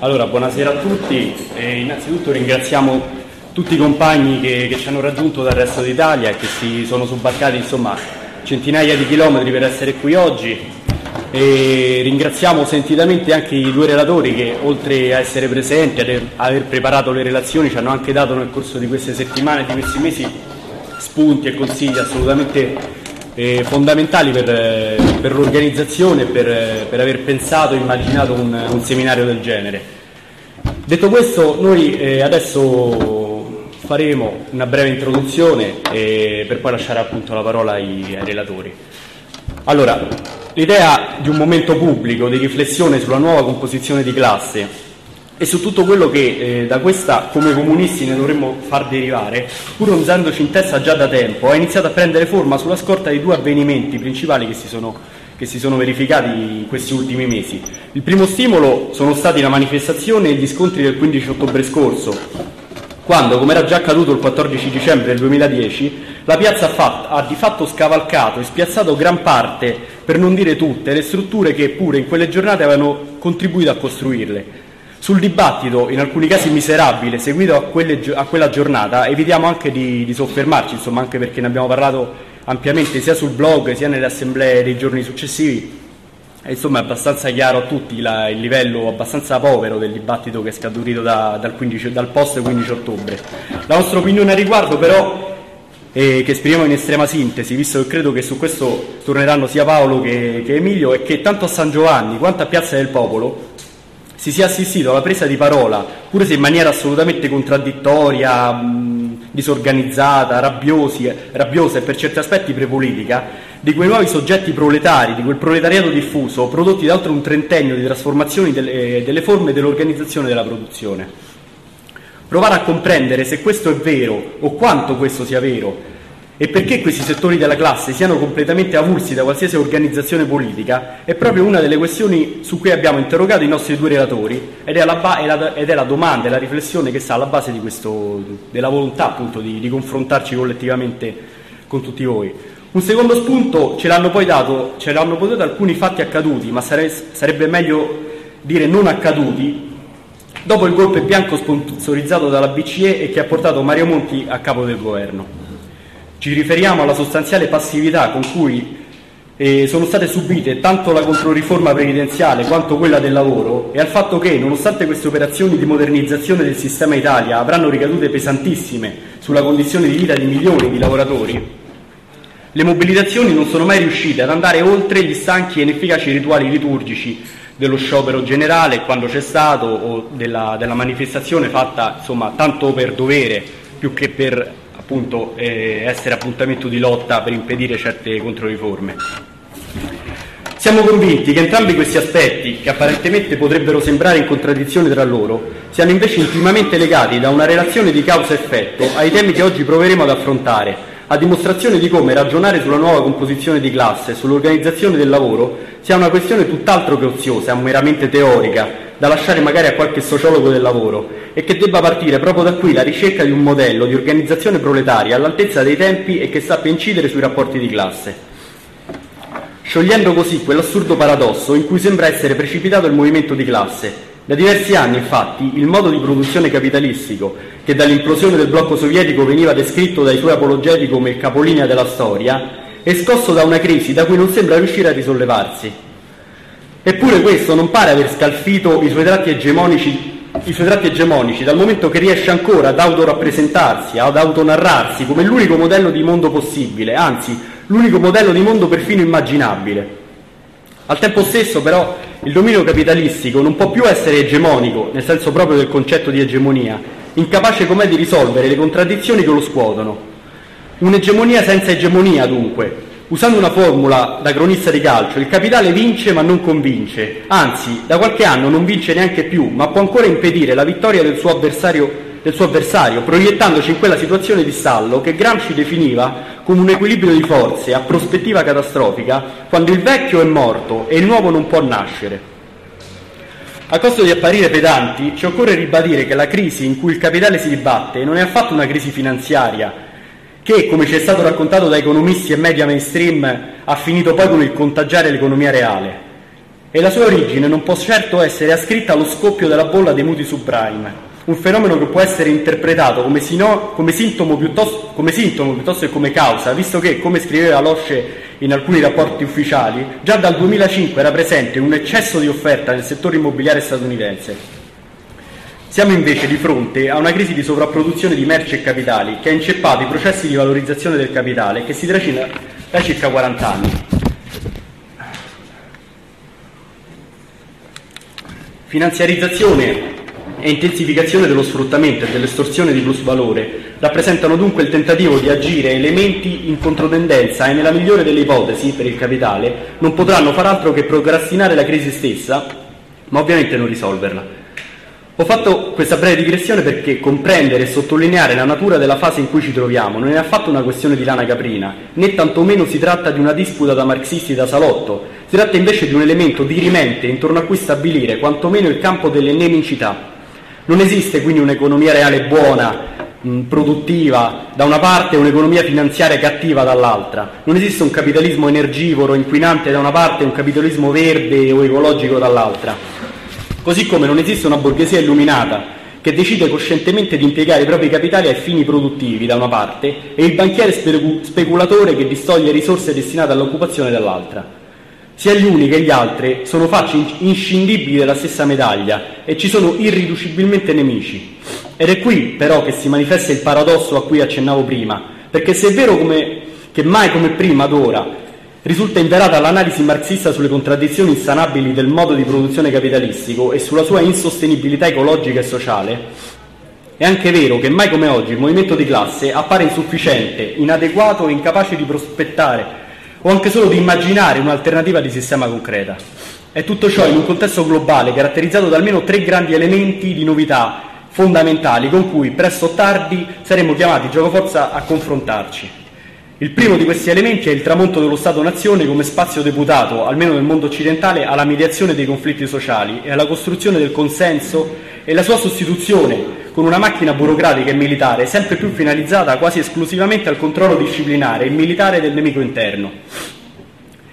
Allora, buonasera a tutti e innanzitutto ringraziamo tutti i compagni che, che, ci hanno raggiunto dal resto d'Italia e che si sono subbarcati insomma, centinaia di chilometri per essere qui oggi. E ringraziamo sentitamente anche i due relatori che oltre a essere presenti, ad aver preparato le relazioni, ci hanno anche dato nel corso di queste settimane, di questi mesi, spunti e consigli assolutamente eh, fondamentali per, per l'organizzazione e per, per, aver pensato e immaginato un, un, seminario del genere. Detto questo, noi eh, adesso faremo una breve introduzione eh, per poi lasciare appunto la parola ai, ai relatori. Allora, l'idea di un momento pubblico di riflessione sulla nuova composizione di classe e su tutto quello che eh, da questa come comunisti ne dovremmo far derivare, pur usandoci in testa già da tempo, ha iniziato a prendere forma sulla scorta di due avvenimenti principali che si sono, che si sono verificati in questi ultimi mesi. Il primo stimolo sono stati la manifestazione e gli scontri del 15 ottobre scorso, quando, come era già accaduto il 14 dicembre del 2010, la piazza ha, fatto, ha, di fatto scavalcato e spiazzato gran parte, per non dire tutte, le strutture che pure in quelle giornate avevano contribuito a costruirle. Sul dibattito, in alcuni casi miserabile, seguito a, quelle, a quella giornata, evitiamo anche di, di soffermarci, insomma, anche perché ne abbiamo parlato ampiamente sia sul blog sia nelle assemblee dei giorni successivi. E, insomma, è abbastanza chiaro a tutti la, il livello abbastanza povero del dibattito che è scaturito da, dal, 15, dal post 15 ottobre. La nostra opinione a riguardo, però, eh, che esprimiamo in estrema sintesi, visto che credo che su questo torneranno sia Paolo che, che Emilio, è che tanto a San Giovanni quanto a Piazza del Popolo si sia assistito alla presa di parola, pure se in maniera assolutamente contraddittoria, mh, disorganizzata, rabbiosi, rabbiosa e per certi aspetti prepolitica, di quei nuovi soggetti proletari, di quel proletariato diffuso, prodotti da oltre un trentennio di trasformazioni delle, delle forme dell'organizzazione della produzione. Provare a comprendere se questo è vero o quanto questo sia vero e perché questi settori della classe siano completamente avulsi da qualsiasi organizzazione politica è proprio una delle questioni su cui abbiamo interrogato i nostri due relatori ed è la, ba- ed è la domanda e la riflessione che sta alla base questo, della volontà appunto di, di, confrontarci collettivamente con tutti voi. Un secondo spunto ce l'hanno poi dato, ce l'hanno poi alcuni fatti accaduti, ma sare- sarebbe meglio dire non accaduti, dopo il golpe bianco sponsorizzato dalla BCE e che ha portato Mario Monti a capo del governo. Ci riferiamo alla sostanziale passività con cui eh, sono state subite tanto la controriforma previdenziale quanto quella del lavoro e al fatto che, nonostante queste operazioni di modernizzazione del sistema Italia avranno ricadute pesantissime sulla condizione di vita di milioni di lavoratori, le mobilitazioni non sono mai riuscite ad andare oltre gli stanchi e inefficaci rituali liturgici dello sciopero generale quando c'è stato o della, della manifestazione fatta insomma, tanto per dovere più che per appunto, eh, essere appuntamento di lotta per impedire certe controriforme. Siamo convinti che entrambi questi aspetti, che apparentemente potrebbero sembrare in contraddizione tra loro, siano invece intimamente legati da una relazione di causa-effetto ai temi che oggi proveremo ad affrontare, a dimostrazione di come ragionare sulla nuova composizione di classe e sull'organizzazione del lavoro sia una questione tutt'altro che oziosa, meramente teorica, da lasciare magari a qualche sociologo del lavoro e che debba partire proprio da qui la ricerca di un modello di organizzazione proletaria all'altezza dei tempi e che sappia incidere sui rapporti di classe. Sciogliendo così quell'assurdo paradosso in cui sembra essere precipitato il movimento di classe. Da diversi anni, infatti, il modo di produzione capitalistico, che dall'implosione del blocco sovietico veniva descritto dai suoi apologeti come il capolinea della storia, è scosso da una crisi da cui non sembra riuscire a risollevarsi. Eppure questo non pare aver scalfito i suoi tratti egemonici i suoi tratti egemonici, dal momento che riesce ancora ad autorappresentarsi, ad autonarrarsi come l'unico modello di mondo possibile, anzi l'unico modello di mondo perfino immaginabile. Al tempo stesso, però, il dominio capitalistico non può più essere egemonico, nel senso proprio del concetto di egemonia, incapace com'è di risolvere le contraddizioni che lo scuotono. Un'egemonia senza egemonia, dunque, Usando una formula da cronista di calcio, il capitale vince ma non convince, anzi da qualche anno non vince neanche più, ma può ancora impedire la vittoria del suo avversario, del suo avversario proiettandoci in quella situazione di stallo che Gramsci definiva come un equilibrio di forze a prospettiva catastrofica, quando il vecchio è morto e il nuovo non può nascere. A costo di apparire pedanti, ci occorre ribadire che la crisi in cui il capitale si dibatte non è affatto una crisi finanziaria, che, come ci è stato raccontato da economisti e media mainstream, ha finito poi con il contagiare l'economia reale. e la sua origine non può certo essere ascritta allo scoppio della bolla dei mutui subprime, un fenomeno che può essere interpretato come, sino, come, sintomo come, sintomo piuttosto che come causa, visto che, come scriveva Losce in alcuni rapporti ufficiali, già dal 2005 era presente un eccesso di offerta nel settore immobiliare statunitense. Siamo invece di fronte a una crisi di sovrapproduzione di merci e capitali che ha inceppato i processi di valorizzazione del capitale che si trascina da circa 40 anni. Finanziarizzazione e intensificazione dello sfruttamento e dell'estorsione di plusvalore rappresentano dunque il tentativo di agire elementi in controtendenza e nella migliore delle ipotesi per il capitale non potranno far altro che procrastinare la crisi stessa, ma ovviamente non risolverla. Ho fatto questa breve digressione perché comprendere e sottolineare la natura della fase in cui ci troviamo non è affatto una questione di lana caprina, né tantomeno si tratta di una disputa da marxisti da salotto, si tratta invece di un elemento dirimente intorno a cui stabilire quantomeno il campo delle nemicità. Non esiste quindi un'economia reale buona, produttiva da una parte e un'economia finanziaria cattiva dall'altra. Non esiste un capitalismo energivoro, inquinante da una parte e un capitalismo verde o ecologico dall'altra. Così come non esiste una borghesia illuminata che decide coscientemente di impiegare i propri capitali ai fini produttivi da una parte e il banchiere speculatore che distoglie risorse destinate all'occupazione dall'altra. Sia gli uni che gli altri sono facce inscindibili della stessa medaglia e ci sono irriducibilmente nemici. Ed è qui però che si manifesta il paradosso a cui accennavo prima, perché se è vero come, che mai come prima ad ora risulta inverata l'analisi marxista sulle contraddizioni insanabili del modo di produzione capitalistico e sulla sua insostenibilità ecologica e sociale, è anche vero che mai come oggi il movimento di classe appare insufficiente, inadeguato e incapace di prospettare o anche solo di immaginare un'alternativa di sistema concreta. E tutto ciò in un contesto globale caratterizzato da almeno tre grandi elementi di novità fondamentali con cui presto o tardi saremo chiamati giocoforza a confrontarci. Il primo di questi elementi è il tramonto dello Stato-nazione come spazio deputato, almeno nel mondo occidentale, alla mediazione dei conflitti sociali e alla costruzione del consenso e la sua sostituzione con una macchina burocratica e militare sempre più finalizzata quasi esclusivamente al controllo disciplinare e militare del nemico interno.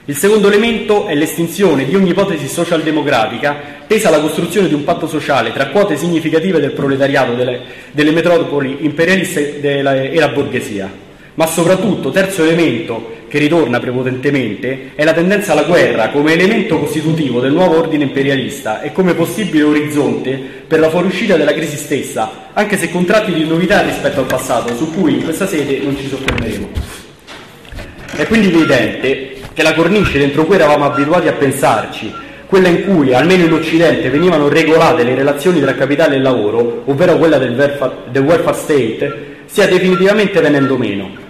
Il secondo elemento è l'estinzione di ogni ipotesi socialdemocratica tesa alla costruzione di un patto sociale tra quote significative del proletariato delle, delle metropoli imperialiste e la borghesia. Ma soprattutto, terzo elemento che ritorna prepotentemente, è la tendenza alla guerra come elemento costitutivo del nuovo ordine imperialista e come possibile orizzonte per la fuoriuscita della crisi stessa, anche se con tratti di novità rispetto al passato, su cui in questa sede non ci soffermeremo. È quindi evidente che la cornice dentro cui eravamo abituati a pensarci, quella in cui, almeno in Occidente, venivano regolate le relazioni tra capitale e lavoro, ovvero quella del welfare, del welfare state, stia definitivamente venendo meno.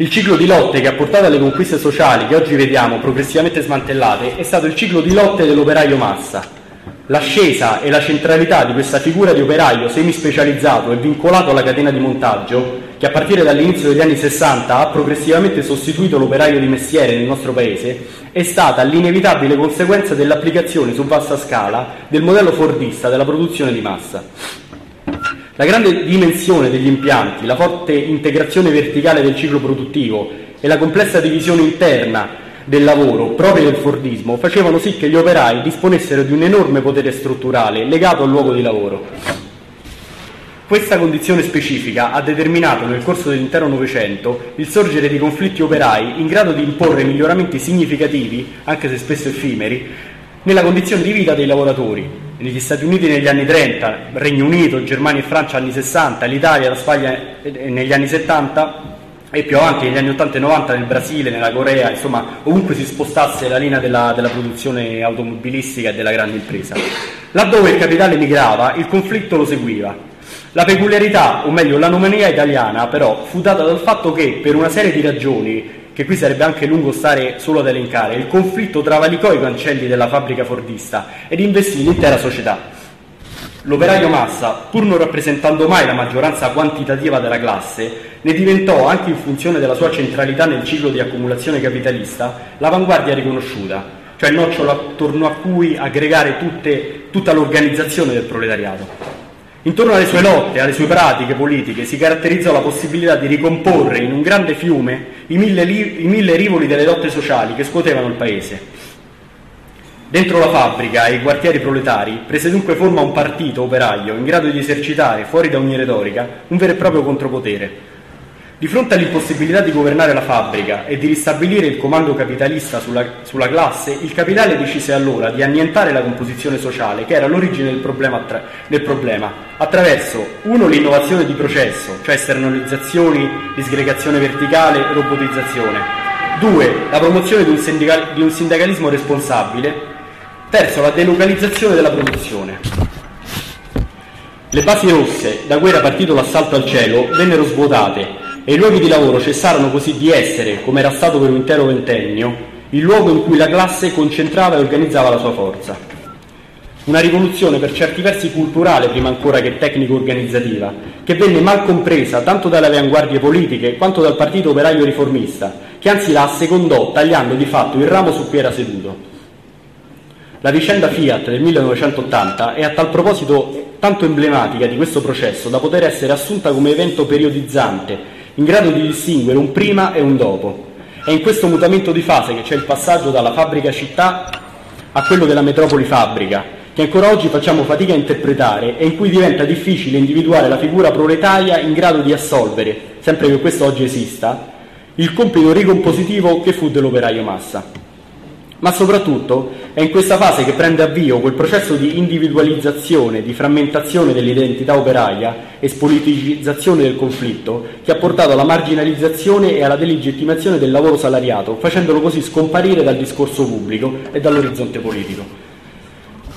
Il ciclo di lotte che ha portato alle conquiste sociali che oggi vediamo progressivamente smantellate è stato il ciclo di lotte dell'operaio massa. L'ascesa e la centralità di questa figura di operaio semispecializzato e vincolato alla catena di montaggio, che a partire dall'inizio degli anni 60 ha progressivamente sostituito l'operaio di mestiere nel nostro paese, è stata l'inevitabile conseguenza dell'applicazione su vasta scala del modello fordista della produzione di massa. La grande dimensione degli impianti, la forte integrazione verticale del ciclo produttivo e la complessa divisione interna del lavoro proprio del Fordismo facevano sì che gli operai disponessero di un enorme potere strutturale legato al luogo di lavoro. Questa condizione specifica ha determinato nel corso dell'intero Novecento il sorgere di conflitti operai in grado di imporre miglioramenti significativi, anche se spesso effimeri, nella condizione di vita dei lavoratori, negli Stati Uniti negli anni 30, Regno Unito, Germania e Francia anni 60, l'Italia, la Spagna negli anni 70 e più avanti negli anni 80 e 90 nel Brasile, nella Corea, insomma ovunque si spostasse la linea della, della produzione automobilistica e della grande impresa. Laddove il capitale migrava, il conflitto lo seguiva. La peculiarità, o meglio l'anomalia italiana, però, fu data dal fatto che, per una serie di ragioni, che qui sarebbe anche lungo stare solo ad elencare, il conflitto travalicò i cancelli della fabbrica fordista ed investì l'intera società. L'operaio massa, pur non rappresentando mai la maggioranza quantitativa della classe, ne diventò, anche in funzione della sua centralità nel ciclo di accumulazione capitalista, l'avanguardia riconosciuta, cioè il nocciolo attorno a cui aggregare tutte, tutta l'organizzazione del proletariato. Intorno alle sue lotte, alle sue pratiche politiche, si caratterizzò la possibilità di ricomporre in un grande fiume i mille, li- i mille rivoli delle lotte sociali che scuotevano il paese. Dentro la fabbrica e i quartieri proletari prese dunque forma un partito operaio in grado di esercitare, fuori da ogni retorica, un vero e proprio contropotere. Di fronte all'impossibilità di governare la fabbrica e di ristabilire il comando capitalista sulla, sulla classe, il capitale decise allora di annientare la composizione sociale, che era l'origine del problema, attra- del problema attraverso, uno, l'innovazione di processo, cioè esternalizzazioni, disgregazione verticale, robotizzazione, due, la promozione di un, sindical- di un sindacalismo responsabile, Terzo, la delocalizzazione della produzione. Le basi rosse, da cui era partito l'assalto al cielo, vennero svuotate e i luoghi di lavoro cessarono così di essere, come era stato per un intero ventennio, il luogo in cui la classe concentrava e organizzava la sua forza. Una rivoluzione per certi versi culturale prima ancora che tecnico-organizzativa, che venne mal compresa tanto dalle avanguardie politiche quanto dal partito operaio riformista, che anzi la assecondò tagliando di fatto il ramo su cui era seduto. La vicenda Fiat del 1980 è a tal proposito tanto emblematica di questo processo da poter essere assunta come evento periodizzante, in grado di distinguere un prima e un dopo. È in questo mutamento di fase che c'è il passaggio dalla fabbrica città a quello della metropoli fabbrica, che ancora oggi facciamo fatica a interpretare e in cui diventa difficile individuare la figura proletaria in grado di assolvere, sempre che questo oggi esista, il compito ricompositivo che fu dell'operaio massa. Ma soprattutto è in questa fase che prende avvio quel processo di individualizzazione, di frammentazione dell'identità operaia e spoliticizzazione del conflitto che ha portato alla marginalizzazione e alla delegittimazione del lavoro salariato, facendolo così scomparire dal discorso pubblico e dall'orizzonte politico.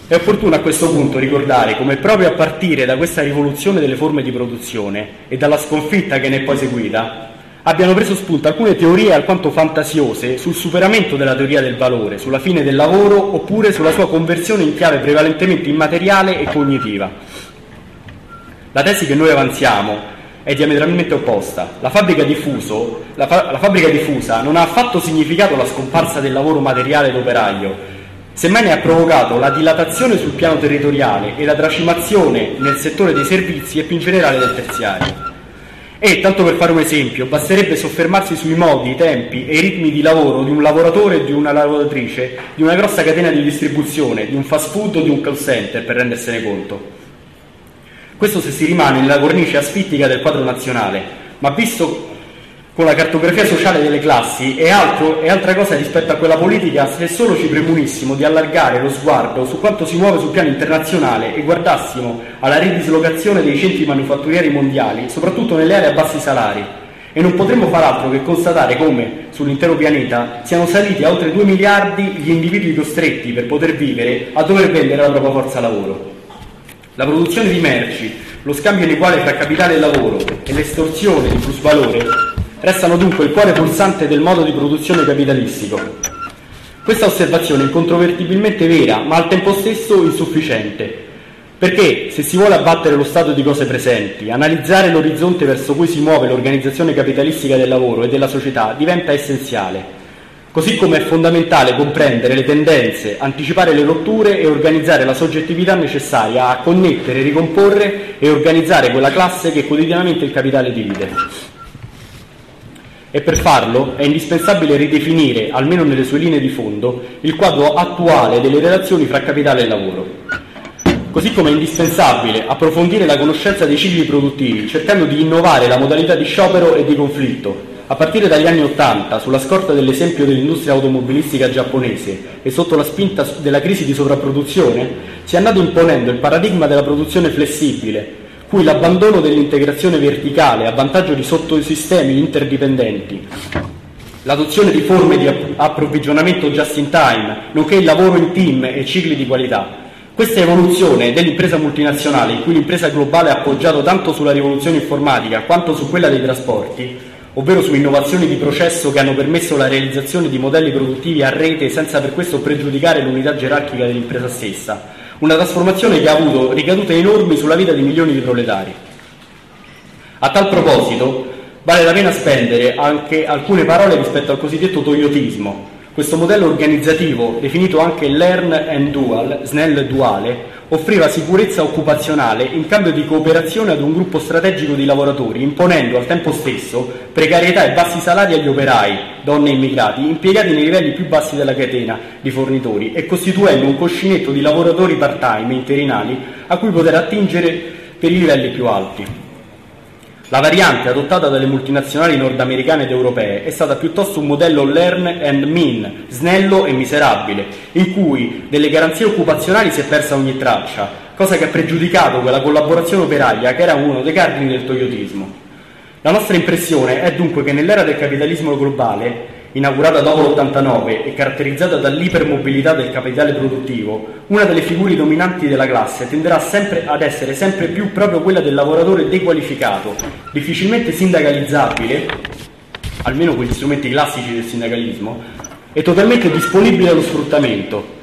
È opportuno a questo punto ricordare come proprio a partire da questa rivoluzione delle forme di produzione e dalla sconfitta che ne è poi seguita, abbiano preso spunto alcune teorie alquanto fantasiose sul superamento della teoria del valore, sulla fine del lavoro oppure sulla sua conversione in chiave prevalentemente immateriale e cognitiva. La tesi che noi avanziamo è diametralmente opposta. La fabbrica, diffuso, la, fa- la fabbrica diffusa non ha affatto significato la scomparsa del lavoro materiale d'operaio, semmai ne ha provocato la dilatazione sul piano territoriale e la tracimazione nel settore dei servizi e più in generale del terziario. E, tanto per fare un esempio, basterebbe soffermarsi sui modi, i tempi e i ritmi di lavoro di un lavoratore e di una lavoratrice di una grossa catena di distribuzione, di un fast food o di un call center per rendersene conto. Questo se si rimane nella cornice asfittica del quadro nazionale, ma visto con la cartografia sociale delle classi è, altro, è altra cosa rispetto a quella politica se solo ci premunissimo di allargare lo sguardo su quanto si muove sul piano internazionale e guardassimo alla ridislocazione dei centri manufatturieri mondiali, soprattutto nelle aree a bassi salari. E non potremmo far altro che constatare come, sull'intero pianeta, siano saliti a oltre 2 miliardi gli individui costretti per poter vivere a dover vendere la propria forza lavoro. La produzione di merci, lo scambio ineguale tra capitale e lavoro e l'estorsione di plusvalore restano dunque il cuore pulsante del modo di produzione capitalistico. Questa osservazione è incontrovertibilmente vera, ma al tempo stesso insufficiente, perché se si vuole abbattere lo stato di cose presenti, analizzare l'orizzonte verso cui si muove l'organizzazione capitalistica del lavoro e della società diventa essenziale. Così come è fondamentale comprendere le tendenze, anticipare le rotture e organizzare la soggettività necessaria a connettere, ricomporre e organizzare quella classe che quotidianamente il capitale divide e per farlo è indispensabile ridefinire, almeno nelle sue linee di fondo, il quadro attuale delle relazioni fra capitale e lavoro. Così come è indispensabile approfondire la conoscenza dei cicli produttivi, cercando di innovare la modalità di sciopero e di conflitto. A partire dagli anni Ottanta, sulla scorta dell'esempio dell'industria automobilistica giapponese e sotto la spinta della crisi di sovrapproduzione, si è andato imponendo il paradigma della produzione flessibile, cui l'abbandono dell'integrazione verticale a vantaggio di sottosistemi interdipendenti, l'adozione di forme di approvvigionamento just in time, nonché il lavoro in team e cicli di qualità. Questa evoluzione dell'impresa multinazionale, in cui l'impresa globale ha appoggiato tanto sulla rivoluzione informatica quanto su quella dei trasporti, ovvero su innovazioni di processo che hanno permesso la realizzazione di modelli produttivi a rete senza per questo pregiudicare l'unità gerarchica dell'impresa stessa, una trasformazione che ha avuto ricadute enormi sulla vita di milioni di proletari. A tal proposito, vale la pena spendere anche alcune parole rispetto al cosiddetto toyotismo, Questo modello organizzativo, definito anche Learn and Dual, SNEL duale, offriva sicurezza occupazionale in cambio di cooperazione ad un gruppo strategico di lavoratori, imponendo al tempo stesso precarietà e bassi salari agli operai, donne e immigrati, impiegati nei livelli più bassi della catena di fornitori e costituendo un coscinetto di lavoratori part-time interinali a cui poter attingere per i livelli più alti. La variante adottata dalle multinazionali nordamericane ed europee è stata piuttosto un modello learn and mean, snello e miserabile, in cui delle garanzie occupazionali si è persa ogni traccia, cosa che ha pregiudicato quella collaborazione operaia che era uno dei cardini del toyotismo. La nostra impressione è dunque che nell'era del capitalismo globale inaugurata dopo l'89 e caratterizzata dall'ipermobilità del capitale produttivo, una delle figure dominanti della classe tenderà sempre ad essere sempre più proprio quella del lavoratore dequalificato, difficilmente sindacalizzabile, almeno con gli strumenti classici del sindacalismo, e totalmente disponibile allo sfruttamento,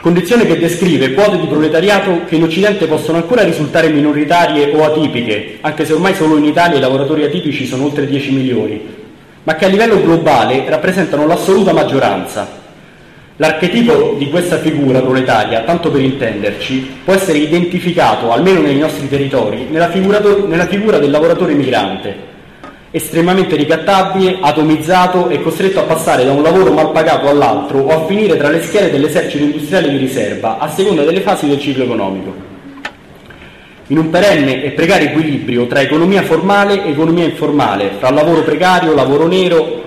condizione che descrive quote di proletariato che in Occidente possono ancora risultare minoritarie o atipiche, anche se ormai solo in Italia i lavoratori atipici sono oltre 10 milioni, ma che a livello globale rappresentano l'assoluta maggioranza. L'archetipo di questa figura proletaria, tanto per intenderci, può essere identificato, almeno nei nostri territori, nella figura, nella figura del lavoratore migrante, estremamente ricattabile, atomizzato e costretto a passare da un lavoro mal pagato all'altro o a finire tra le schiere dell'esercito industriale di riserva, a seconda delle fasi del ciclo economico in un perenne e precario equilibrio tra economia formale e economia informale, fra lavoro precario, lavoro nero,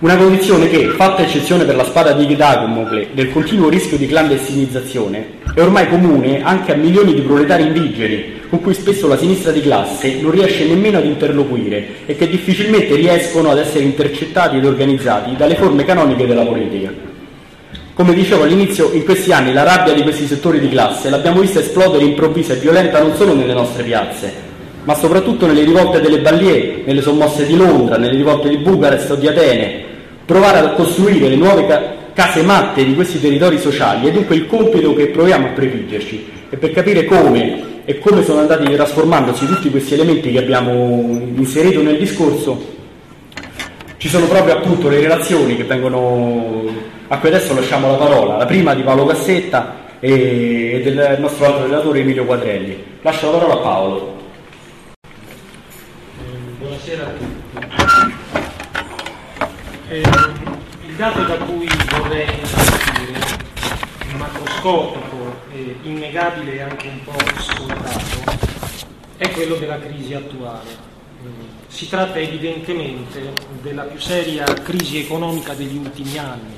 una condizione che, fatta eccezione per la spada di Dagomocle del continuo rischio di clandestinizzazione, è ormai comune anche a milioni di proletari indigeni, con cui spesso la sinistra di classe non riesce nemmeno ad interloquire e che difficilmente riescono ad essere intercettati ed organizzati dalle forme canoniche della politica. Come dicevo all'inizio, in questi anni la rabbia di questi settori di classe l'abbiamo vista esplodere improvvisa e violenta non solo nelle nostre piazze, ma soprattutto nelle rivolte delle Ballier, nelle sommosse di Londra, nelle rivolte di Bucarest o di Atene. Provare a costruire le nuove ca- case matte di questi territori sociali è dunque il compito che proviamo a prefiggerci e per capire come e come sono andati trasformandosi tutti questi elementi che abbiamo inserito nel discorso, ci sono proprio appunto le relazioni che vengono a cui adesso lasciamo la parola, la prima di Paolo Cassetta e del nostro altro relatore Emilio Quadrelli. Lascio la parola a Paolo. Buonasera a tutti. Eh, il dato da cui vorrei partire, macroscopico, innegabile e anche un po' scontato, è quello della crisi attuale. Si tratta evidentemente della più seria crisi economica degli ultimi anni,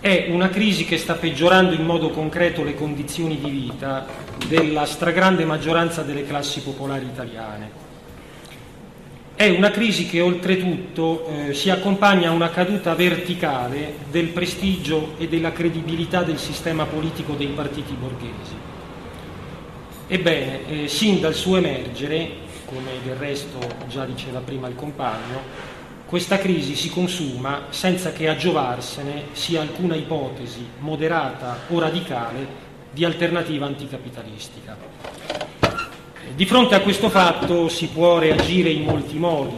è una crisi che sta peggiorando in modo concreto le condizioni di vita della stragrande maggioranza delle classi popolari italiane. È una crisi che oltretutto eh, si accompagna a una caduta verticale del prestigio e della credibilità del sistema politico dei partiti borghesi. Ebbene, eh, sin dal suo emergere, come del resto già diceva prima il compagno, questa crisi si consuma senza che a giovarsene sia alcuna ipotesi moderata o radicale di alternativa anticapitalistica. Di fronte a questo fatto si può reagire in molti modi.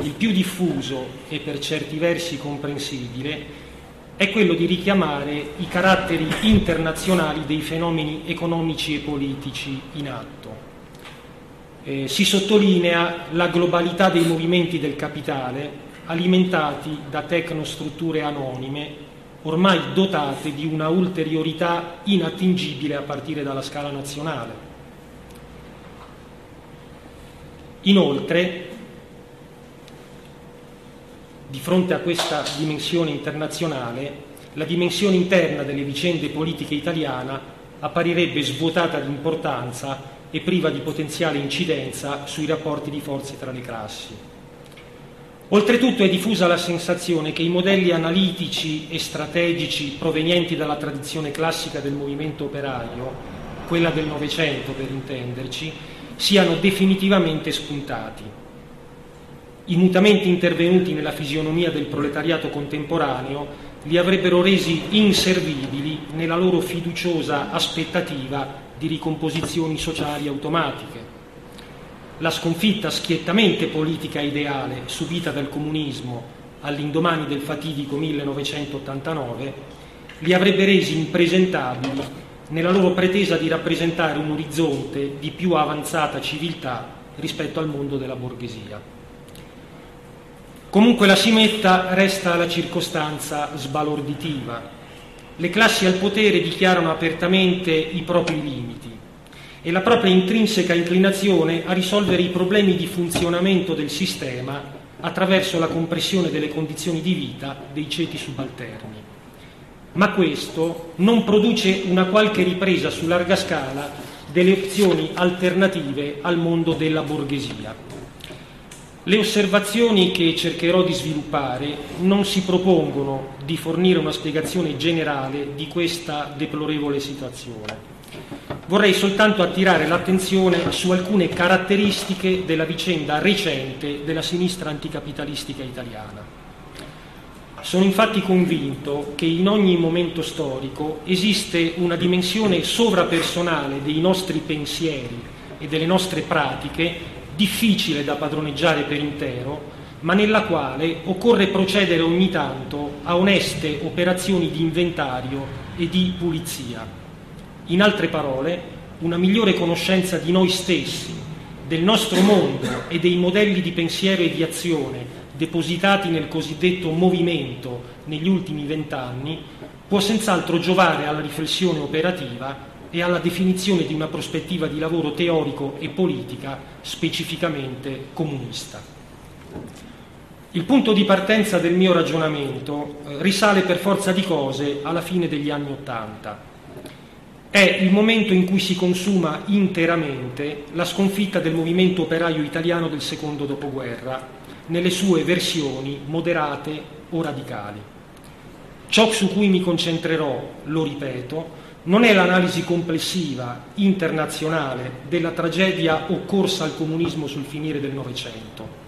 Il più diffuso e per certi versi comprensibile è quello di richiamare i caratteri internazionali dei fenomeni economici e politici in atto eh, si sottolinea la globalità dei movimenti del capitale alimentati da tecnostrutture anonime ormai dotate di una ulteriorità inattingibile a partire dalla scala nazionale. Inoltre, di fronte a questa dimensione internazionale, la dimensione interna delle vicende politiche italiana apparirebbe svuotata di importanza e priva di potenziale incidenza sui rapporti di forze tra le classi. Oltretutto è diffusa la sensazione che i modelli analitici e strategici provenienti dalla tradizione classica del movimento operaio, quella del Novecento per intenderci, siano definitivamente spuntati. I mutamenti intervenuti nella fisionomia del proletariato contemporaneo li avrebbero resi inservibili nella loro fiduciosa aspettativa di ricomposizioni sociali automatiche. La sconfitta schiettamente politica ideale subita dal comunismo all'indomani del fatidico 1989, li avrebbe resi impresentabili nella loro pretesa di rappresentare un orizzonte di più avanzata civiltà rispetto al mondo della borghesia. Comunque la simetta resta la circostanza sbalorditiva. Le classi al potere dichiarano apertamente i propri limiti e la propria intrinseca inclinazione a risolvere i problemi di funzionamento del sistema attraverso la compressione delle condizioni di vita dei ceti subalterni. Ma questo non produce una qualche ripresa su larga scala delle opzioni alternative al mondo della borghesia. Le osservazioni che cercherò di sviluppare non si propongono di fornire una spiegazione generale di questa deplorevole situazione. Vorrei soltanto attirare l'attenzione su alcune caratteristiche della vicenda recente della sinistra anticapitalistica italiana. Sono infatti convinto che in ogni momento storico esiste una dimensione sovrapersonale dei nostri pensieri e delle nostre pratiche difficile da padroneggiare per intero, ma nella quale occorre procedere ogni tanto a oneste operazioni di inventario e di pulizia. In altre parole, una migliore conoscenza di noi stessi, del nostro mondo e dei modelli di pensiero e di azione depositati nel cosiddetto movimento negli ultimi vent'anni, può senz'altro giovare alla riflessione operativa e alla definizione di una prospettiva di lavoro teorico e politica specificamente comunista. Il punto di partenza del mio ragionamento eh, risale per forza di cose alla fine degli anni Ottanta. È il momento in cui si consuma interamente la sconfitta del movimento operaio italiano del secondo dopoguerra, nelle sue versioni moderate o radicali. Ciò su cui mi concentrerò, lo ripeto, non è l'analisi complessiva internazionale della tragedia occorsa al comunismo sul finire del Novecento.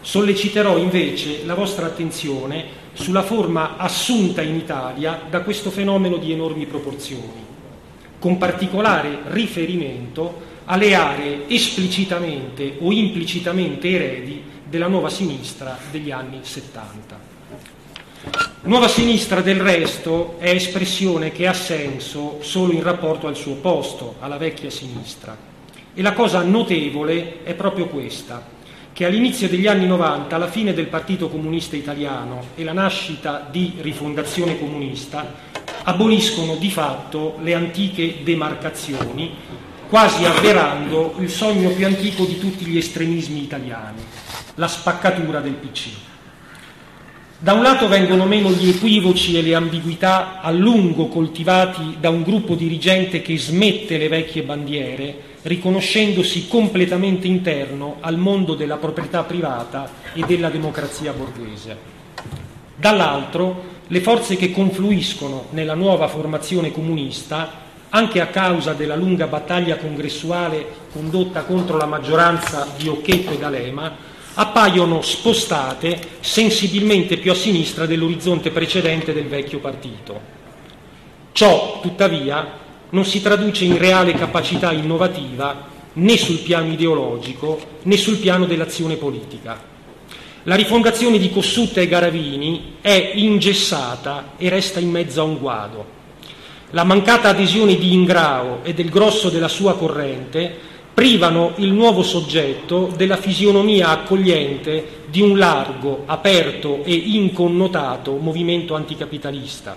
Solleciterò invece la vostra attenzione sulla forma assunta in Italia da questo fenomeno di enormi proporzioni, con particolare riferimento alle aree esplicitamente o implicitamente eredi della nuova sinistra degli anni 70. Nuova sinistra del resto è espressione che ha senso solo in rapporto al suo opposto, alla vecchia sinistra. E la cosa notevole è proprio questa, che all'inizio degli anni 90, alla fine del Partito Comunista Italiano e la nascita di Rifondazione Comunista, aboliscono di fatto le antiche demarcazioni, quasi avverando il sogno più antico di tutti gli estremismi italiani, la spaccatura del PC. Da un lato vengono meno gli equivoci e le ambiguità a lungo coltivati da un gruppo dirigente che smette le vecchie bandiere, riconoscendosi completamente interno al mondo della proprietà privata e della democrazia borghese. Dall'altro, le forze che confluiscono nella nuova formazione comunista, anche a causa della lunga battaglia congressuale condotta contro la maggioranza di Occhetto e D'Alema, appaiono spostate sensibilmente più a sinistra dell'orizzonte precedente del vecchio partito. Ciò, tuttavia, non si traduce in reale capacità innovativa né sul piano ideologico né sul piano dell'azione politica. La rifondazione di Cossutta e Garavini è ingessata e resta in mezzo a un guado. La mancata adesione di Ingrao e del grosso della sua corrente privano il nuovo soggetto della fisionomia accogliente di un largo, aperto e inconnotato movimento anticapitalista.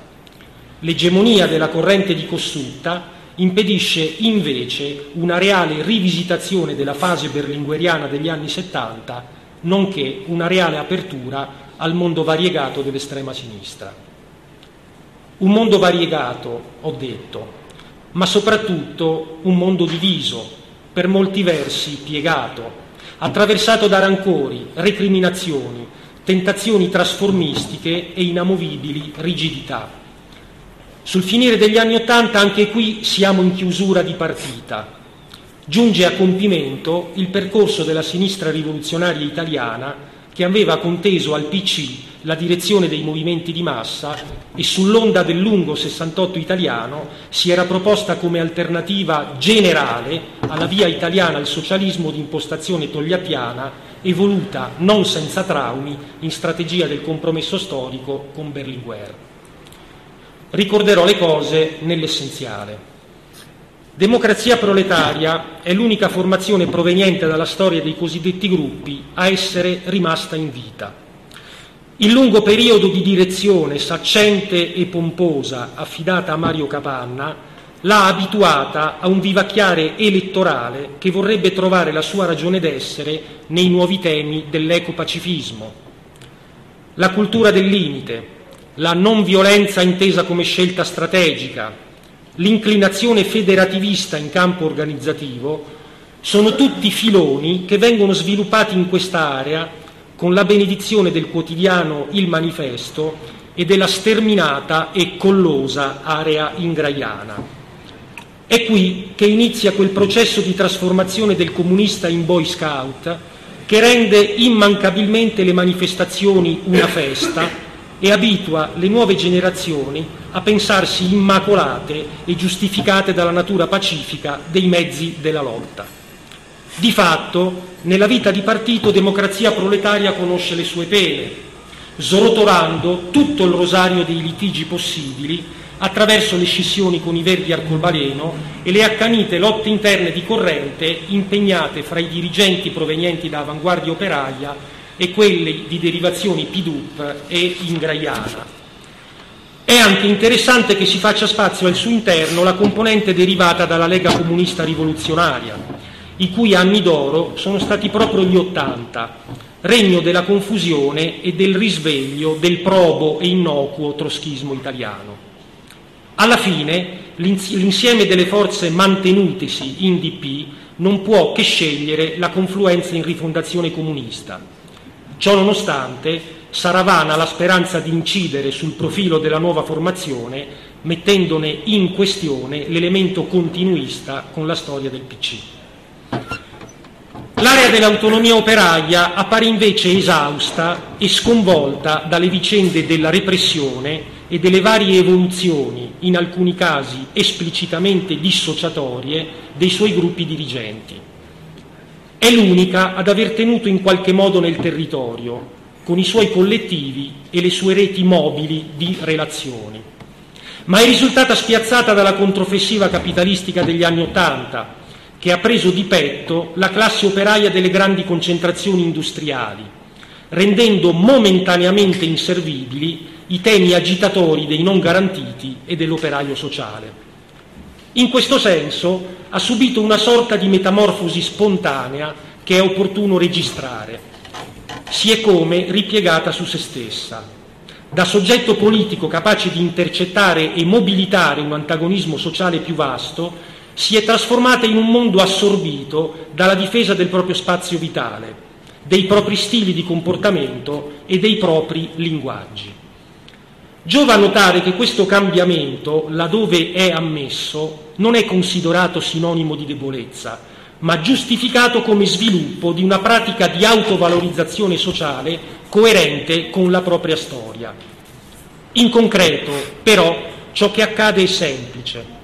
L'egemonia della corrente di Cossutta impedisce invece una reale rivisitazione della fase berlingueriana degli anni 70, nonché una reale apertura al mondo variegato dell'estrema sinistra. Un mondo variegato, ho detto, ma soprattutto un mondo diviso, per molti versi piegato, attraversato da rancori, recriminazioni, tentazioni trasformistiche e inamovibili rigidità. Sul finire degli anni Ottanta anche qui siamo in chiusura di partita. Giunge a compimento il percorso della sinistra rivoluzionaria italiana che aveva conteso al PC la direzione dei movimenti di massa e sull'onda del lungo 68 italiano si era proposta come alternativa generale alla via italiana al socialismo di impostazione togliattiana evoluta non senza traumi in strategia del compromesso storico con Berlinguer. Ricorderò le cose nell'essenziale. Democrazia proletaria è l'unica formazione proveniente dalla storia dei cosiddetti gruppi a essere rimasta in vita. Il lungo periodo di direzione saccente e pomposa affidata a Mario Capanna l'ha abituata a un vivacchiare elettorale che vorrebbe trovare la sua ragione d'essere nei nuovi temi dell'ecopacifismo. La cultura del limite, la non violenza intesa come scelta strategica, l'inclinazione federativista in campo organizzativo sono tutti filoni che vengono sviluppati in quest'area con la benedizione del quotidiano Il Manifesto e della sterminata e collosa area ingraiana. È qui che inizia quel processo di trasformazione del comunista in Boy Scout che rende immancabilmente le manifestazioni una festa e abitua le nuove generazioni a pensarsi immacolate e giustificate dalla natura pacifica dei mezzi della lotta. Di fatto, nella vita di partito Democrazia Proletaria conosce le sue pene, srotolando tutto il rosario dei litigi possibili attraverso le scissioni con i Verdi Arcobaleno e le accanite lotte interne di corrente impegnate fra i dirigenti provenienti da avanguardia operaia e quelle di derivazioni PIDUP e ingraiana. È anche interessante che si faccia spazio al suo interno la componente derivata dalla Lega Comunista Rivoluzionaria, i cui anni d'oro sono stati proprio gli Ottanta, regno della confusione e del risveglio del probo e innocuo troschismo italiano. Alla fine l'insieme delle forze mantenutesi in DP non può che scegliere la confluenza in rifondazione comunista Ciò nonostante, sarà vana la speranza di incidere sul profilo della nuova formazione, mettendone in questione l'elemento continuista con la storia del PC. L'area dell'autonomia operaia appare invece esausta e sconvolta dalle vicende della repressione e delle varie evoluzioni, in alcuni casi esplicitamente dissociatorie, dei suoi gruppi dirigenti. È l'unica ad aver tenuto in qualche modo nel territorio, con i suoi collettivi e le sue reti mobili di relazioni. Ma è risultata spiazzata dalla controffensiva capitalistica degli anni Ottanta, che ha preso di petto la classe operaia delle grandi concentrazioni industriali, rendendo momentaneamente inservibili i temi agitatori dei non garantiti e dell'operaio sociale. In questo senso ha subito una sorta di metamorfosi spontanea che è opportuno registrare. Si è come ripiegata su se stessa. Da soggetto politico capace di intercettare e mobilitare un antagonismo sociale più vasto, si è trasformata in un mondo assorbito dalla difesa del proprio spazio vitale, dei propri stili di comportamento e dei propri linguaggi. Giova notare che questo cambiamento, laddove è ammesso, non è considerato sinonimo di debolezza, ma giustificato come sviluppo di una pratica di autovalorizzazione sociale coerente con la propria storia. In concreto, però, ciò che accade è semplice.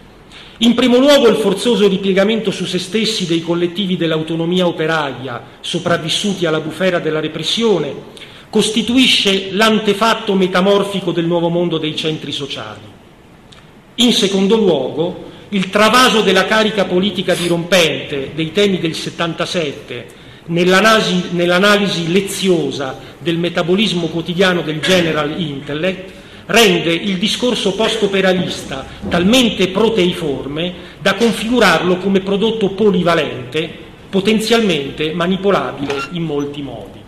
In primo luogo il forzoso ripiegamento su se stessi dei collettivi dell'autonomia operaia, sopravvissuti alla bufera della repressione, costituisce l'antefatto metamorfico del nuovo mondo dei centri sociali. In secondo luogo, il travaso della carica politica dirompente dei temi del 77 nell'analisi, nell'analisi leziosa del metabolismo quotidiano del general intellect rende il discorso post-operalista talmente proteiforme da configurarlo come prodotto polivalente, potenzialmente manipolabile in molti modi.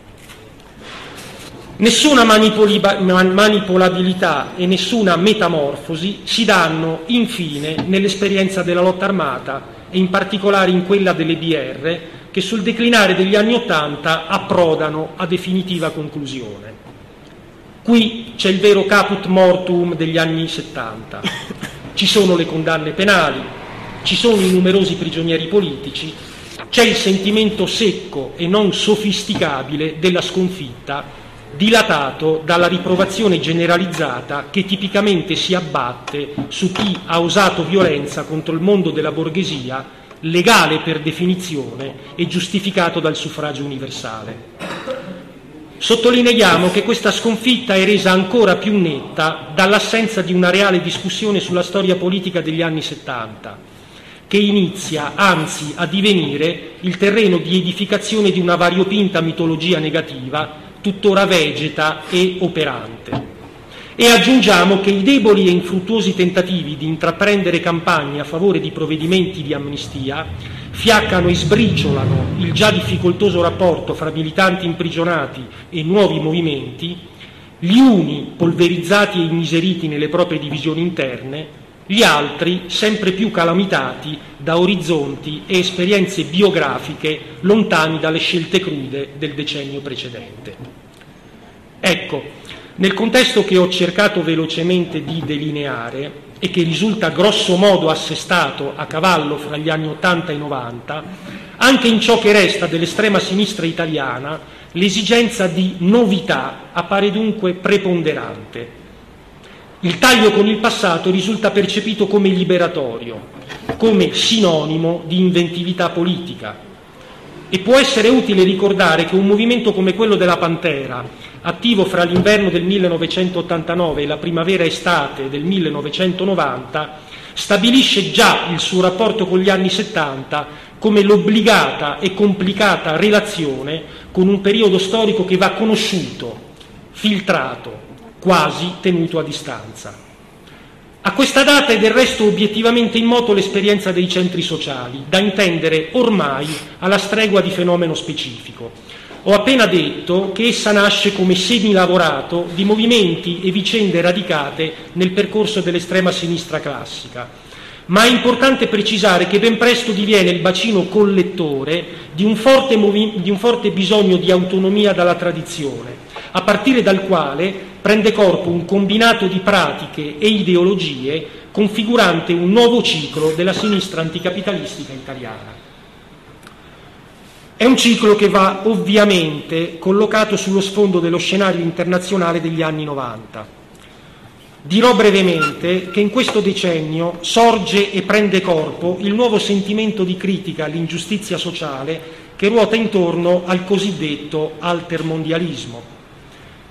Nessuna manipolabilità e nessuna metamorfosi si danno infine nell'esperienza della lotta armata e in particolare in quella delle BR che sul declinare degli anni Ottanta approdano a definitiva conclusione. Qui c'è il vero caput mortuum degli anni 70. Ci sono le condanne penali, ci sono i numerosi prigionieri politici, c'è il sentimento secco e non sofisticabile della sconfitta dilatato dalla riprovazione generalizzata che tipicamente si abbatte su chi ha usato violenza contro il mondo della borghesia, legale per definizione e giustificato dal suffragio universale. Sottolineiamo che questa sconfitta è resa ancora più netta dall'assenza di una reale discussione sulla storia politica degli anni Settanta, che inizia anzi a divenire il terreno di edificazione di una variopinta mitologia negativa, tuttora vegeta e operante. E aggiungiamo che i deboli e infruttuosi tentativi di intraprendere campagne a favore di provvedimenti di amnistia fiaccano e sbriciolano il già difficoltoso rapporto fra militanti imprigionati e nuovi movimenti, gli uni polverizzati e immiseriti nelle proprie divisioni interne, gli altri sempre più calamitati da orizzonti e esperienze biografiche lontani dalle scelte crude del decennio precedente. Ecco, nel contesto che ho cercato velocemente di delineare, e che risulta grosso modo assestato a cavallo fra gli anni 80 e 90, anche in ciò che resta dell'estrema sinistra italiana, l'esigenza di novità appare dunque preponderante. Il taglio con il passato risulta percepito come liberatorio, come sinonimo di inventività politica. E può essere utile ricordare che un movimento come quello della Pantera, attivo fra l'inverno del 1989 e la primavera-estate del 1990, stabilisce già il suo rapporto con gli anni 70 come l'obbligata e complicata relazione con un periodo storico che va conosciuto, filtrato, quasi tenuto a distanza. A questa data è del resto obiettivamente in moto l'esperienza dei centri sociali, da intendere ormai alla stregua di fenomeno specifico ho appena detto che essa nasce come semilavorato di movimenti e vicende radicate nel percorso dell'estrema sinistra classica. Ma è importante precisare che ben presto diviene il bacino collettore di un forte, movi- di un forte bisogno di autonomia dalla tradizione, a partire dal quale prende corpo un combinato di pratiche e ideologie configurante un nuovo ciclo della sinistra anticapitalistica italiana. È un ciclo che va ovviamente collocato sullo sfondo dello scenario internazionale degli anni 90. Dirò brevemente che in questo decennio sorge e prende corpo il nuovo sentimento di critica all'ingiustizia sociale che ruota intorno al cosiddetto altermondialismo.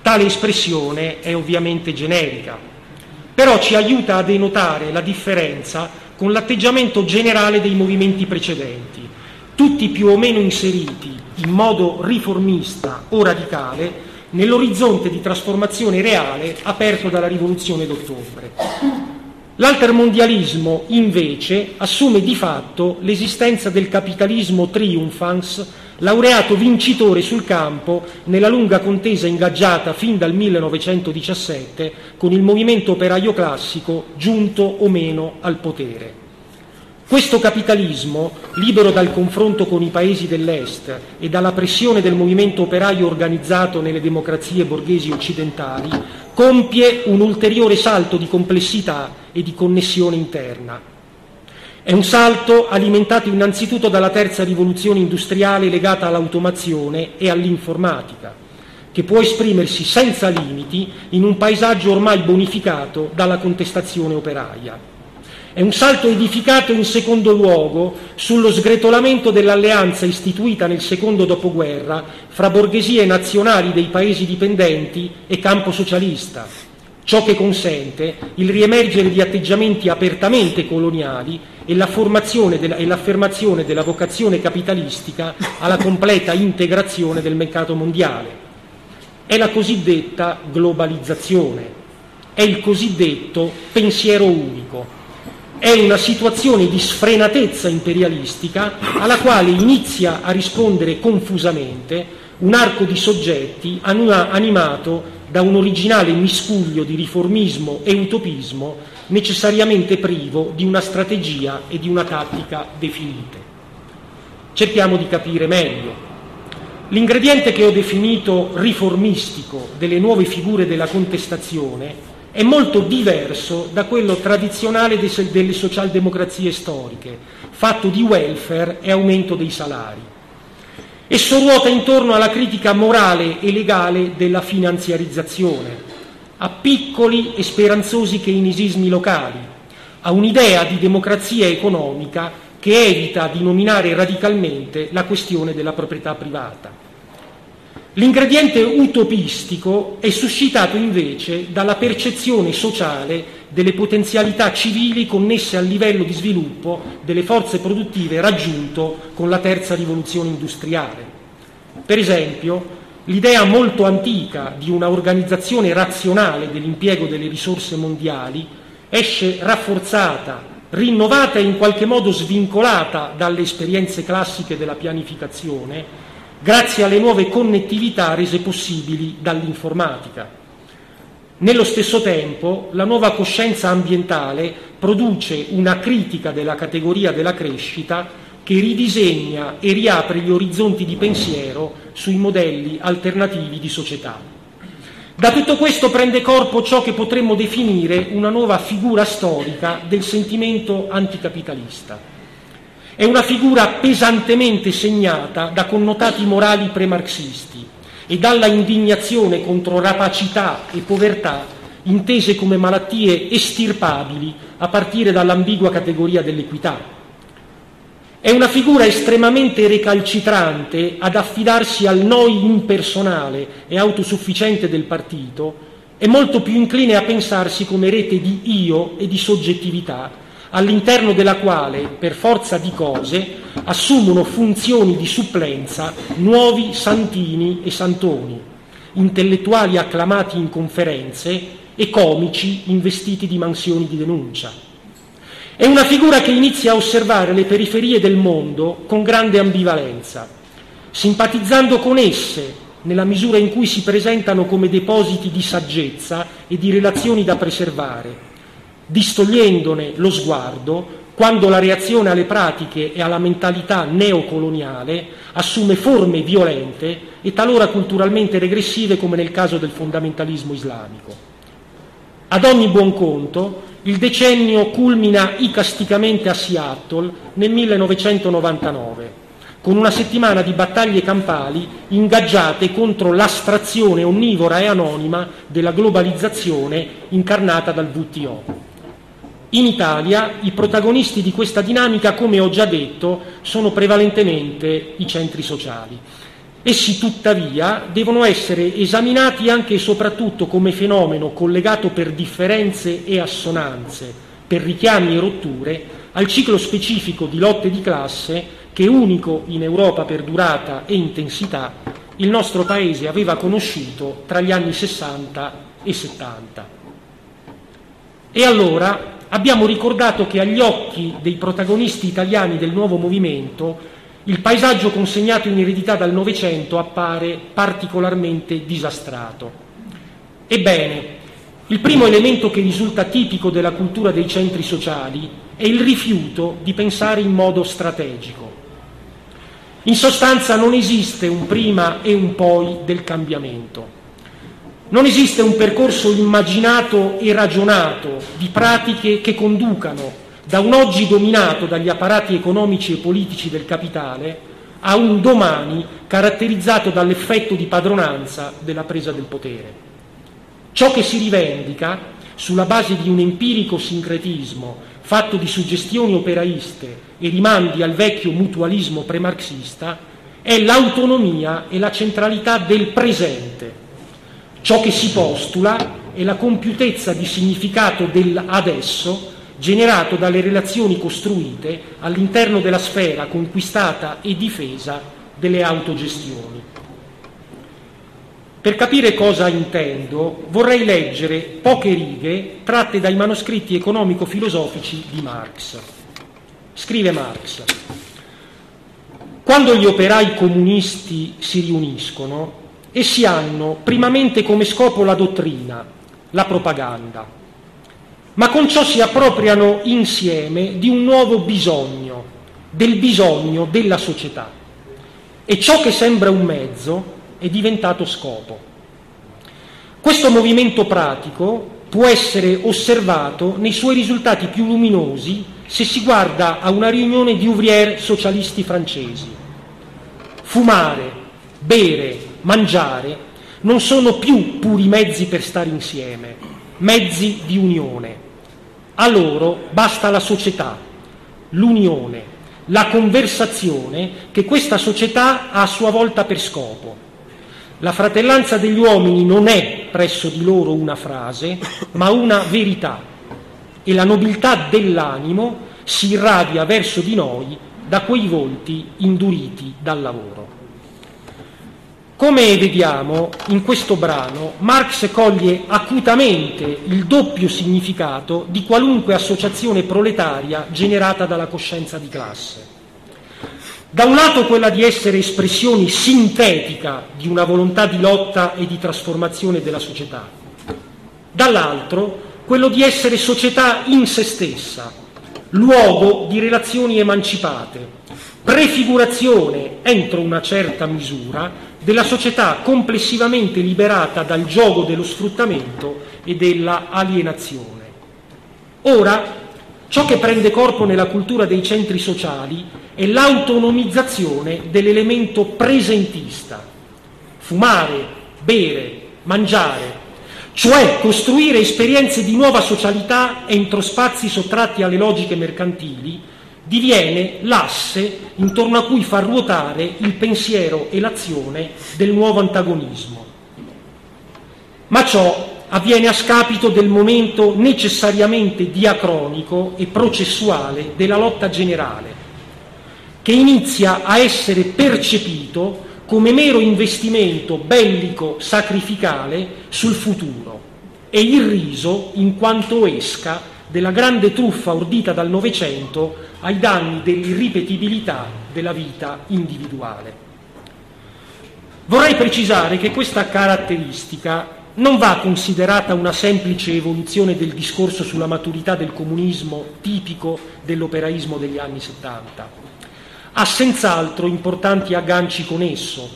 Tale espressione è ovviamente generica, però ci aiuta a denotare la differenza con l'atteggiamento generale dei movimenti precedenti tutti più o meno inseriti in modo riformista o radicale nell'orizzonte di trasformazione reale aperto dalla rivoluzione d'ottobre. L'altermondialismo, invece, assume di fatto l'esistenza del capitalismo triumphans, laureato vincitore sul campo nella lunga contesa ingaggiata fin dal 1917 con il movimento operaio classico giunto o meno al potere. Questo capitalismo, libero dal confronto con i paesi dell'Est e dalla pressione del movimento operaio organizzato nelle democrazie borghesi occidentali, compie un ulteriore salto di complessità e di connessione interna. È un salto alimentato innanzitutto dalla terza rivoluzione industriale legata all'automazione e all'informatica, che può esprimersi senza limiti in un paesaggio ormai bonificato dalla contestazione operaia. È un salto edificato in secondo luogo sullo sgretolamento dell'alleanza istituita nel secondo dopoguerra fra borghesie nazionali dei paesi dipendenti e campo socialista, ciò che consente il riemergere di atteggiamenti apertamente coloniali e l'affermazione della vocazione capitalistica alla completa integrazione del mercato mondiale. È la cosiddetta globalizzazione, è il cosiddetto pensiero unico, è una situazione di sfrenatezza imperialistica alla quale inizia a rispondere confusamente un arco di soggetti animato da un originale miscuglio di riformismo e utopismo necessariamente privo di una strategia e di una tattica definite. Cerchiamo di capire meglio. L'ingrediente che ho definito riformistico delle nuove figure della contestazione è molto diverso da quello tradizionale delle socialdemocrazie storiche, fatto di welfare e aumento dei salari. Esso ruota intorno alla critica morale e legale della finanziarizzazione, a piccoli e speranzosi keynesismi locali, a un'idea di democrazia economica che evita di nominare radicalmente la questione della proprietà privata. L'ingrediente utopistico è suscitato invece dalla percezione sociale delle potenzialità civili connesse al livello di sviluppo delle forze produttive raggiunto con la terza rivoluzione industriale. Per esempio, l'idea molto antica di una organizzazione razionale dell'impiego delle risorse mondiali esce rafforzata, rinnovata e in qualche modo svincolata dalle esperienze classiche della pianificazione grazie alle nuove connettività rese possibili dall'informatica. Nello stesso tempo, la nuova coscienza ambientale produce una critica della categoria della crescita che ridisegna e riapre gli orizzonti di pensiero sui modelli alternativi di società. Da tutto questo prende corpo ciò che potremmo definire una nuova figura storica del sentimento anticapitalista è una figura pesantemente segnata da connotati morali premarxisti e dalla indignazione contro rapacità e povertà intese come malattie estirpabili a partire dall'ambigua categoria dell'equità. È una figura estremamente recalcitrante ad affidarsi al noi impersonale e autosufficiente del partito e molto più incline a pensarsi come rete di io e di soggettività all'interno della quale, per forza di cose, assumono funzioni di supplenza nuovi santini e santoni, intellettuali acclamati in conferenze e comici investiti di mansioni di denuncia. È una figura che inizia a osservare le periferie del mondo con grande ambivalenza, simpatizzando con esse nella misura in cui si presentano come depositi di saggezza e di relazioni da preservare, distogliendone lo sguardo quando la reazione alle pratiche e alla mentalità neocoloniale assume forme violente e talora culturalmente regressive come nel caso del fondamentalismo islamico. Ad ogni buon conto, il decennio culmina icasticamente a Seattle nel 1999, con una settimana di battaglie campali ingaggiate contro l'astrazione onnivora e anonima della globalizzazione incarnata dal WTO. In Italia i protagonisti di questa dinamica, come ho già detto, sono prevalentemente i centri sociali. Essi tuttavia devono essere esaminati anche e soprattutto come fenomeno collegato per differenze e assonanze, per richiami e rotture, al ciclo specifico di lotte di classe che, unico in Europa per durata e intensità, il nostro Paese aveva conosciuto tra gli anni 60 e 70. E allora abbiamo ricordato che agli occhi dei protagonisti italiani del nuovo movimento il paesaggio consegnato in eredità dal Novecento appare particolarmente disastrato. Ebbene, il primo elemento che risulta tipico della cultura dei centri sociali è il rifiuto di pensare in modo strategico. In sostanza non esiste un prima e un poi del cambiamento. Non esiste un percorso immaginato e ragionato di pratiche che conducano da un oggi dominato dagli apparati economici e politici del capitale a un domani caratterizzato dall'effetto di padronanza della presa del potere. Ciò che si rivendica, sulla base di un empirico sincretismo fatto di suggestioni operaiste e rimandi al vecchio mutualismo premarxista, è l'autonomia e la centralità del presente Ciò che si postula è la compiutezza di significato dell'adesso generato dalle relazioni costruite all'interno della sfera conquistata e difesa delle autogestioni. Per capire cosa intendo, vorrei leggere poche righe tratte dai manoscritti economico-filosofici di Marx. Scrive Marx, quando gli operai comunisti si riuniscono, Essi hanno primamente come scopo la dottrina, la propaganda, ma con ciò si appropriano insieme di un nuovo bisogno, del bisogno della società. E ciò che sembra un mezzo è diventato scopo. Questo movimento pratico può essere osservato nei suoi risultati più luminosi se si guarda a una riunione di ouvrier socialisti francesi fumare, bere, mangiare non sono più puri mezzi per stare insieme, mezzi di unione. A loro basta la società, l'unione, la conversazione che questa società ha a sua volta per scopo. La fratellanza degli uomini non è presso di loro una frase, ma una verità e la nobiltà dell'animo si irradia verso di noi da quei volti induriti dal lavoro. Come vediamo in questo brano, Marx coglie acutamente il doppio significato di qualunque associazione proletaria generata dalla coscienza di classe. Da un lato quella di essere espressione sintetica di una volontà di lotta e di trasformazione della società, dall'altro quello di essere società in se stessa, luogo di relazioni emancipate, prefigurazione entro una certa misura della società complessivamente liberata dal gioco dello sfruttamento e della alienazione. Ora, ciò che prende corpo nella cultura dei centri sociali è l'autonomizzazione dell'elemento presentista. Fumare, bere, mangiare, cioè costruire esperienze di nuova socialità entro spazi sottratti alle logiche mercantili, diviene l'asse intorno a cui far ruotare il pensiero e l'azione del nuovo antagonismo. Ma ciò avviene a scapito del momento necessariamente diacronico e processuale della lotta generale, che inizia a essere percepito come mero investimento bellico sacrificale sul futuro e irriso in quanto esca della grande truffa ordita dal Novecento ai danni dell'irripetibilità della vita individuale. Vorrei precisare che questa caratteristica non va considerata una semplice evoluzione del discorso sulla maturità del comunismo tipico dell'operaismo degli anni 70. Ha senz'altro importanti agganci con esso,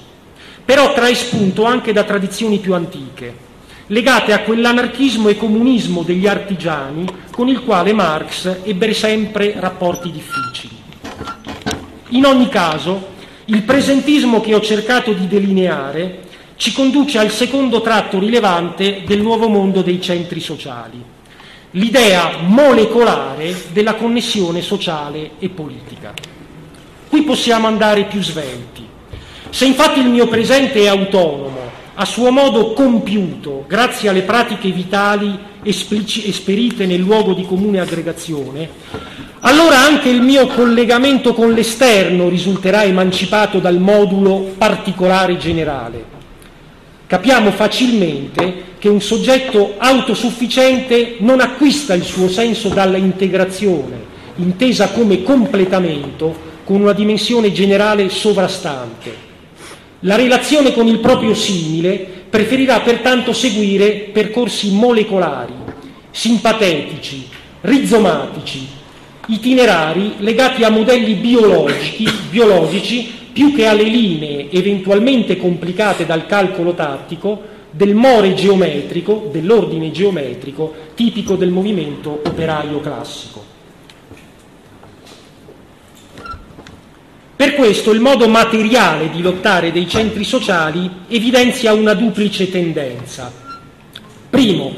però trae spunto anche da tradizioni più antiche, legate a quell'anarchismo e comunismo degli artigiani con il quale Marx ebbe sempre rapporti difficili. In ogni caso, il presentismo che ho cercato di delineare ci conduce al secondo tratto rilevante del nuovo mondo dei centri sociali, l'idea molecolare della connessione sociale e politica. Qui possiamo andare più svelti. Se infatti il mio presente è autonomo a suo modo compiuto grazie alle pratiche vitali esperite nel luogo di comune aggregazione, allora anche il mio collegamento con l'esterno risulterà emancipato dal modulo particolare generale. Capiamo facilmente che un soggetto autosufficiente non acquista il suo senso dalla integrazione, intesa come completamento, con una dimensione generale sovrastante la relazione con il proprio simile preferirà pertanto seguire percorsi molecolari, simpatetici, rizomatici, itinerari legati a modelli biologici, biologici più che alle linee eventualmente complicate dal calcolo tattico del more geometrico, dell'ordine geometrico tipico del movimento operaio classico. Per questo il modo materiale di lottare dei centri sociali evidenzia una duplice tendenza. Primo,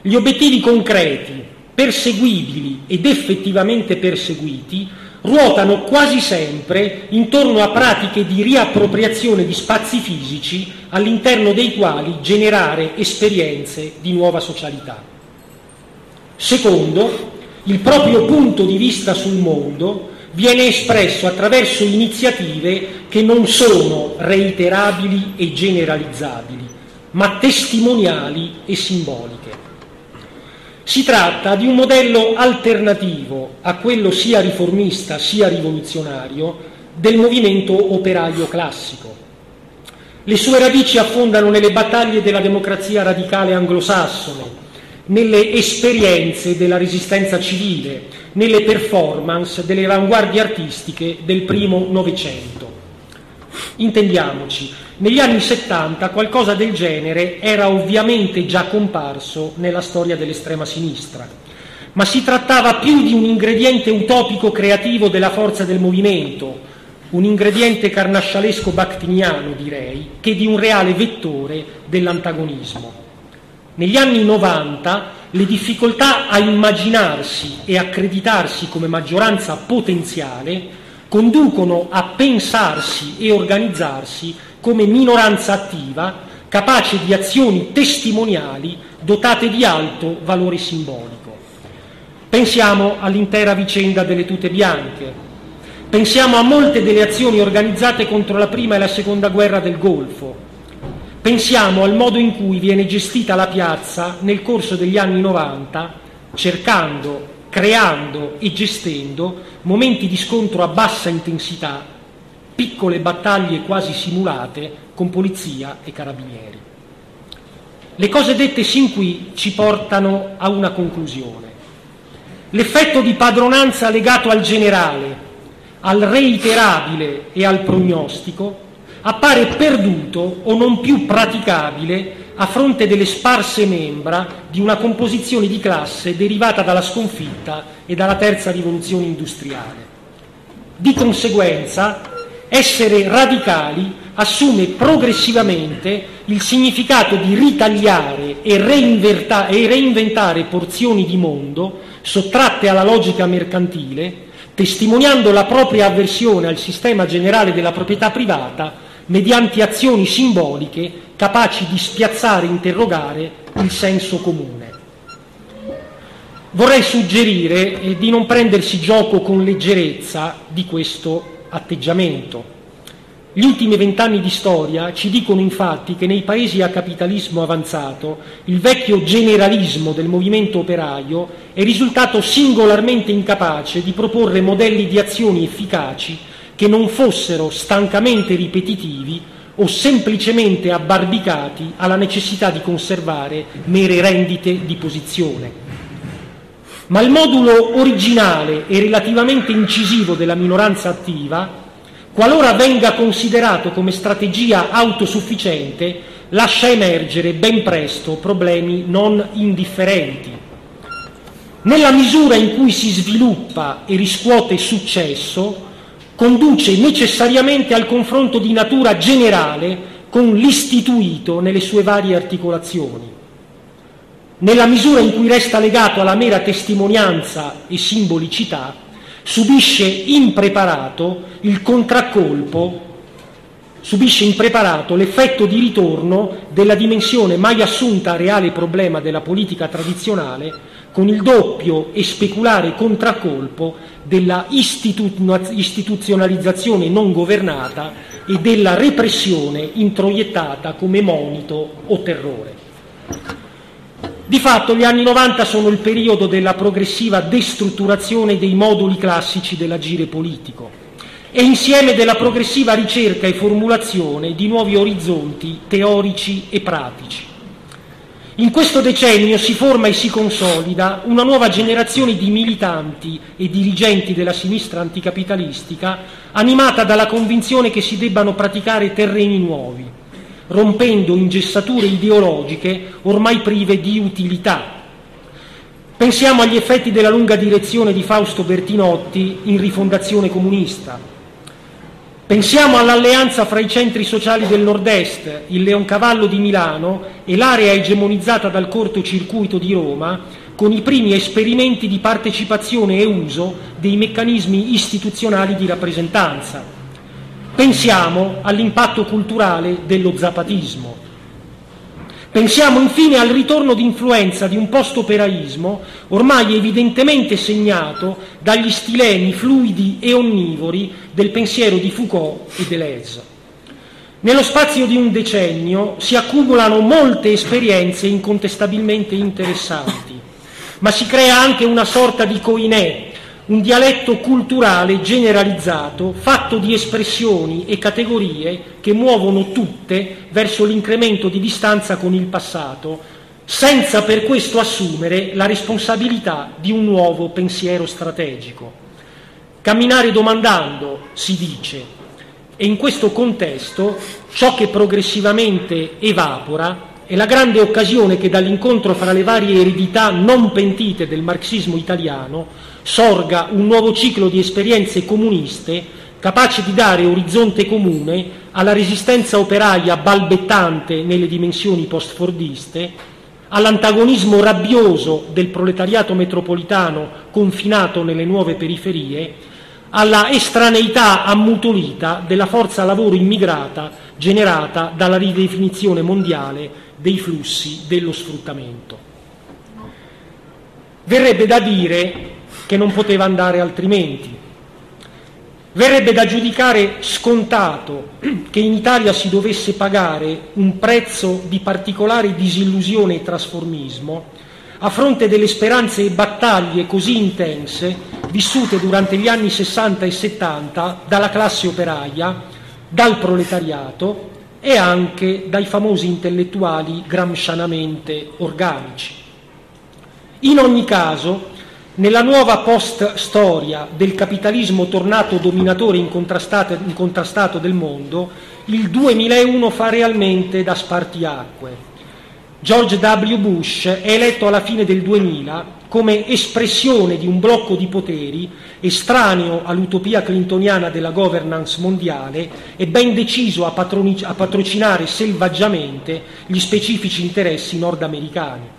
gli obiettivi concreti, perseguibili ed effettivamente perseguiti ruotano quasi sempre intorno a pratiche di riappropriazione di spazi fisici all'interno dei quali generare esperienze di nuova socialità. Secondo, il proprio punto di vista sul mondo viene espresso attraverso iniziative che non sono reiterabili e generalizzabili, ma testimoniali e simboliche. Si tratta di un modello alternativo a quello sia riformista sia rivoluzionario del movimento operaio classico. Le sue radici affondano nelle battaglie della democrazia radicale anglosassone, nelle esperienze della resistenza civile, nelle performance delle avanguardie artistiche del primo Novecento. Intendiamoci, negli anni 70 qualcosa del genere era ovviamente già comparso nella storia dell'estrema sinistra, ma si trattava più di un ingrediente utopico creativo della forza del movimento, un ingrediente carnascialesco bactiniano, direi, che di un reale vettore dell'antagonismo. Negli anni 90 le difficoltà a immaginarsi e accreditarsi come maggioranza potenziale conducono a pensarsi e organizzarsi come minoranza attiva capace di azioni testimoniali dotate di alto valore simbolico. Pensiamo all'intera vicenda delle tute bianche, pensiamo a molte delle azioni organizzate contro la prima e la seconda guerra del Golfo, pensiamo al modo in cui viene gestita la piazza nel corso degli anni 90, cercando, creando e gestendo momenti di scontro a bassa intensità, piccole battaglie quasi simulate con polizia e carabinieri. Le cose dette sin qui ci portano a una conclusione. L'effetto di padronanza legato al generale, al reiterabile e al prognostico appare perduto o non più praticabile a fronte delle sparse membra di una composizione di classe derivata dalla sconfitta e dalla terza rivoluzione industriale. Di conseguenza, essere radicali assume progressivamente il significato di ritagliare e, e reinventare porzioni di mondo sottratte alla logica mercantile, testimoniando la propria avversione al sistema generale della proprietà privata mediante azioni simboliche capaci di spiazzare e interrogare il senso comune. Vorrei suggerire eh, di non prendersi gioco con leggerezza di questo atteggiamento gli ultimi vent'anni di storia ci dicono infatti che nei paesi a capitalismo avanzato il vecchio generalismo del movimento operaio è risultato singolarmente incapace di proporre modelli di azioni efficaci che non fossero stancamente ripetitivi o semplicemente abbarbicati alla necessità di conservare mere rendite di posizione. Ma il modulo originale e relativamente incisivo della minoranza attiva qualora venga considerato come strategia autosufficiente, lascia emergere ben presto problemi non indifferenti. Nella misura in cui si sviluppa e riscuote successo, conduce necessariamente al confronto di natura generale con l'istituito nelle sue varie articolazioni. Nella misura in cui resta legato alla mera testimonianza e simbolicità, subisce impreparato il contraccolpo, subisce impreparato l'effetto di ritorno della dimensione mai assunta a reale problema della politica tradizionale con il doppio e speculare contraccolpo della istituzionalizzazione non governata e della repressione introiettata come monito o terrore. Di fatto gli anni 90 sono il periodo della progressiva destrutturazione dei moduli classici dell'agire politico e insieme della progressiva ricerca e formulazione di nuovi orizzonti teorici e pratici. In questo decennio si forma e si consolida una nuova generazione di militanti e dirigenti della sinistra anticapitalistica animata dalla convinzione che si debbano praticare terreni nuovi, rompendo ingessature ideologiche ormai prive di utilità. Pensiamo agli effetti della lunga direzione di Fausto Bertinotti in Rifondazione Comunista. Pensiamo all'alleanza fra i centri sociali del nord-est, il Leoncavallo di Milano e l'area egemonizzata dal cortocircuito di Roma, con i primi esperimenti di partecipazione e uso dei meccanismi istituzionali di rappresentanza. Pensiamo all'impatto culturale dello zapatismo. Pensiamo infine al ritorno di influenza di un post-operaismo ormai evidentemente segnato dagli stilemi fluidi e onnivori del pensiero di Foucault e Deleuze. Nello spazio di un decennio si accumulano molte esperienze incontestabilmente interessanti, ma si crea anche una sorta di coinè un dialetto culturale generalizzato fatto di espressioni e categorie che muovono tutte verso l'incremento di distanza con il passato, senza per questo assumere la responsabilità di un nuovo pensiero strategico. Camminare domandando, si dice, e in questo contesto ciò che progressivamente evapora è la grande occasione che dall'incontro fra le varie eredità non pentite del marxismo italiano sorga un nuovo ciclo di esperienze comuniste capace di dare orizzonte comune alla resistenza operaia balbettante nelle dimensioni post-fordiste, all'antagonismo rabbioso del proletariato metropolitano confinato nelle nuove periferie, alla estraneità ammutolita della forza lavoro immigrata generata dalla ridefinizione mondiale dei flussi dello sfruttamento. Verrebbe da dire che non poteva andare altrimenti. Verrebbe da giudicare scontato che in Italia si dovesse pagare un prezzo di particolare disillusione e trasformismo a fronte delle speranze e battaglie così intense vissute durante gli anni 60 e 70 dalla classe operaia, dal proletariato e anche dai famosi intellettuali gramscianamente organici. In ogni caso, nella nuova post-storia del capitalismo tornato dominatore incontrastato, incontrastato del mondo, il 2001 fa realmente da spartiacque. George W. Bush è eletto alla fine del 2000 come espressione di un blocco di poteri estraneo all'utopia clintoniana della governance mondiale e ben deciso a, patroni- a patrocinare selvaggiamente gli specifici interessi nordamericani.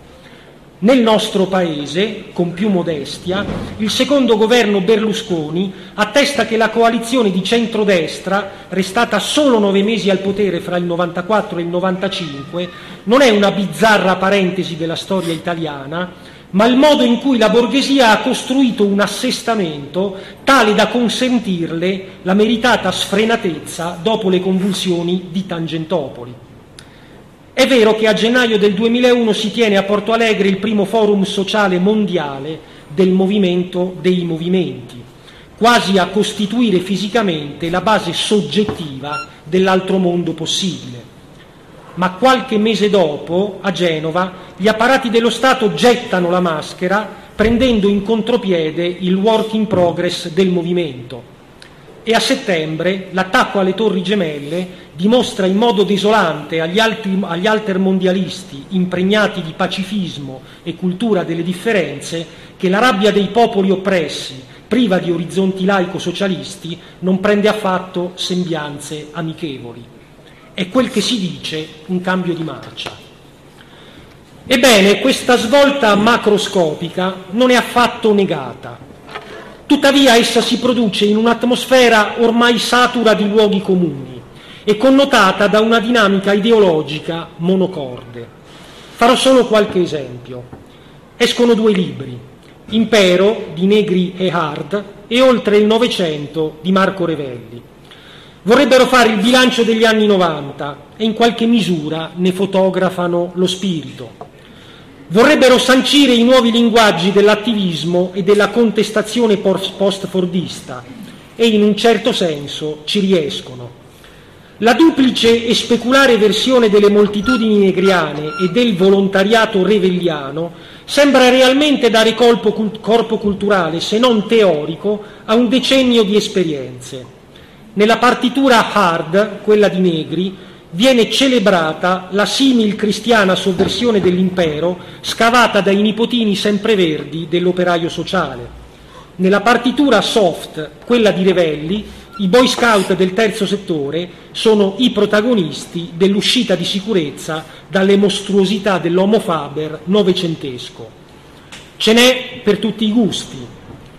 Nel nostro Paese, con più modestia, il secondo governo Berlusconi attesta che la coalizione di centrodestra, restata solo nove mesi al potere fra il 94 e il 95, non è una bizzarra parentesi della storia italiana, ma il modo in cui la borghesia ha costruito un assestamento tale da consentirle la meritata sfrenatezza dopo le convulsioni di Tangentopoli. È vero che a gennaio del 2001 si tiene a Porto Alegre il primo forum sociale mondiale del movimento dei movimenti, quasi a costituire fisicamente la base soggettiva dell'altro mondo possibile. Ma qualche mese dopo, a Genova, gli apparati dello Stato gettano la maschera prendendo in contropiede il work in progress del movimento e a settembre l'attacco alle torri gemelle dimostra in modo desolante agli, altri, agli altermondialisti impregnati di pacifismo e cultura delle differenze che la rabbia dei popoli oppressi, priva di orizzonti laico-socialisti, non prende affatto sembianze amichevoli. È quel che si dice un cambio di marcia. Ebbene, questa svolta macroscopica non è affatto negata Tuttavia essa si produce in un'atmosfera ormai satura di luoghi comuni e connotata da una dinamica ideologica monocorde. Farò solo qualche esempio. Escono due libri, Impero di Negri e Hard e Oltre il Novecento di Marco Revelli. Vorrebbero fare il bilancio degli anni 90 e in qualche misura ne fotografano lo spirito. Vorrebbero sancire i nuovi linguaggi dell'attivismo e della contestazione post-fordista e in un certo senso ci riescono. La duplice e speculare versione delle moltitudini negriane e del volontariato revelliano sembra realmente dare colpo, corpo culturale, se non teorico, a un decennio di esperienze. Nella partitura hard, quella di Negri, viene celebrata la simil cristiana sovversione dell'impero scavata dai nipotini sempreverdi dell'operaio sociale. Nella partitura soft, quella di Revelli, i boy scout del terzo settore sono i protagonisti dell'uscita di sicurezza dalle mostruosità dell'homo faber novecentesco. Ce n'è per tutti i gusti,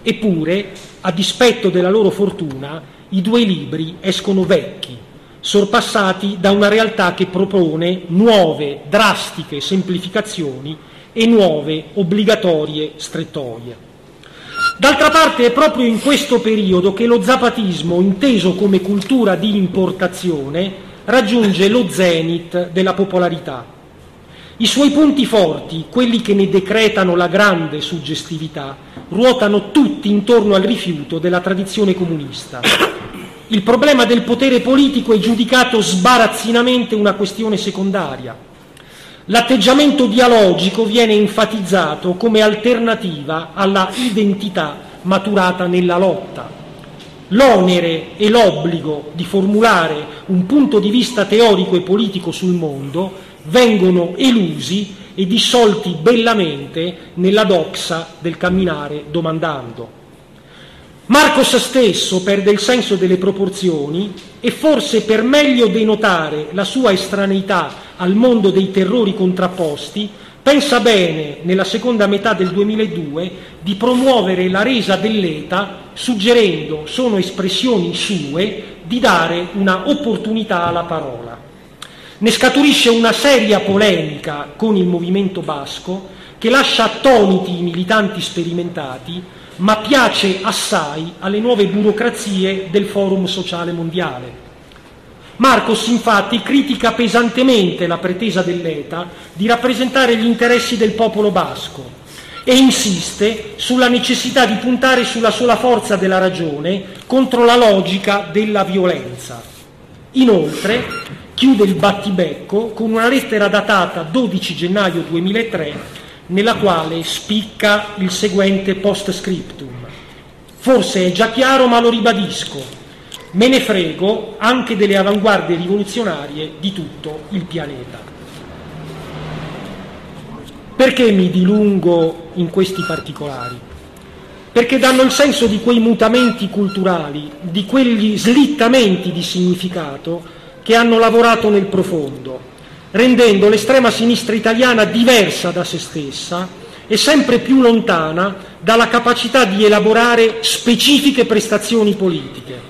eppure, a dispetto della loro fortuna, i due libri escono vecchi sorpassati da una realtà che propone nuove, drastiche semplificazioni e nuove, obbligatorie strettoie. D'altra parte è proprio in questo periodo che lo zapatismo, inteso come cultura di importazione, raggiunge lo zenit della popolarità. I suoi punti forti, quelli che ne decretano la grande suggestività, ruotano tutti intorno al rifiuto della tradizione comunista il problema del potere politico è giudicato sbarazzinamente una questione secondaria. L'atteggiamento dialogico viene enfatizzato come alternativa alla identità maturata nella lotta. L'onere e l'obbligo di formulare un punto di vista teorico e politico sul mondo vengono elusi e dissolti bellamente nella doxa del camminare domandando. Marcos stesso perde il senso delle proporzioni e forse per meglio denotare la sua estraneità al mondo dei terrori contrapposti, pensa bene, nella seconda metà del 2002, di promuovere la resa dell'ETA suggerendo, sono espressioni sue, di dare una opportunità alla parola. Ne scaturisce una seria polemica con il movimento basco che lascia attoniti i militanti sperimentati ma piace assai alle nuove burocrazie del Forum Sociale Mondiale. Marcos infatti critica pesantemente la pretesa dell'ETA di rappresentare gli interessi del popolo basco e insiste sulla necessità di puntare sulla sola forza della ragione contro la logica della violenza. Inoltre chiude il battibecco con una lettera datata 12 gennaio 2003 nella quale spicca il seguente post scriptum. Forse è già chiaro, ma lo ribadisco. Me ne frego anche delle avanguardie rivoluzionarie di tutto il pianeta. Perché mi dilungo in questi particolari? Perché danno il senso di quei mutamenti culturali, di quegli slittamenti di significato che hanno lavorato nel profondo rendendo l'estrema sinistra italiana diversa da se stessa e sempre più lontana dalla capacità di elaborare specifiche prestazioni politiche.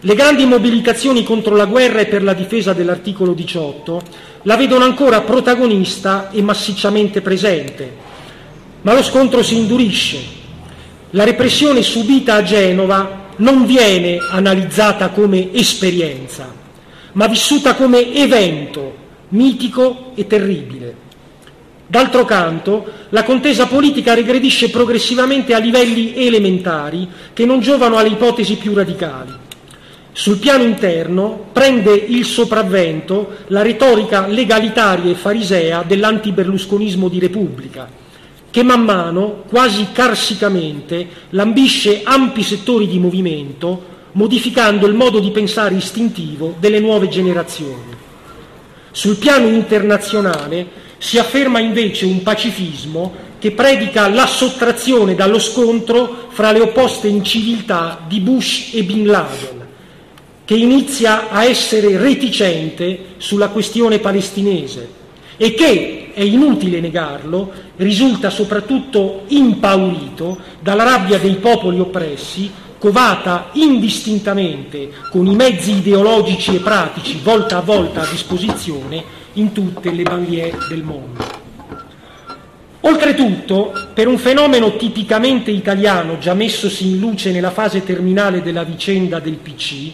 Le grandi mobilitazioni contro la guerra e per la difesa dell'articolo 18 la vedono ancora protagonista e massicciamente presente, ma lo scontro si indurisce. La repressione subita a Genova non viene analizzata come esperienza, ma vissuta come evento mitico e terribile. D'altro canto, la contesa politica regredisce progressivamente a livelli elementari che non giovano alle ipotesi più radicali. Sul piano interno prende il sopravvento la retorica legalitaria e farisea dell'antiberlusconismo di Repubblica, che man mano, quasi carsicamente, lambisce ampi settori di movimento, modificando il modo di pensare istintivo delle nuove generazioni. Sul piano internazionale si afferma invece un pacifismo che predica la sottrazione dallo scontro fra le opposte inciviltà di Bush e Bin Laden, che inizia a essere reticente sulla questione palestinese e che, è inutile negarlo, risulta soprattutto impaurito dalla rabbia dei popoli oppressi covata indistintamente con i mezzi ideologici e pratici volta a volta a disposizione in tutte le banlieue del mondo. Oltretutto, per un fenomeno tipicamente italiano già messosi in luce nella fase terminale della vicenda del PC,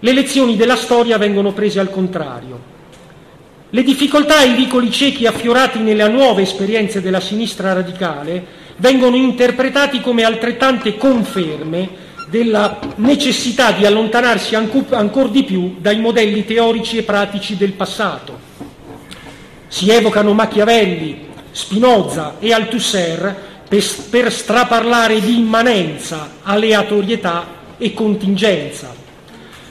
le lezioni della storia vengono prese al contrario. Le difficoltà e i vicoli ciechi affiorati nelle nuove esperienze della sinistra radicale vengono interpretati come altrettante conferme della necessità di allontanarsi ancora di più dai modelli teorici e pratici del passato. Si evocano Machiavelli, Spinoza e Althusser per, per straparlare di immanenza, aleatorietà e contingenza.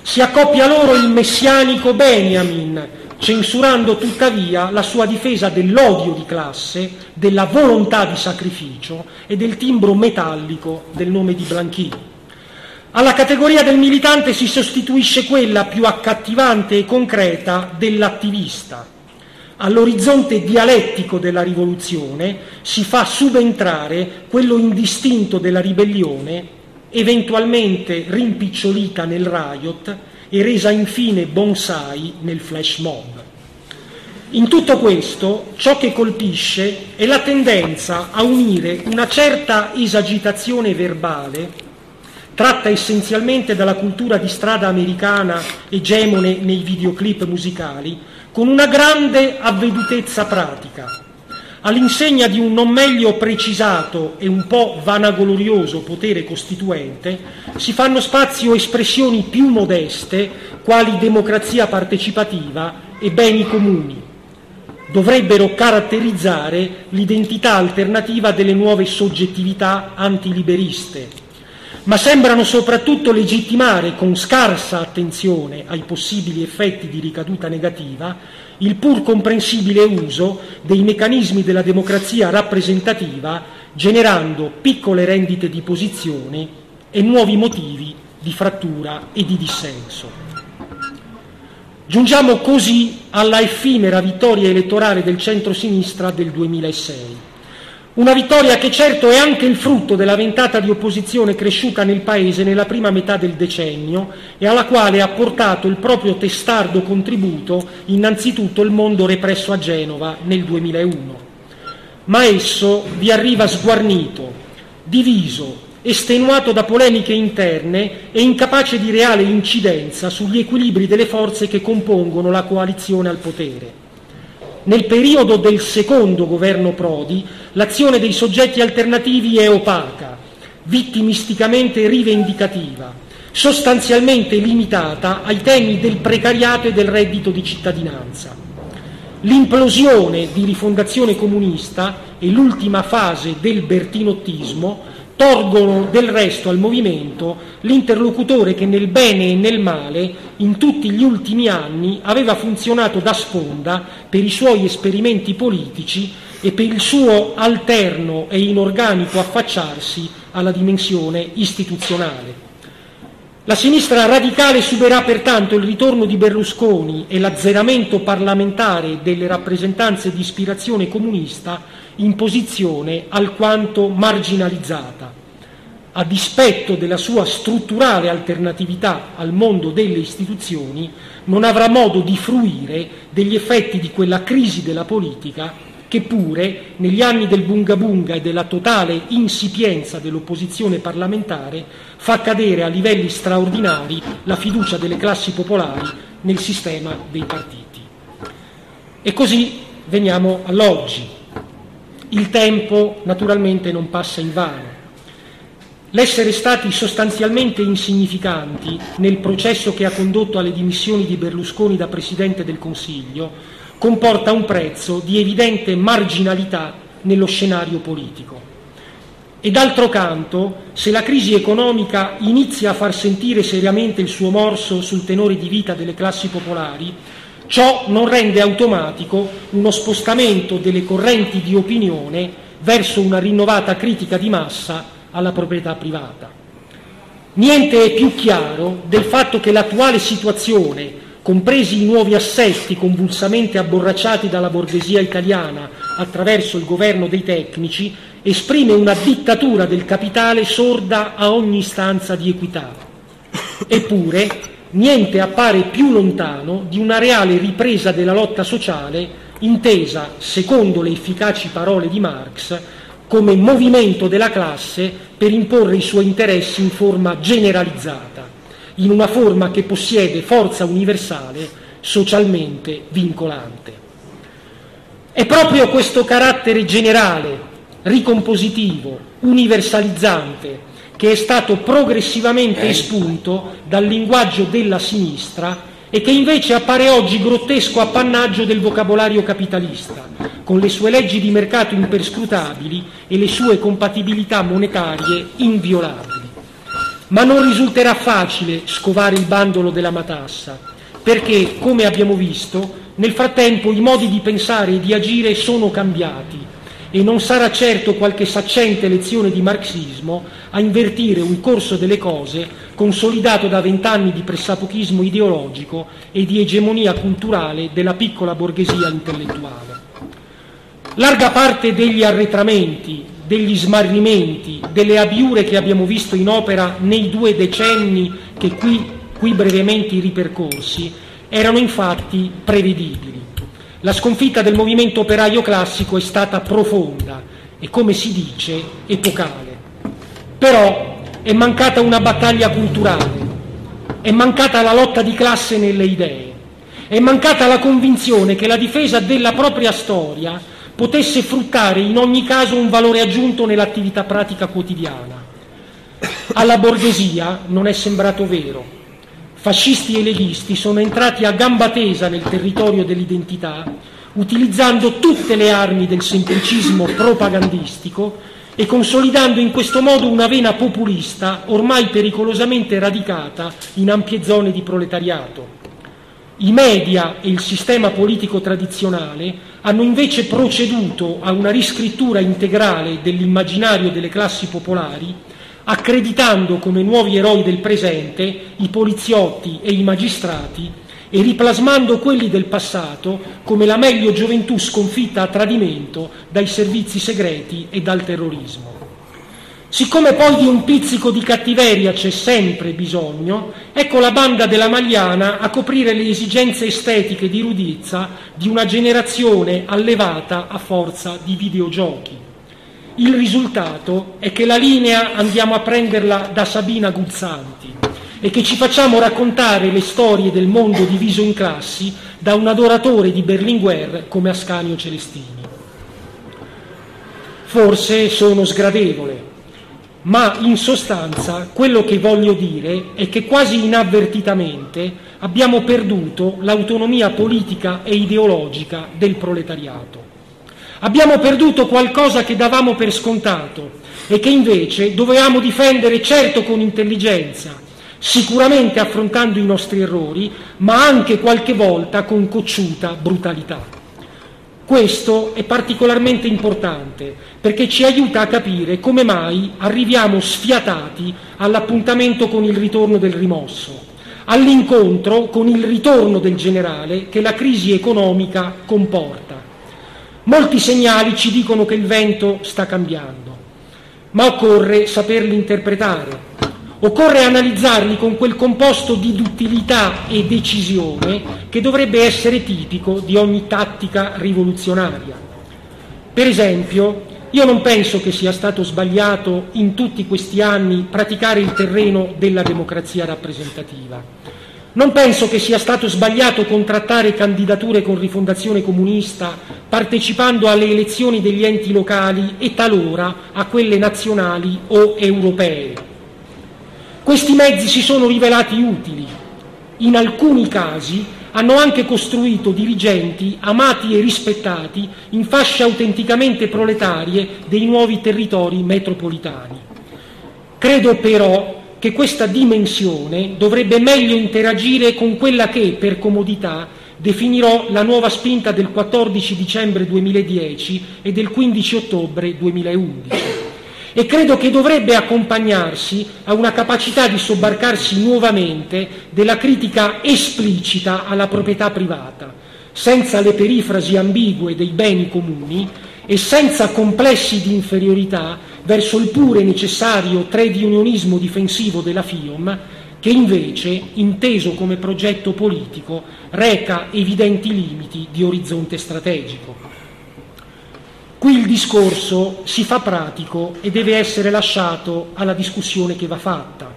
Si accoppia loro il messianico Benjamin, censurando tuttavia la sua difesa dell'odio di classe, della volontà di sacrificio e del timbro metallico del nome di Blanchini. Alla categoria del militante si sostituisce quella più accattivante e concreta dell'attivista. All'orizzonte dialettico della rivoluzione si fa subentrare quello indistinto della ribellione, eventualmente rimpicciolita nel riot e resa infine bonsai nel flash mob. In tutto questo ciò che colpisce è la tendenza a unire una certa esagitazione verbale, tratta essenzialmente dalla cultura di strada americana egemone nei videoclip musicali, con una grande avvedutezza pratica. All'insegna di un non meglio precisato e un po' vanaglorioso potere costituente, si fanno spazio espressioni più modeste, quali democrazia partecipativa e beni comuni, dovrebbero caratterizzare l'identità alternativa delle nuove soggettività antiliberiste, ma sembrano soprattutto legittimare con scarsa attenzione ai possibili effetti di ricaduta negativa il pur comprensibile uso dei meccanismi della democrazia rappresentativa generando piccole rendite di posizione e nuovi motivi di frattura e di dissenso. Giungiamo così alla effimera vittoria elettorale del centro-sinistra del 2006 una vittoria che certo è anche il frutto della ventata di opposizione cresciuta nel Paese nella prima metà del decennio e alla quale ha portato il proprio testardo contributo innanzitutto il mondo represso a Genova nel 2001. Ma esso vi arriva sguarnito, diviso, estenuato da polemiche interne e incapace di reale incidenza sugli equilibri delle forze che compongono la coalizione al potere. Nel periodo del secondo governo Prodi l'azione dei soggetti alternativi è opaca, vittimisticamente rivendicativa, sostanzialmente limitata ai temi del precariato e del reddito di cittadinanza. L'implosione di rifondazione comunista e l'ultima fase del bertinottismo torgono del resto al movimento l'interlocutore che nel bene e nel male in tutti gli ultimi anni aveva funzionato da sponda per i suoi esperimenti politici e per il suo alterno e inorganico affacciarsi alla dimensione istituzionale. La sinistra radicale subirà pertanto il ritorno di Berlusconi e l'azzeramento parlamentare delle rappresentanze di ispirazione comunista in posizione alquanto marginalizzata. A dispetto della sua strutturale alternatività al mondo delle istituzioni, non avrà modo di fruire degli effetti di quella crisi della politica che pure negli anni del bunga bunga e della totale insipienza dell'opposizione parlamentare fa cadere a livelli straordinari la fiducia delle classi popolari nel sistema dei partiti. E così veniamo all'oggi. Il tempo naturalmente non passa in vano. L'essere stati sostanzialmente insignificanti nel processo che ha condotto alle dimissioni di Berlusconi da Presidente del Consiglio comporta un prezzo di evidente marginalità nello scenario politico. E d'altro canto, se la crisi economica inizia a far sentire seriamente il suo morso sul tenore di vita delle classi popolari, Ciò non rende automatico uno spostamento delle correnti di opinione verso una rinnovata critica di massa alla proprietà privata. Niente è più chiaro del fatto che l'attuale situazione, compresi i nuovi assetti convulsamente abborracciati dalla borghesia italiana attraverso il governo dei tecnici, esprime una dittatura del capitale sorda a ogni istanza di equità. Eppure, niente appare più lontano di una reale ripresa della lotta sociale intesa, secondo le efficaci parole di Marx, come movimento della classe per imporre i suoi interessi in forma generalizzata, in una forma che possiede forza universale socialmente vincolante. È proprio questo carattere generale, ricompositivo, universalizzante, che è stato progressivamente espunto dal linguaggio della sinistra e che invece appare oggi grottesco appannaggio del vocabolario capitalista, con le sue leggi di mercato imperscrutabili e le sue compatibilità monetarie inviolabili. Ma non risulterà facile scovare il bandolo della matassa, perché, come abbiamo visto, nel frattempo i modi di pensare e di agire sono cambiati e non sarà certo qualche saccente lezione di marxismo a invertire un corso delle cose consolidato da vent'anni di pressapochismo ideologico e di egemonia culturale della piccola borghesia intellettuale. Larga parte degli arretramenti, degli smarrimenti, delle abiure che abbiamo visto in opera nei due decenni che qui, qui brevemente ripercorsi erano infatti prevedibili. La sconfitta del movimento operaio classico è stata profonda e, come si dice, epocale. Però è mancata una battaglia culturale, è mancata la lotta di classe nelle idee, è mancata la convinzione che la difesa della propria storia potesse fruttare in ogni caso un valore aggiunto nell'attività pratica quotidiana. Alla borghesia non è sembrato vero fascisti e leghisti sono entrati a gamba tesa nel territorio dell'identità, utilizzando tutte le armi del semplicismo propagandistico e consolidando in questo modo una vena populista ormai pericolosamente radicata in ampie zone di proletariato. I media e il sistema politico tradizionale hanno invece proceduto a una riscrittura integrale dell'immaginario delle classi popolari accreditando come nuovi eroi del presente i poliziotti e i magistrati e riplasmando quelli del passato come la meglio gioventù sconfitta a tradimento dai servizi segreti e dal terrorismo. Siccome poi di un pizzico di cattiveria c'è sempre bisogno, ecco la banda della Magliana a coprire le esigenze estetiche di rudizza di una generazione allevata a forza di videogiochi. Il risultato è che la linea andiamo a prenderla da Sabina Guzzanti e che ci facciamo raccontare le storie del mondo diviso in classi da un adoratore di Berlinguer come Ascanio Celestini. Forse sono sgradevole, ma in sostanza quello che voglio dire è che quasi inavvertitamente abbiamo perduto l'autonomia politica e ideologica del proletariato. Abbiamo perduto qualcosa che davamo per scontato e che invece dovevamo difendere certo con intelligenza, sicuramente affrontando i nostri errori, ma anche qualche volta con cocciuta brutalità. Questo è particolarmente importante perché ci aiuta a capire come mai arriviamo sfiatati all'appuntamento con il ritorno del rimosso, all'incontro con il ritorno del generale che la crisi economica comporta. Molti segnali ci dicono che il vento sta cambiando, ma occorre saperli interpretare Occorre analizzarli con quel composto di duttilità e decisione che dovrebbe essere tipico di ogni tattica rivoluzionaria. Per esempio, io non penso che sia stato sbagliato in tutti questi anni praticare il terreno della democrazia rappresentativa. Non penso che sia stato sbagliato contrattare candidature con rifondazione comunista partecipando alle elezioni degli enti locali e talora a quelle nazionali o europee. Questi mezzi si sono rivelati utili. In alcuni casi hanno anche costruito dirigenti amati e rispettati in fasce autenticamente proletarie dei nuovi territori metropolitani. Credo però che questa dimensione dovrebbe meglio interagire con quella che, per comodità, definirò la nuova spinta del 14 dicembre 2010 e del 15 ottobre 2011 e credo che dovrebbe accompagnarsi a una capacità di sobbarcarsi nuovamente della critica esplicita alla proprietà privata, senza le perifrasi ambigue dei beni comuni e senza complessi di inferiorità verso il pure necessario trade unionismo difensivo della FIOM, che invece, inteso come progetto politico, reca evidenti limiti di orizzonte strategico. Qui il discorso si fa pratico e deve essere lasciato alla discussione che va fatta.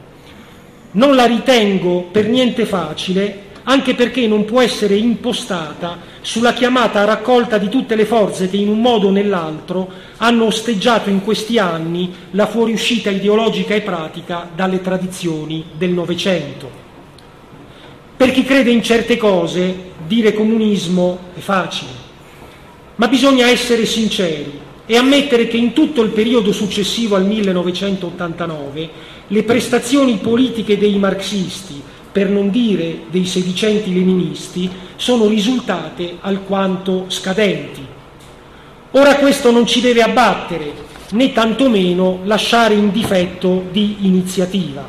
Non la ritengo per niente facile, anche perché non può essere impostata sulla chiamata a raccolta di tutte le forze che in un modo o nell'altro hanno osteggiato in questi anni la fuoriuscita ideologica e pratica dalle tradizioni del Novecento. Per chi crede in certe cose, dire comunismo è facile ma bisogna essere sinceri e ammettere che in tutto il periodo successivo al 1989 le prestazioni politiche dei marxisti, per non dire dei sedicenti leninisti, sono risultate alquanto scadenti. Ora questo non ci deve abbattere, né tantomeno lasciare in difetto di iniziativa.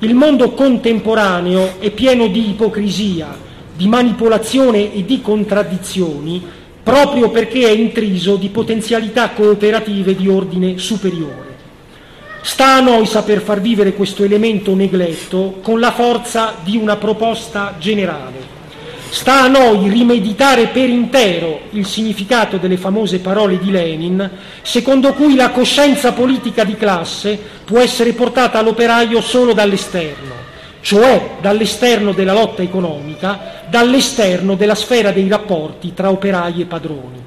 Il mondo contemporaneo è pieno di ipocrisia, di manipolazione e di contraddizioni proprio perché è intriso di potenzialità cooperative di ordine superiore. Sta a noi saper far vivere questo elemento negletto con la forza di una proposta generale. Sta a noi rimeditare per intero il significato delle famose parole di Lenin, secondo cui la coscienza politica di classe può essere portata all'operaio solo dall'esterno cioè dall'esterno della lotta economica, dall'esterno della sfera dei rapporti tra operai e padroni.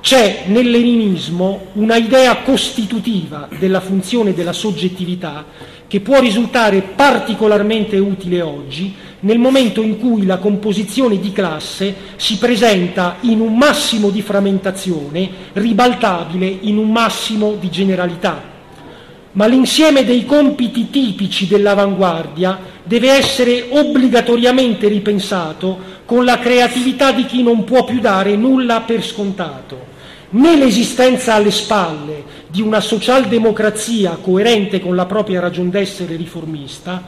C'è nel leninismo una idea costitutiva della funzione della soggettività che può risultare particolarmente utile oggi nel momento in cui la composizione di classe si presenta in un massimo di frammentazione ribaltabile in un massimo di generalità. Ma l'insieme dei compiti tipici dell'avanguardia deve essere obbligatoriamente ripensato con la creatività di chi non può più dare nulla per scontato, né l'esistenza alle spalle, di una socialdemocrazia coerente con la propria ragion d'essere riformista,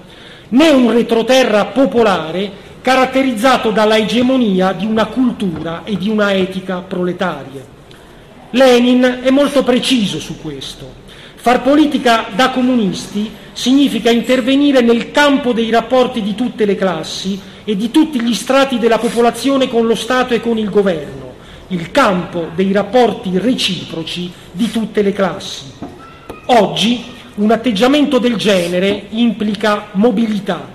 né un retroterra popolare caratterizzato dalla egemonia di una cultura e di una etica proletarie. Lenin è molto preciso su questo. Far politica da comunisti significa intervenire nel campo dei rapporti di tutte le classi e di tutti gli strati della popolazione con lo Stato e con il governo, il campo dei rapporti reciproci di tutte le classi. Oggi un atteggiamento del genere implica mobilità,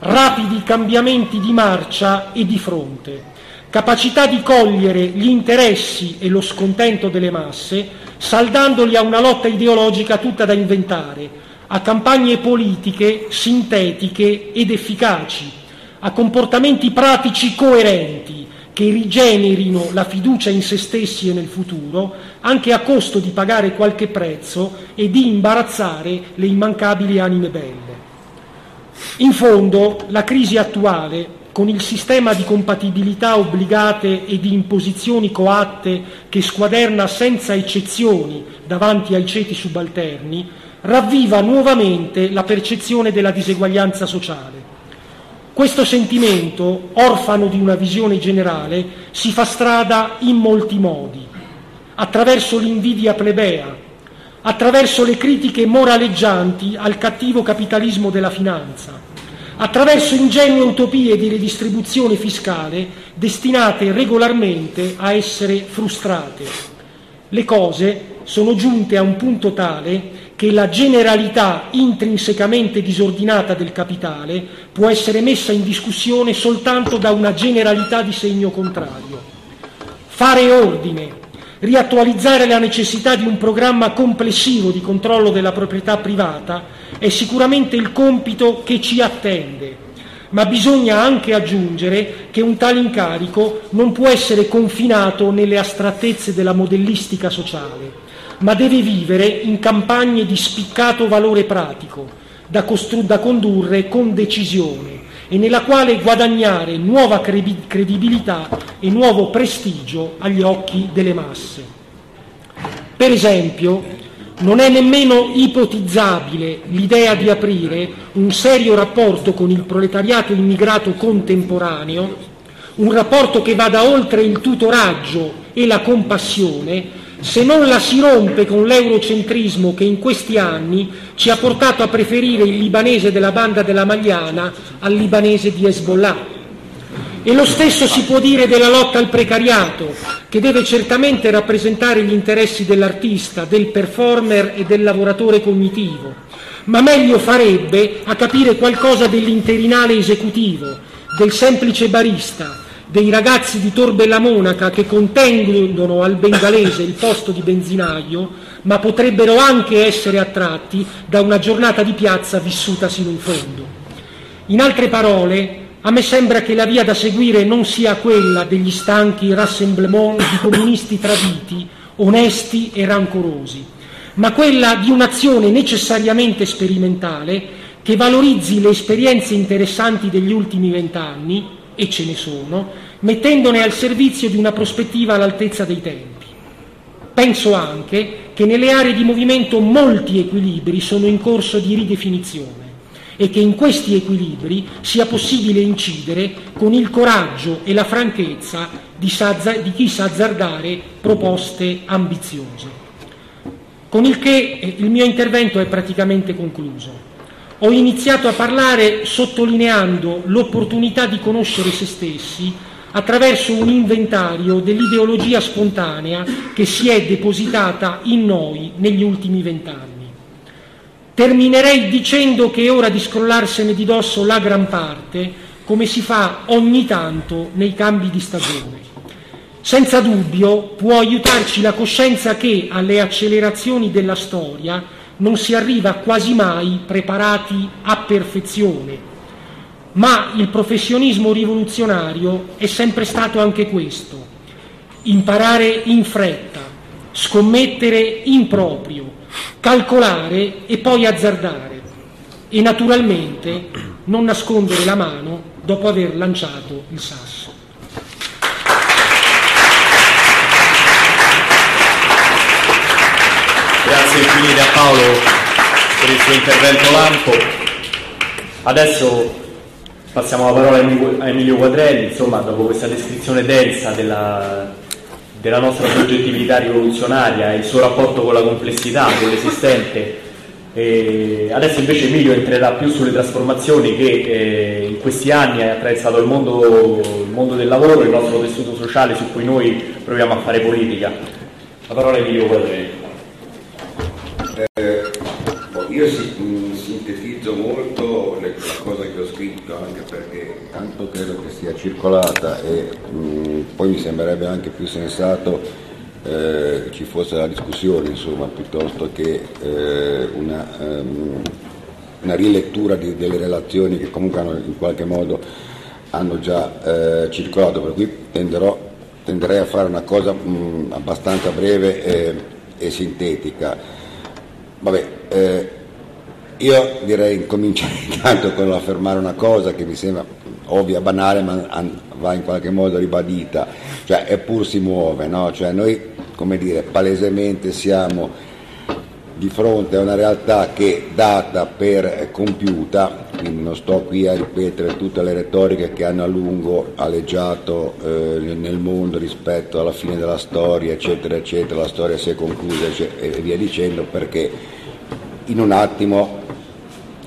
rapidi cambiamenti di marcia e di fronte, capacità di cogliere gli interessi e lo scontento delle masse, saldandoli a una lotta ideologica tutta da inventare, a campagne politiche sintetiche ed efficaci, a comportamenti pratici coerenti che rigenerino la fiducia in se stessi e nel futuro, anche a costo di pagare qualche prezzo e di imbarazzare le immancabili anime belle. In fondo, la crisi attuale con il sistema di compatibilità obbligate e di imposizioni coatte che squaderna senza eccezioni davanti ai ceti subalterni, ravviva nuovamente la percezione della diseguaglianza sociale. Questo sentimento, orfano di una visione generale, si fa strada in molti modi, attraverso l'invidia plebea, attraverso le critiche moraleggianti al cattivo capitalismo della finanza, attraverso ingenue utopie di redistribuzione fiscale destinate regolarmente a essere frustrate. Le cose sono giunte a un punto tale che la generalità intrinsecamente disordinata del capitale può essere messa in discussione soltanto da una generalità di segno contrario. Fare ordine, riattualizzare la necessità di un programma complessivo di controllo della proprietà privata è sicuramente il compito che ci attende, ma bisogna anche aggiungere che un tale incarico non può essere confinato nelle astrattezze della modellistica sociale, ma deve vivere in campagne di spiccato valore pratico, da, costru- da condurre con decisione e nella quale guadagnare nuova credibilità e nuovo prestigio agli occhi delle masse. Per esempio, non è nemmeno ipotizzabile l'idea di aprire un serio rapporto con il proletariato immigrato contemporaneo, un rapporto che vada oltre il tutoraggio e la compassione, se non la si rompe con l'eurocentrismo che in questi anni ci ha portato a preferire il libanese della banda della Magliana al libanese di Hezbollah. E lo stesso si può dire della lotta al precariato, che deve certamente rappresentare gli interessi dell'artista, del performer e del lavoratore cognitivo, ma meglio farebbe a capire qualcosa dell'interinale esecutivo, del semplice barista, dei ragazzi di Torbella Monaca che contendono al bengalese il posto di benzinaio, ma potrebbero anche essere attratti da una giornata di piazza vissuta sino in fondo. In altre parole, a me sembra che la via da seguire non sia quella degli stanchi rassemblement di comunisti traditi, onesti e rancorosi, ma quella di un'azione necessariamente sperimentale che valorizzi le esperienze interessanti degli ultimi vent'anni, e ce ne sono, mettendone al servizio di una prospettiva all'altezza dei tempi. Penso anche che nelle aree di movimento molti equilibri sono in corso di ridefinizione e che in questi equilibri sia possibile incidere con il coraggio e la franchezza di, di chi sa azzardare proposte ambiziose. Con il che eh, il mio intervento è praticamente concluso. Ho iniziato a parlare sottolineando l'opportunità di conoscere se stessi attraverso un inventario dell'ideologia spontanea che si è depositata in noi negli ultimi vent'anni. Terminerei dicendo che è ora di scrollarsene di dosso la gran parte, come si fa ogni tanto nei cambi di stagione. Senza dubbio può aiutarci la coscienza che alle accelerazioni della storia non si arriva quasi mai preparati a perfezione, ma il professionismo rivoluzionario è sempre stato anche questo, imparare in fretta, scommettere in proprio, calcolare e poi azzardare. E naturalmente non nascondere la mano dopo aver lanciato il sasso. Grazie infinite a Paolo per il suo intervento lampo. Adesso passiamo la parola a Emilio Quadrelli, insomma, dopo questa descrizione densa della, della nostra soggettività rivoluzionaria e il suo rapporto con la complessità, con l'esistente. E adesso invece Emilio entrerà più sulle trasformazioni che eh, in questi anni ha attraversato il mondo, il mondo, del lavoro, il nostro tessuto sociale su cui noi proviamo a fare politica. La parola a Emilio Quadrelli. Eh, io si, sintetizzo molto le, la cosa che ho scritto anche perché tanto credo che sia circolata e mh, poi mi sembrerebbe anche più sensato eh, ci fosse la discussione insomma piuttosto che eh, una, um, una, rilettura di, delle relazioni che comunque hanno in qualche modo hanno già eh, circolato. Per cui tenderò, tenderei a fare una cosa mh, abbastanza breve e sintetica Vabbè, eh, io direi cominciare intanto con affermare una cosa che mi sembra ovvia, banale, ma va in qualche modo ribadita, cioè eppur si muove, no? Cioè noi, come dire, palesemente siamo di fronte a una realtà che data per compiuta, quindi non sto qui a ripetere tutte le retoriche che hanno a lungo aleggiato eh, nel mondo rispetto alla fine della storia, eccetera, eccetera, la storia si è conclusa e via dicendo, perché in un attimo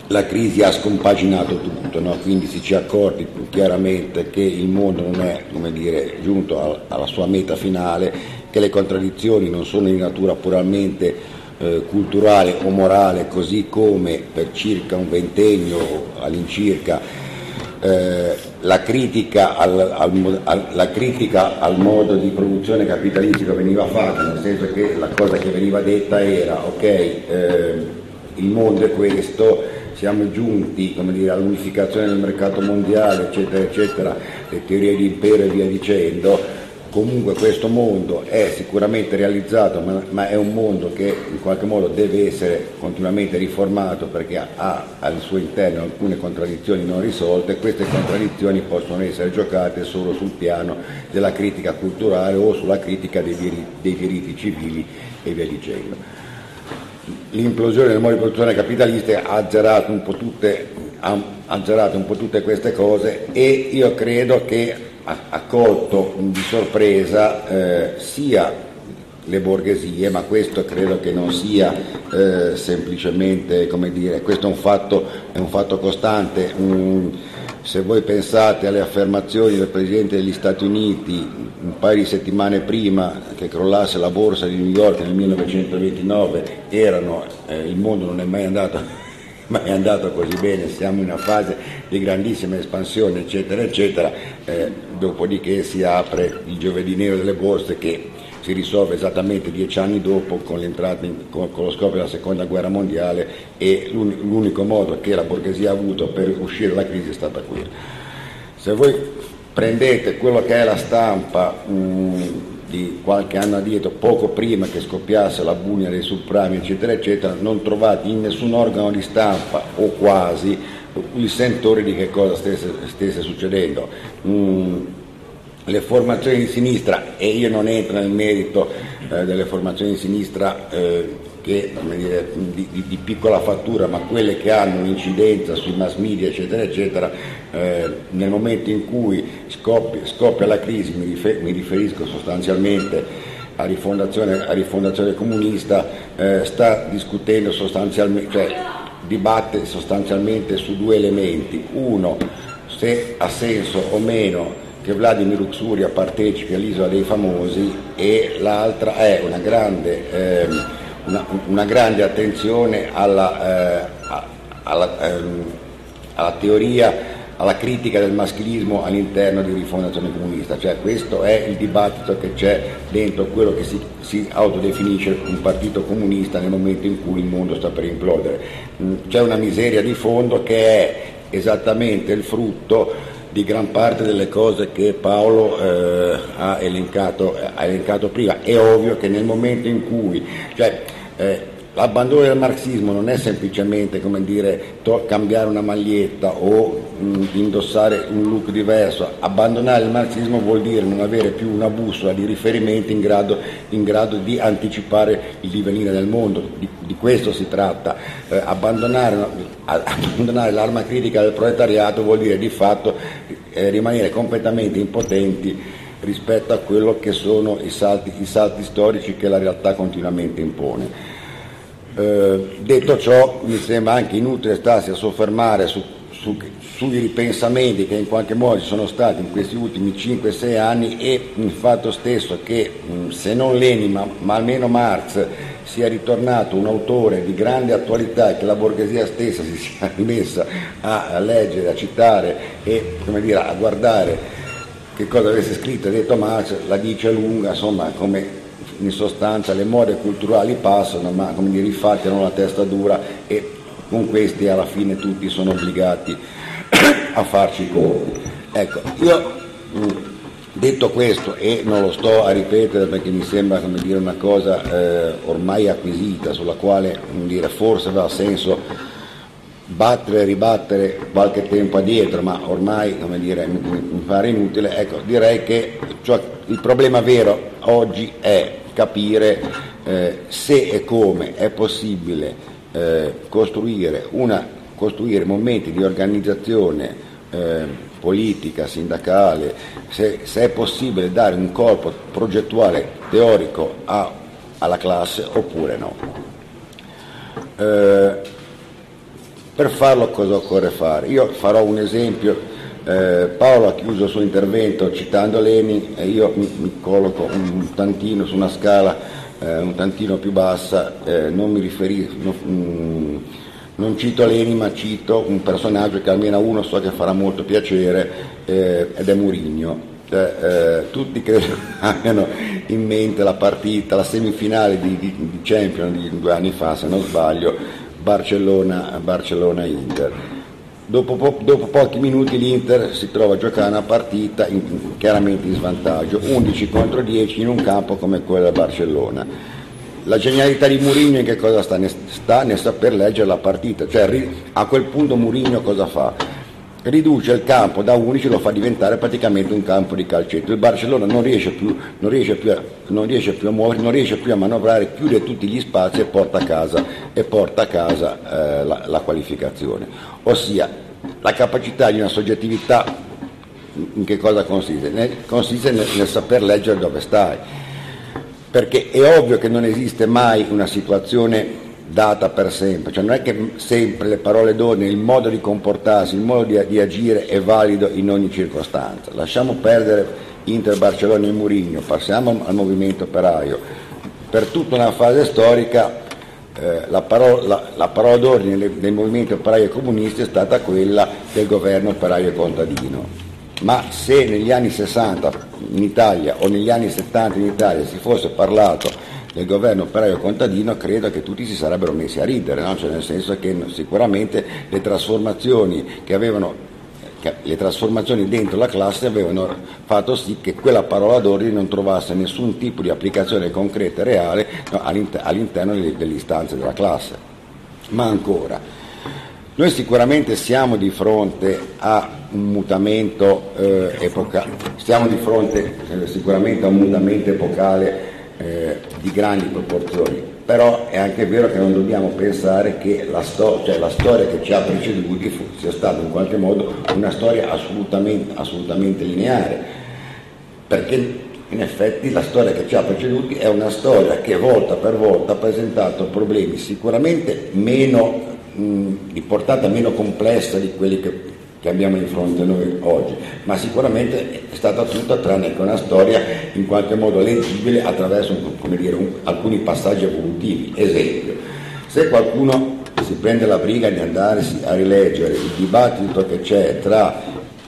la crisi ha scompaginato tutto, no? quindi si ci è accorti chiaramente che il mondo non è dire, giunto alla sua meta finale, che le contraddizioni non sono di natura puramente eh, culturale o morale, così come per circa un ventennio all'incirca eh, la, critica al, al, al, la, critica al, modo di produzione capitalistico veniva fatta, nel senso che la cosa che veniva detta era ok, eh, il mondo è questo, siamo giunti dire, all'unificazione del mercato mondiale, eccetera, eccetera, le teorie di impero e via dicendo, comunque questo mondo è sicuramente realizzato, ma, ma, è un mondo che in qualche modo deve essere continuamente riformato perché ha al suo interno alcune contraddizioni non risolte e queste contraddizioni possono essere giocate solo sul piano della critica culturale o sulla critica dei diritti, dei diritti civili e via dicendo. L'implosione del modo di produzione capitalista ha azzerato un po' tutte, ha azzerato un po' tutte queste cose e io credo che ha colto di sorpresa eh, sia le borghesie, ma questo credo che non sia eh, semplicemente, come dire, questo è un fatto, è un fatto costante. Mm, se voi pensate alle affermazioni del Presidente degli Stati Uniti un paio di settimane prima che crollasse la borsa di New York nel 1929, erano, eh, il mondo non è mai andato ma è andato così bene, siamo in una fase di grandissima espansione, eccetera, eccetera, eh, dopodiché si apre il giovedì nero delle borse che si risolve esattamente dieci anni dopo con, in, con, con lo scoppio della seconda guerra mondiale e l'unico modo che la borghesia ha avuto per uscire dalla crisi è stata quella. Se voi prendete quello che è la stampa mh, mm, di qualche anno addietro, poco prima che scoppiasse la bunia dei subprimi, eccetera, eccetera, non trovate in nessun organo di stampa o quasi il sentore di che cosa stesse, stesse succedendo. Mm, le formazioni di sinistra, e io non entro nel merito eh, delle formazioni di sinistra eh, che, dire, di, di, di, piccola fattura, ma quelle che hanno un'incidenza sui mass media, eccetera, eccetera, eh, nel momento in cui scoppia, scoppia la crisi, mi, rifer, mi, riferisco sostanzialmente a rifondazione, a rifondazione comunista, eh, sta discutendo sostanzialmente, cioè dibatte sostanzialmente su due elementi. Uno, se ha senso o meno che Vladimir Uxuria partecipi all'Isola dei Famosi e l'altra è una grande, eh, una, una grande attenzione alla, eh, alla, ehm, alla, teoria, alla critica del maschilismo all'interno di Rifondazione Comunista, cioè questo è il dibattito che c'è dentro quello che si, si autodefinisce un partito comunista nel momento in cui il mondo sta per implodere. Mm, c'è una miseria di fondo che è esattamente il frutto di gran parte delle cose che Paolo eh, ha, elencato, ha, elencato, prima. È ovvio che nel momento in cui, cioè, eh, l'abbandono del marxismo non è semplicemente come dire, to- cambiare una maglietta o indossare un look diverso. Abbandonare il marxismo vuol dire non avere più una bussola di riferimento in grado, in grado di anticipare il divenire del mondo, di, di questo si tratta. Eh, abbandonare, abbandonare, l'arma critica del proletariato vuol dire di fatto eh, rimanere completamente impotenti rispetto a quello che sono i salti, i salti storici che la realtà continuamente impone. Eh, detto ciò, mi sembra anche inutile starsi a soffermare su, su, sui ripensamenti che in qualche modo ci sono stati in questi ultimi 5-6 anni e il fatto stesso che mh, se non Lenin ma, ma, almeno Marx sia ritornato un autore di grande attualità e che la borghesia stessa si sia rimessa a, a leggere, a citare e dire, a guardare che cosa avesse scritto e detto Marx, la dice lunga, insomma, come in sostanza le mode culturali passano, ma come dire, i fatti hanno la testa dura e con questi alla fine tutti sono obbligati a farci conti. Ecco, io mm, detto questo, e non lo sto a ripetere perché mi sembra dire, una cosa eh, ormai acquisita, sulla quale dire, forse aveva senso battere e ribattere qualche tempo addietro, ma ormai dire, mi pare inutile, ecco, direi che cioè, il problema vero oggi è capire eh, se e come è possibile eh, costruire, una, costruire, momenti di organizzazione eh, politica, sindacale, se, se, è possibile dare un corpo progettuale teorico a, alla classe oppure no. Eh, per farlo cosa occorre fare? Io farò un esempio eh, Paolo ha chiuso il suo intervento citando Lenin e io mi, mi colloco un tantino su una scala eh, un tantino più bassa, eh, non mi riferisco, non, mm, non cito Lenin ma cito un personaggio che almeno a uno so che farà molto piacere eh, ed è Murigno. Cioè, eh, tutti credo abbiano in mente la partita, la semifinale di, di, di Champions di due anni fa, se non sbaglio, Barcellona-Inter. Barcellona Dopo, po- dopo, pochi minuti l'Inter si trova a giocare una partita in, chiaramente in svantaggio, 11 contro 10 in un campo come quello del Barcellona. La genialità di Mourinho in che cosa sta? sta nel saper leggere la partita, cioè a quel punto Mourinho cosa fa? riduce il campo da 11 lo fa diventare praticamente un campo di calcetto. Il Barcellona non riesce più, non riesce più, a, non riesce più a muovere, non riesce più a manovrare, chiude tutti gli spazi e porta a casa, porta a casa eh, la, la qualificazione. Ossia, la capacità di una soggettività in che cosa consiste? Nel, consiste nel, nel saper leggere dove stai, perché è ovvio che non esiste mai una situazione data per sempre, cioè non è che sempre le parole d'ordine, il modo di comportarsi, il modo di, di agire è valido in ogni circostanza. Lasciamo perdere Inter, Barcellona e Murigno, passiamo al movimento operaio. Per tutta una fase storica eh, la, parola, la, la, parola, d'ordine del, del movimento operaio comunista è stata quella del governo operaio contadino. Ma se negli anni 60 in Italia o negli anni 70 in Italia si fosse parlato del governo operaio contadino credo che tutti si sarebbero messi a ridere, no? cioè nel senso che sicuramente le trasformazioni che avevano le trasformazioni dentro la classe avevano fatto sì che quella parola d'ordine non trovasse nessun tipo di applicazione concreta e reale no, all'interno delle istanze della classe. Ma ancora, noi sicuramente siamo di fronte a un mutamento eh, epocale, stiamo di fronte eh, sicuramente a un mutamento epocale eh, di grandi proporzioni, però è anche vero che non dobbiamo pensare che la, sto- cioè la storia che ci ha preceduti sia stata in qualche modo una storia assolutamente, assolutamente lineare, perché in effetti la storia che ci ha preceduti è una storia che volta per volta ha presentato problemi sicuramente meno, di portata meno complessa di quelli che che abbiamo di fronte a noi oggi, ma sicuramente è stata tutta tranne che una storia in qualche modo leggibile attraverso dire, un, alcuni passaggi evolutivi. Esempio, se qualcuno si prende la briga di andarsi a rileggere il dibattito che c'è tra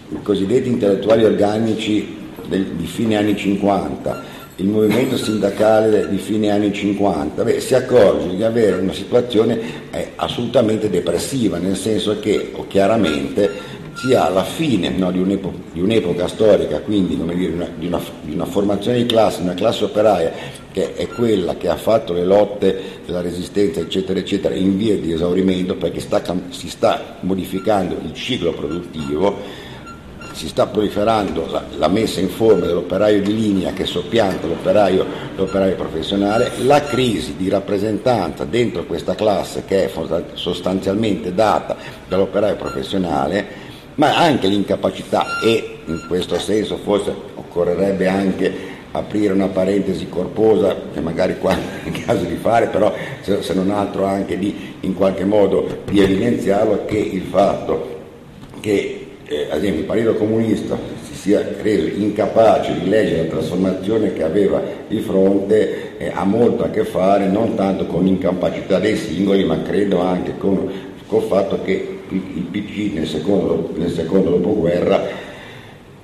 i cosiddetti intellettuali organici del, di fine anni 50 il movimento sindacale di fine anni 50, beh, si accorge di avere una situazione eh, assolutamente depressiva, nel senso che chiaramente sia alla fine no, di, un'epo- di, un'epoca storica, quindi dire, una, di, una, di, una, formazione di classe, una classe operaia che è quella che ha fatto le lotte della resistenza, eccetera, eccetera, in via di esaurimento perché sta, si sta modificando il ciclo produttivo si sta proliferando la, la, messa in forma dell'operaio di linea che soppianta l'operaio, l'operaio, professionale, la crisi di rappresentanza dentro questa classe che è sostanzialmente data dall'operaio professionale, ma anche l'incapacità e in questo senso forse occorrerebbe anche aprire una parentesi corposa che magari qua è in caso di fare, però se non altro anche di in qualche modo di evidenziarlo che il fatto che eh, ad esempio il Partito Comunista si sia reso incapace di leggere la trasformazione che aveva di fronte eh, ha molto a che fare non tanto con l'incapacità dei singoli ma credo anche con, il fatto che il, PC nel secondo, nel secondo dopoguerra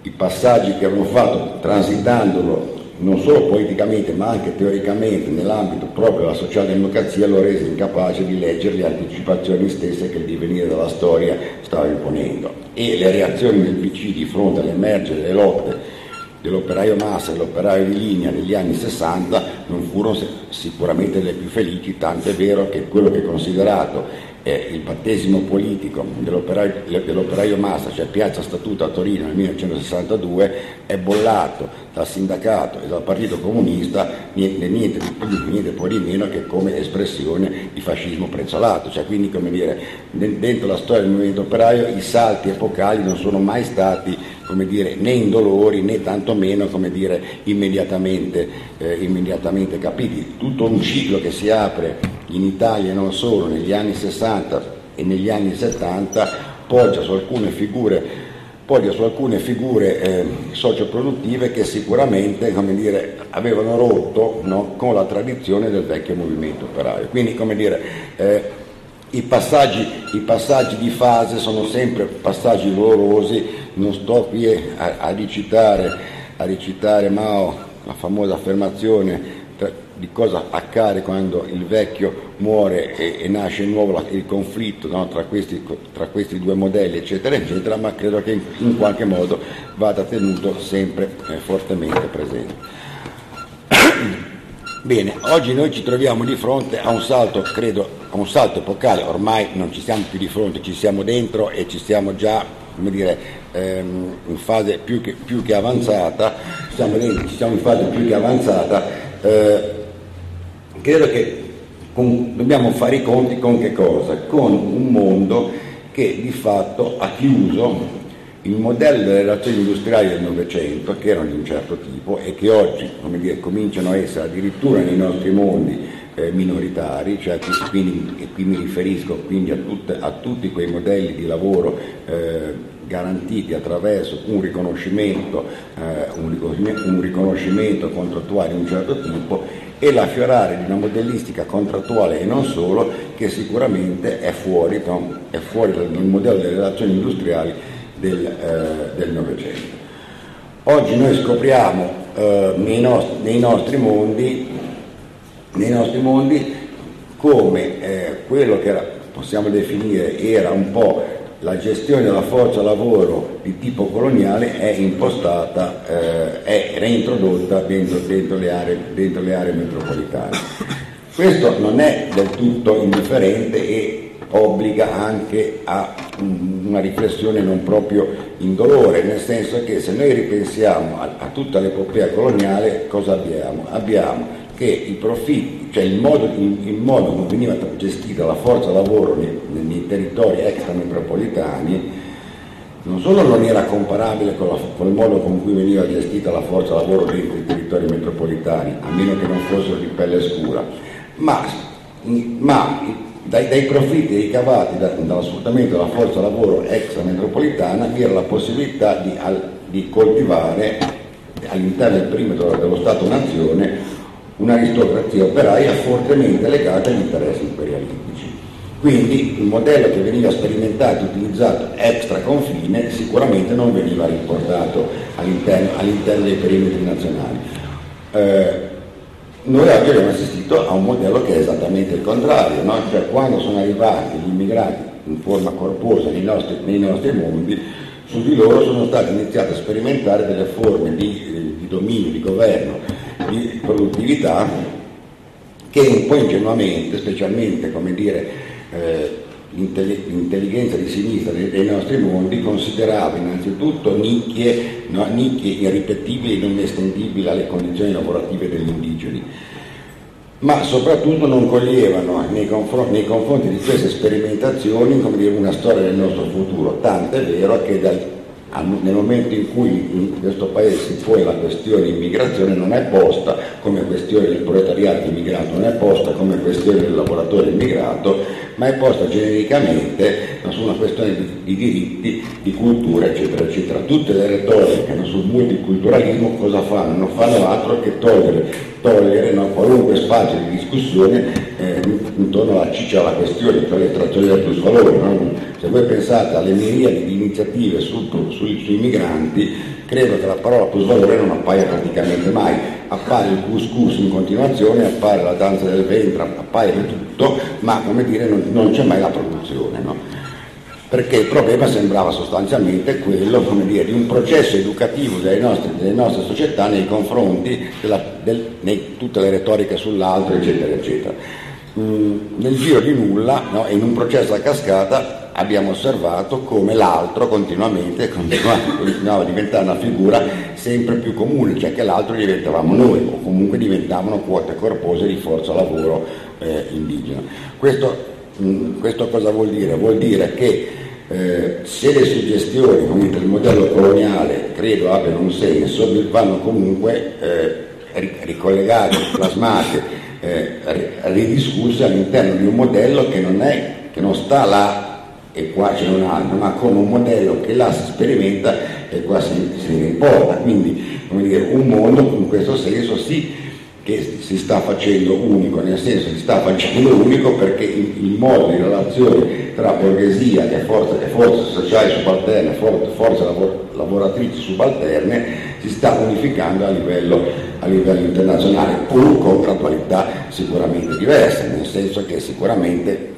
i passaggi che avevano fatto transitandolo non solo politicamente ma anche teoricamente nell'ambito proprio della socialdemocrazia lo rese incapace di leggere le anticipazioni stesse che il divenire della storia stava imponendo. E le reazioni del PC di fronte all'emergere delle lotte dell'operaio massa e dell'operaio di linea negli anni 60 non furono sicuramente le più felici, tanto è vero che quello che è considerato eh, il battesimo politico dell'operaio, dell'operaio massa, cioè Piazza Statuto a Torino nel 1962, è bollato dal sindacato e dal Partito Comunista niente, niente di più, niente poi di meno che come espressione di fascismo prezzolato. Cioè, quindi, come dire, dentro la storia del movimento operaio i salti epocali non sono mai stati come dire, né indolori né tantomeno come dire, immediatamente, eh, immediatamente capiti. Tutto un ciclo che si apre in Italia e non solo negli anni 60 e negli anni 70 poggia su alcune figure poggia su alcune figure eh, socioproduttive che sicuramente dire, avevano rotto no, con la tradizione del vecchio movimento operaio. Quindi come dire, eh, i, passaggi, i, passaggi, di fase sono sempre passaggi dolorosi, non sto qui a, a, ricitare, a ricitare Mao, la famosa affermazione di cosa accade quando il vecchio muore e, e nasce nuovo il conflitto no, tra, questi, tra, questi, due modelli, eccetera, eccetera, ma credo che in, in qualche modo vada tenuto sempre eh, fortemente presente. Bene, oggi noi ci troviamo di fronte a un salto, credo, a un salto epocale, ormai non ci siamo più di fronte, ci siamo dentro e ci stiamo già, come dire, ehm, in fase più che, più che avanzata, siamo dentro, ci siamo in fase più che avanzata. Eh, credo che con, dobbiamo fare i conti con che cosa? Con un mondo che di fatto ha chiuso il modello delle relazioni industriali del Novecento, che erano di un certo tipo e che oggi dire, cominciano a essere addirittura nei nostri mondi eh, minoritari, cioè quindi, e qui mi riferisco quindi a, tutte, a, tutti quei modelli di lavoro eh, garantiti attraverso un riconoscimento, eh, un un riconoscimento contrattuale di un certo tipo e l'affiorare di una modellistica contrattuale e non solo che sicuramente è fuori, è fuori dal modello delle relazioni industriali del, eh, Novecento. Oggi noi scopriamo eh, nei, nostri, nei, nostri mondi, nei, nostri, mondi, come eh, quello che era, possiamo definire era un po' la gestione della forza lavoro di tipo coloniale è impostata, eh, è reintrodotta dentro, dentro, le aree, dentro, le aree, metropolitane. Questo non è del tutto indifferente e obbliga anche a una riflessione non proprio indolore, nel senso che se noi ripensiamo a, a tutta l'epopea coloniale cosa abbiamo? Abbiamo che i profitti, cioè il modo, il, il modo come veniva gestita la forza lavoro nei, nei territori extrametropolitani non solo non era comparabile con, la, con, il modo con cui veniva gestita la forza lavoro dentro i territori metropolitani, a meno che non fossero di pelle scura, ma, ma dai, dai, profitti ricavati da, dallo sfruttamento della forza lavoro extrametropolitana vi era la possibilità di, al, di coltivare all'interno del perimetro dello Stato-Nazione un'aristocrazia operaia fortemente legata agli interessi imperialistici. Quindi il modello che veniva sperimentato e utilizzato extra confine sicuramente non veniva riportato all'interno, all'interno dei perimetri nazionali. Eh, noi abbiamo assistito a un modello che è esattamente il contrario, no? cioè quando sono arrivati gli immigrati in forma corposa nei nostri, nei nostri mondi, su di loro sono state iniziate a sperimentare delle forme di, di dominio, di governo, di produttività che un po' ingenuamente, specialmente come dire, eh, l'intelligenza di sinistra dei, nostri mondi considerava innanzitutto nicchie, no, nicchie irripetibili e non estendibili alle condizioni lavorative degli indigeni ma soprattutto non coglievano nei confronti, nei confronti di queste sperimentazioni dire, una storia del nostro futuro, tanto è vero che dal, nel momento in cui in questo paese si pone la questione immigrazione non è posta come questione del proletariato immigrato, non è posta come questione del lavoratore immigrato, ma è posta genericamente su una questione di, di diritti, di cultura, eccetera, eccetera. Tutte le retoriche sul multiculturalismo cosa fanno? Non fanno altro che togliere togliere no, qualunque spazio di discussione eh, intorno alla ciccia alla questione, cioè l'estrazione del plus valore. No? Se voi pensate alle miriadi di iniziative su, su, sui migranti, credo che la parola plus valore non appaia praticamente mai. Appare il couscous in continuazione, appare la danza del ventre, appare tutto, ma come dire non, non c'è mai la produzione. No? perché il problema sembrava sostanzialmente quello dire, di un processo educativo delle nostre, delle nostre società nei confronti di tutte le retoriche sull'altro, eccetera, eccetera. Mm, nel giro di nulla, no, in un processo a cascata, abbiamo osservato come l'altro continuamente continuava a diventare una figura sempre più comune, cioè che l'altro diventavamo noi o comunque diventavano quote corpose di forza lavoro eh, indigena. Questo, mh, mm, questo cosa vuol dire? Vuol dire che eh, se le suggestioni del modello coloniale credo abbiano un senso, vanno comunque eh, ricollegate, plasmate, eh, ridiscusse all'interno di un modello che non, è, che non sta là e qua c'è un altro, ma come un modello che là si sperimenta e qua si, si riporta. Quindi dire, un mondo in questo senso sì che si sta facendo unico, nel senso si sta facendo unico perché il, modo di relazione tra borghesia e forze, forze sociali subalterne, forze, forze lavor, lavoratrici subalterne si sta unificando a livello, a livello internazionale, pur con gradualità sicuramente diverse, nel senso che sicuramente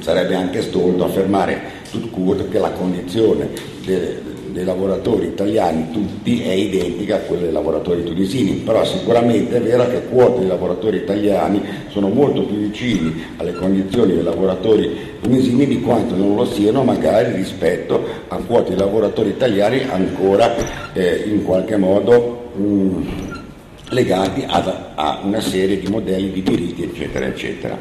sarebbe anche stolto affermare tut court che la condizione delle, dei lavoratori italiani tutti è identica a quella dei lavoratori tunisini, però sicuramente è vero che quote di lavoratori italiani sono molto più vicini alle condizioni dei lavoratori tunisini di quanto non lo siano magari rispetto a quote di lavoratori italiani ancora eh, in qualche modo mh, mm, legati ad, a una serie di modelli di diritti eccetera eccetera.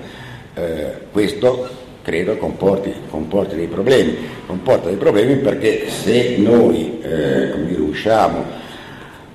Eh, questo credo comporti, comporti, dei problemi. Comporta dei problemi perché se noi eh, usciamo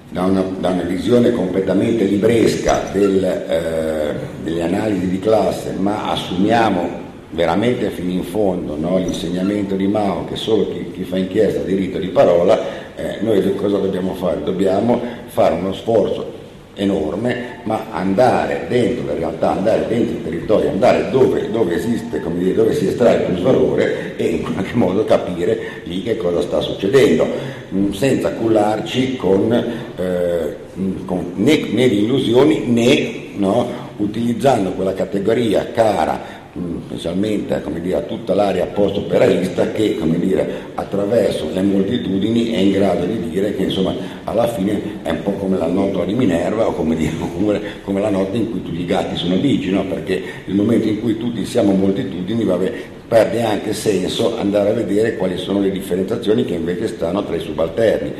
da una, da una, visione completamente libresca del, eh, delle analisi di classe, ma assumiamo veramente fino in fondo no, l'insegnamento di Mao che solo chi, chi fa inchiesta ha diritto di parola, eh, noi cosa dobbiamo fare? Dobbiamo fare uno sforzo enorme, ma andare dentro la realtà, andare dentro il territorio, andare dove, dove esiste, come dire, dove si estrae plus valore e in qualche modo capire lì che cosa sta succedendo, mm, senza cullarci con, eh, con né, né, di illusioni né no, utilizzando quella categoria cara specialmente dire, a tutta l'area post-operaista che dire, attraverso le moltitudini è in grado di dire che insomma, alla fine è un po' come la notte di Minerva o come, dire, come, come, la notte in cui tutti i gatti sono bigi, no? perché nel momento in cui tutti siamo moltitudini vabbè, perde anche senso andare a vedere quali sono le differenziazioni che invece stanno tra i subalterni.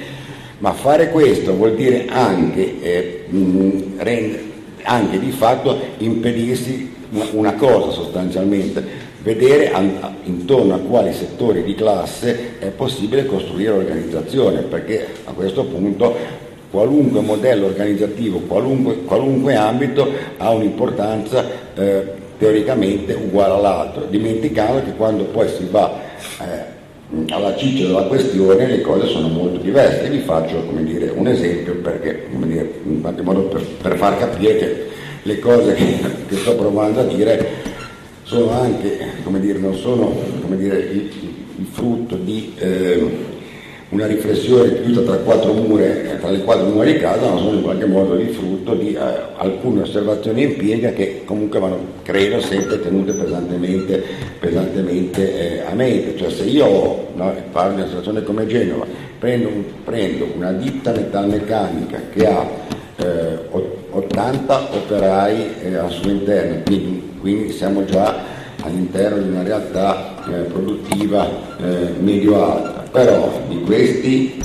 Ma fare questo vuol dire anche, eh, mh, rend- anche di fatto impedirsi una cosa sostanzialmente, vedere intorno a quali settori di classe è possibile costruire organizzazione, perché a questo punto qualunque modello organizzativo, qualunque, qualunque ambito ha un'importanza eh, teoricamente uguale all'altro, dimenticando che quando poi si va eh, alla ciccia della questione le cose sono molto diverse. Vi faccio dire, un esempio perché, dire, in qualche modo per, per far capire che le cose che, che sto provando a dire sono anche, dire, non sono il, il frutto di, eh, una riflessione chiusa tra, mura, tra le quattro mura di casa, ma sono in qualche modo il frutto di eh, alcune osservazioni empiriche che comunque vanno, credo, sempre tenute pesantemente, pesantemente eh, a mente. Cioè se io no, parlo di una situazione come Genova, prendo, un, prendo una ditta metalmeccanica che ha eh, 80 operai eh, al suo interno, quindi, quindi siamo già all'interno di una realtà eh, produttiva eh, medio-alta, però di questi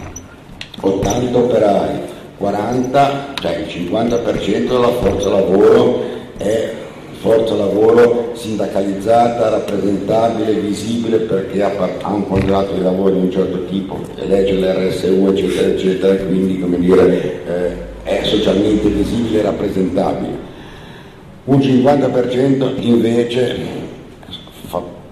80 operai, 40, cioè il 50% della forza lavoro è forza lavoro sindacalizzata, rappresentabile, visibile perché ha, un contratto di lavoro di un certo tipo, legge l'RSU eccetera eccetera, quindi come dire eh, è socialmente visibile e rappresentabile. Un 50% invece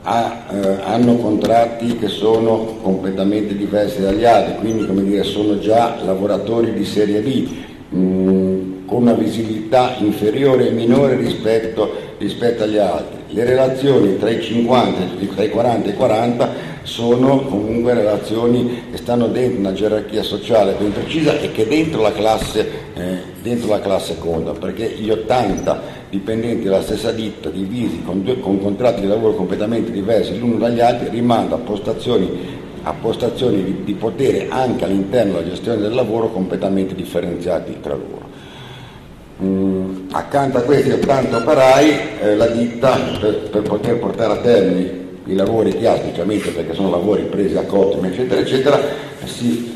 ha, eh, hanno contratti che sono completamente diversi dagli altri, quindi come dire, sono già lavoratori di serie B, mh, mm, con una visibilità inferiore e minore rispetto, rispetto, agli altri. Le relazioni tra i 50, tra i 40 e i 40 sono comunque relazioni che stanno dentro una gerarchia sociale ben precisa e che dentro la classe, eh, dentro la classe conta, perché gli 80 dipendenti della stessa ditta, divisi con, due, con contratti di lavoro completamente diversi l'uno dagli altri, rimanda a postazioni, a postazioni di, di, potere anche all'interno della gestione del lavoro completamente differenziati tra loro. Mm, accanto a questi 80 operai eh, la ditta per, per, poter portare a termine i lavori che ha, specialmente perché sono lavori presi a cottime eccetera eccetera, si,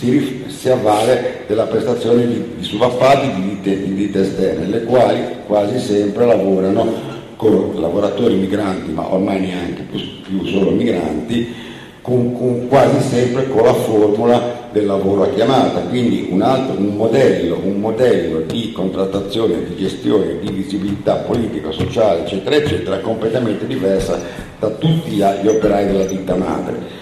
si, si avvale della prestazione di, di subappalti di ditte, di ditte esterne, le quali quasi sempre lavorano con lavoratori migranti, ma ormai neanche più, più solo migranti, con, con, quasi sempre con la formula del lavoro a chiamata, quindi un, altro, un, modello, un modello di contrattazione, di gestione, di visibilità politica, sociale, eccetera, eccetera, completamente diversa da tutti gli operai della ditta madre.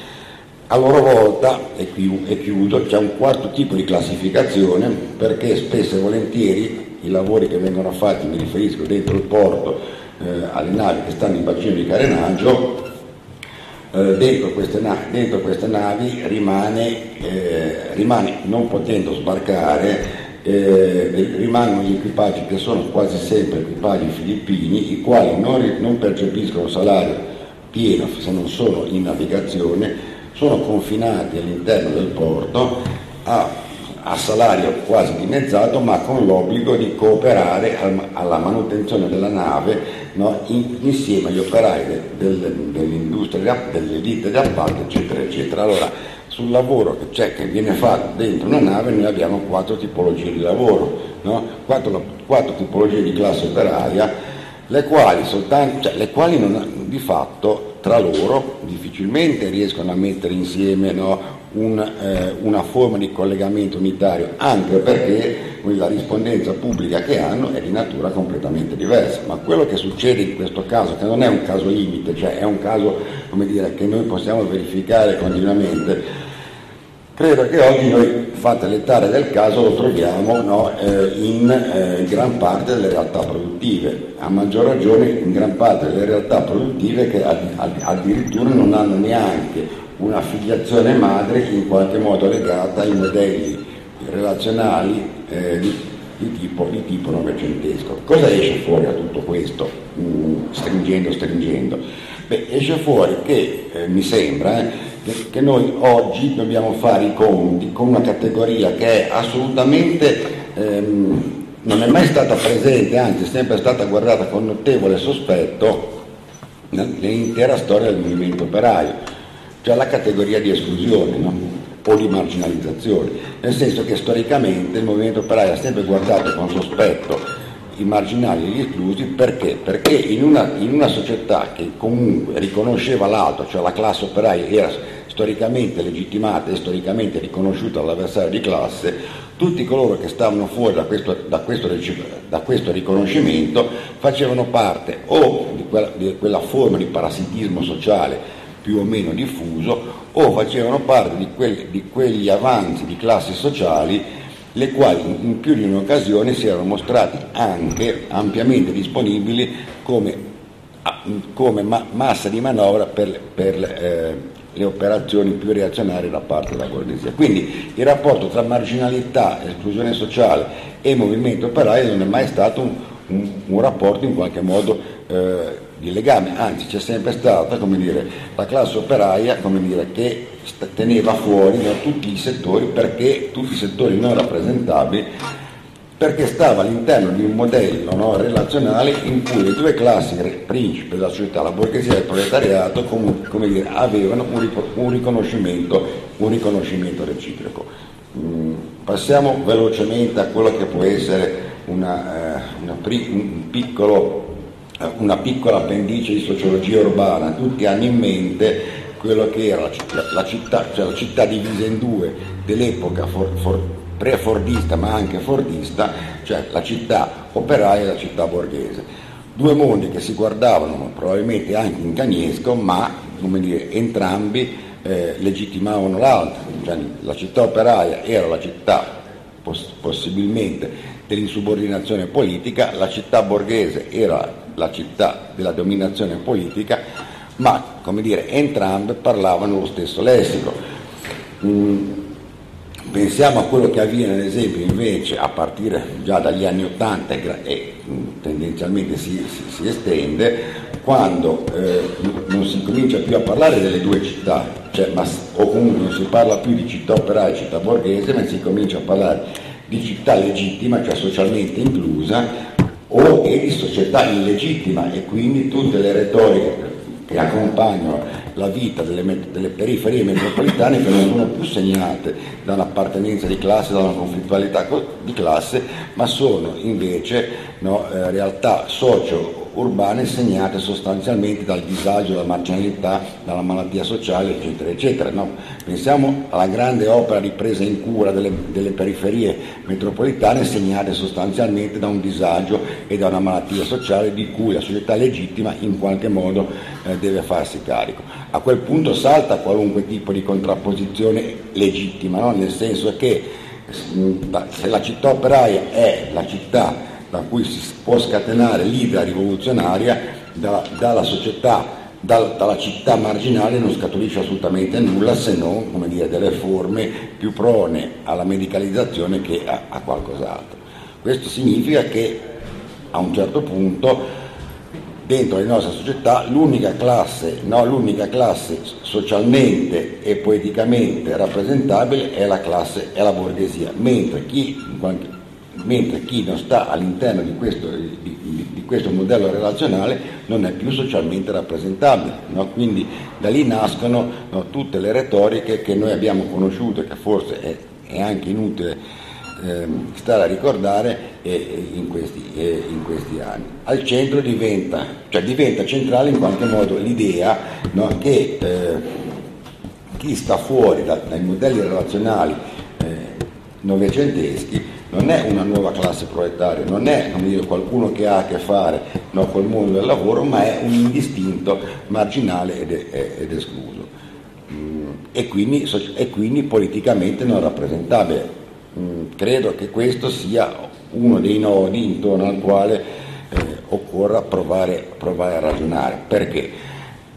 A loro volta, e, qui, e chiudo, c'è un quarto tipo di classificazione perché spesso e volentieri i lavori che vengono fatti, mi riferisco dentro il porto, eh, alle navi che stanno in bacino di carenaggio, eh, dentro, queste navi, dentro, queste navi, rimane, eh, rimane non potendo sbarcare eh, rimangono gli equipaggi che sono quasi sempre equipaggi filippini, i quali non, non percepiscono salario pieno se non sono in navigazione, sono confinati all'interno del porto a, a, salario quasi dimezzato ma con l'obbligo di cooperare al, alla manutenzione della nave no, in, insieme agli operai de, del, dell'industria, delle ditte di appalto eccetera eccetera. Allora sul lavoro che, c'è, che viene fatto dentro una nave noi abbiamo quattro tipologie di lavoro, no? quattro, quattro tipologie di classe operaria le quali, soltanto, cioè, le quali non, di fatto tra loro difficilmente riescono a mettere insieme no, un, eh, una forma di collegamento unitario, anche perché la rispondenza pubblica che hanno è di natura completamente diversa. Ma quello che succede in questo caso, che non è un caso limite, cioè è un caso dire, che noi possiamo verificare continuamente, Credo che oggi noi, fatte le tare del caso, lo troviamo no, eh, in eh, gran parte delle realtà produttive, a maggior ragione in gran parte delle realtà produttive che addirittura non hanno neanche una filiazione madre in qualche modo legata ai modelli relazionali eh, di, di, tipo, di, tipo, novecentesco. Cosa esce fuori da tutto questo, mm, stringendo, stringendo? Beh, esce fuori che eh, mi sembra eh, che noi oggi dobbiamo fare i conti con una categoria che è assolutamente ehm, non è mai stata presente, anzi è sempre stata guardata con notevole sospetto nell'intera storia del movimento operaio, cioè la categoria di esclusione no? o di marginalizzazione, nel senso che storicamente il movimento operaio ha sempre guardato con sospetto i marginali e gli esclusi perché? Perché in una, in una società che comunque riconosceva l'alto, cioè la classe operaia era storicamente legittimata e storicamente riconosciuta dall'avversario di classe, tutti coloro che stavano fuori da questo, da questo, da questo riconoscimento facevano parte o di quella, di quella forma di parassitismo sociale più o meno diffuso o facevano parte di, quelli, di quegli avanzi di classi sociali le quali in più di un'occasione si erano mostrati anche ampiamente disponibili come, come ma, massa di manovra per, per eh, le operazioni più reazionarie da parte della borghesia. Quindi il rapporto tra marginalità, esclusione sociale e movimento operaio non è mai stato un, un, un rapporto in qualche modo eh, di legame, anzi c'è sempre stata dire, la classe operaia dire, che teneva fuori da tutti i settori perché tutti i settori non rappresentabili perché stava all'interno di un modello no, relazionale in cui le due classi principi della società, la borghesia e il proletariato, com, dire, avevano un, un, riconoscimento, un, riconoscimento, reciproco. Mm, passiamo velocemente a quello che può essere una, eh, una, un piccolo una piccola appendice di sociologia urbana, tutti hanno in mente quello che era la, la, città, cioè la città divisa in due dell'epoca for, for, pre-fordista ma anche fordista, cioè la città operaia e la città borghese. Due mondi che si guardavano probabilmente anche in cagnesco, ma dire, entrambi eh, legittimavano l'altro. Cioè, la città operaia era la città poss- possibilmente dell'insubordinazione politica, la città borghese era la città della dominazione politica, ma come dire, entrambe parlavano lo stesso lessico. Mm, pensiamo a quello che avviene ad esempio invece a partire già dagli anni Ottanta e mm, tendenzialmente si, si, si estende quando eh, non si comincia più a parlare delle due città, cioè, ma, o comunque non si parla più di città operaia e città borghese, ma si comincia a parlare di città legittima, cioè socialmente inclusa, o di società illegittima e quindi tutte le retoriche che accompagnano la vita delle, delle, periferie metropolitane che non sono più segnate da un'appartenenza di classe, da una conflittualità di classe, ma sono invece no, eh, realtà socio urbane segnate sostanzialmente dal disagio, dalla marginalità, dalla malattia sociale, eccetera, eccetera. No? Pensiamo alla grande opera di presa in cura delle, delle, periferie metropolitane segnate sostanzialmente da un disagio e da una malattia sociale di cui la società legittima in qualche modo eh, deve farsi carico. A quel punto salta qualunque tipo di contrapposizione legittima, no? nel senso che se la città operaia è la città da cui si può scatenare l'idea rivoluzionaria da, dalla società, dal, dalla città marginale non scaturisce assolutamente nulla se non come dire, delle forme più prone alla medicalizzazione che a, a qualcos'altro. Questo significa che a un certo punto dentro le nostre società l'unica classe, no, l'unica classe socialmente e poeticamente rappresentabile è la classe, è la borghesia, mentre chi in qualche, mentre chi non sta all'interno di questo, di, di questo modello relazionale non è più socialmente rappresentabile. No? Quindi da lì nascono no, tutte le retoriche che noi abbiamo conosciuto e che forse è, è anche inutile eh, stare a ricordare eh, in, questi, eh, in, questi, anni. Al centro diventa, cioè diventa centrale in qualche modo l'idea no, che eh, chi sta fuori da, dai modelli relazionali eh, novecenteschi non è una nuova classe proletaria, non è dire, qualcuno che ha a che fare no, col mondo del lavoro, ma è un indistinto marginale ed, ed escluso mm, e, quindi, e, quindi, politicamente non rappresentabile. Mm, credo che questo sia uno dei nodi intorno al quale eh, occorra provare, provare, a ragionare. Perché?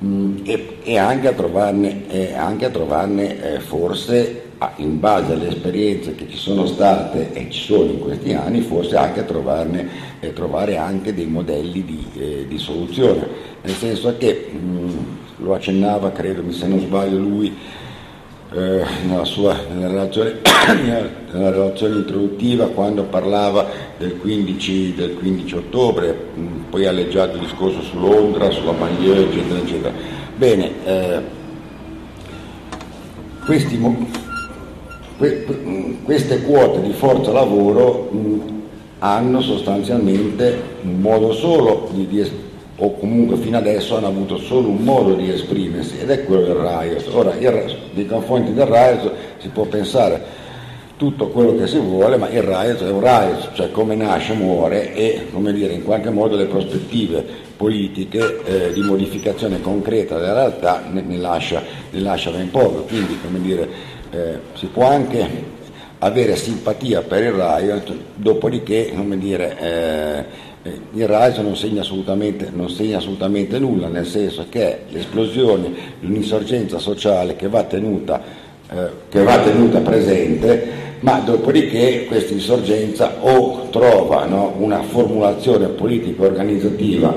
Mm, e, e, anche a trovarne, eh, anche a trovarne eh, forse in base alle esperienze che ci sono state e ci sono in questi anni, forse anche trovarne, eh, trovare anche dei modelli di, eh, di, soluzione, nel senso che, mh, lo accennava, credo, se non sbaglio lui, eh, nella sua nella relazione, nella relazione, introduttiva quando parlava del 15, del 15 ottobre, mh, poi ha leggiato il discorso su Londra, sulla Banlieue, eccetera, eccetera. Bene, eh, questi queste quote di forza lavoro hanno sostanzialmente un modo solo di, di, o comunque fino adesso hanno avuto solo un modo di esprimersi ed è quello del riot. Ora, il, nei confronti del riot si può pensare tutto quello che si vuole, ma il riot è un riot, cioè come nasce muore e come dire, in qualche modo le prospettive politiche eh, di modificazione concreta della realtà ne, ne, lascia, ne lascia ben poco. Quindi, come dire, eh, si può anche avere simpatia per il Riot, dopodiché dire, eh, Eh, il RAISO non segna, non segna assolutamente nulla, nel senso che l'esplosione, l'insorgenza sociale che va tenuta, eh, che va tenuta presente ma dopodiché questa insorgenza o trova no, una formulazione politica organizzativa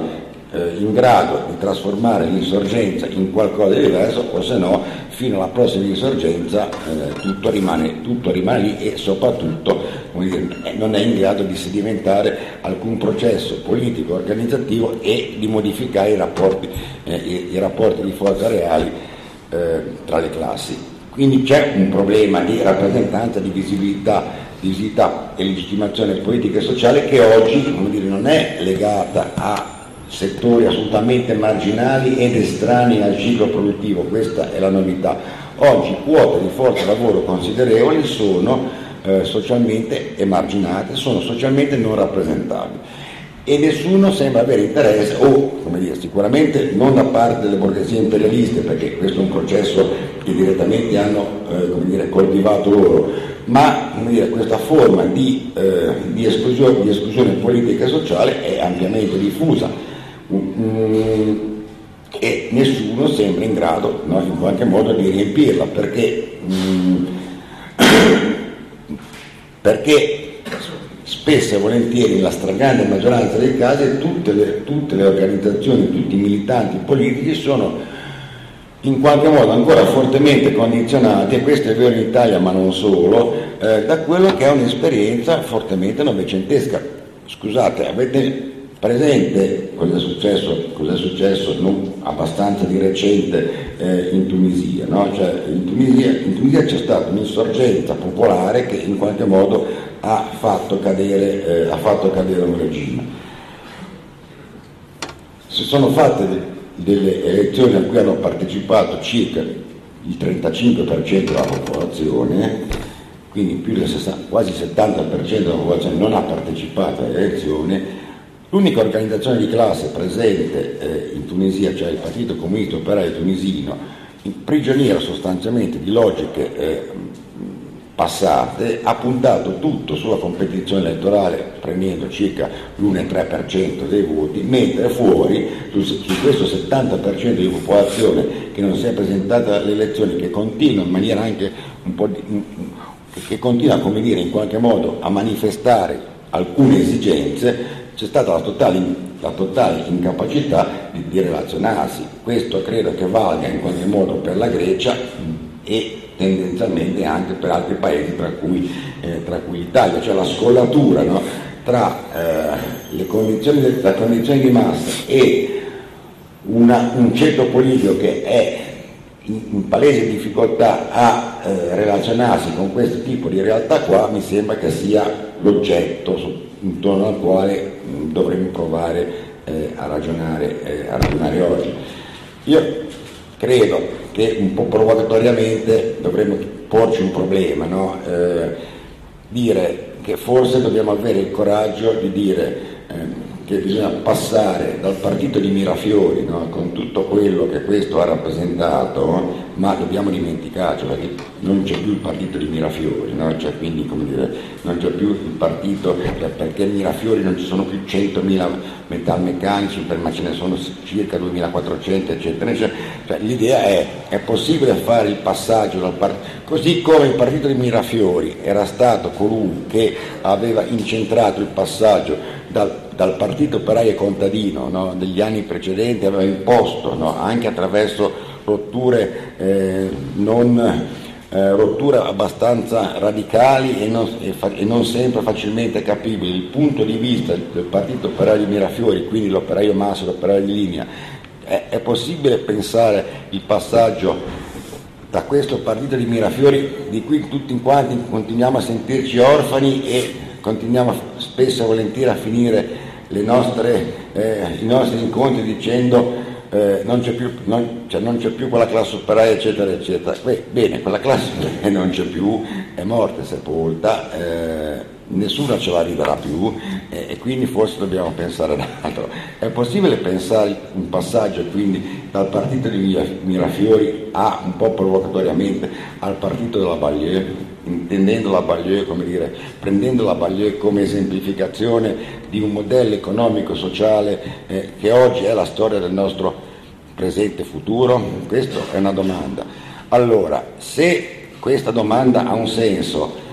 eh, in grado di trasformare l'insorgenza in qualcosa di diverso o se no fino alla prossima insorgenza eh, tutto, rimane, tutto, rimane, lì e soprattutto dire, eh, non è in grado di sedimentare alcun processo politico organizzativo e di modificare i rapporti, eh, i, i rapporti di forza reali eh, tra le classi. Quindi c'è un problema di rappresentanza, di visibilità, di visibilità e legittimazione politica e sociale che oggi dire, non è legata a settori assolutamente marginali ed estranei al ciclo produttivo, questa è la novità. Oggi quote di forza lavoro considerevoli sono eh, socialmente emarginate, sono socialmente non rappresentabili e nessuno sembra avere interesse, o come dire, sicuramente non da parte delle borghesie imperialiste, perché questo è un processo che direttamente hanno eh, dire, coltivato loro, ma dire, questa forma di, eh, di, esclusione, di, esclusione, politica e sociale è ampiamente diffusa e nessuno sembra in grado no, in qualche modo di riempirla, perché, mm, perché spesso e volentieri nella stragrande maggioranza dei casi tutte le, tutte le organizzazioni, tutti i militanti politici sono in qualche modo ancora fortemente condizionati, e questo è vero in Italia ma non solo, eh, da quello che è un'esperienza fortemente novecentesca. Scusate, avete presente cosa è successo, cosa successo non abbastanza di recente eh, in Tunisia? No? Cioè, in Tunisia? In Tunisia c'è stata un'insorgenza popolare che in qualche modo ha fatto cadere, eh, ha fatto cadere un regime. Si sono fatte delle elezioni a cui hanno partecipato circa il 35% della popolazione, quindi più del 60, quasi il 70% della popolazione non ha partecipato alle elezioni. L'unica organizzazione di classe presente eh, in Tunisia, cioè il Partito Comunista Operaio Tunisino, prigioniero sostanzialmente di logiche eh, passate ha puntato tutto sulla competizione elettorale prendendo circa l'1,3% dei voti, mentre fuori su, su questo 70% di popolazione che non si è presentata alle elezioni, che continua in maniera anche un po' di, che continua come dire in qualche modo a manifestare alcune esigenze, c'è stata la totale, la totale incapacità di, di relazionarsi. Questo credo che valga in qualche modo per la Grecia e tendenzialmente anche per altri paesi, tra cui, eh, tra cui l'Italia, cioè la scollatura no? tra eh, le condizioni, la condizione di massa e una, un ceto politico che è in palese difficoltà a eh, relazionarsi con questo tipo di realtà qua, mi sembra che sia l'oggetto intorno al quale mh, dovremmo provare eh, a ragionare, eh, a ragionare oggi. Io credo che un po' provocatoriamente dovremmo porci un problema, no? eh, dire che forse dobbiamo avere il coraggio di dire eh, che bisogna passare dal partito di Mirafiori, no? con tutto quello che questo ha rappresentato, ma dobbiamo dimenticarci perché non c'è più il partito di Mirafiori, no? cioè, quindi dire, non c'è più il partito cioè, perché Mirafiori non ci sono più 100.000 metalmeccanici, ma ce ne sono circa 2.400 eccetera. eccetera. Cioè, l'idea è, è possibile fare il passaggio dal partito, così come il partito di Mirafiori era stato colui che aveva incentrato il passaggio dal dal partito operaio e contadino no, degli anni precedenti aveva imposto, no, anche attraverso rotture, eh, non, eh, rotture abbastanza radicali e non, e, fa, e non, sempre facilmente capibili, il punto di vista del partito operaio di Mirafiori, quindi l'operaio massimo, l'operaio di linea, è, è possibile pensare il passaggio da questo partito di Mirafiori di cui tutti quanti continuiamo a sentirci orfani e continuiamo spesso e volentieri a finire nostre, eh, i nostri incontri dicendo eh, non, c'è più, non, cioè non, c'è più, quella classe operaia eccetera eccetera. Beh, bene, quella classe non c'è più, è morta, è sepolta, eh, nessuno ce la riderà più eh, e quindi forse dobbiamo pensare ad altro. È possibile pensare un passaggio quindi dal partito di Mirafiori a, un po' provocatoriamente, al partito della Bagliere? intendendo la Baglieu come dire, prendendo la Baglieu come esemplificazione di un modello economico-sociale eh, che oggi è la storia del nostro presente e futuro? Questa è una domanda. Allora, se questa domanda ha un senso,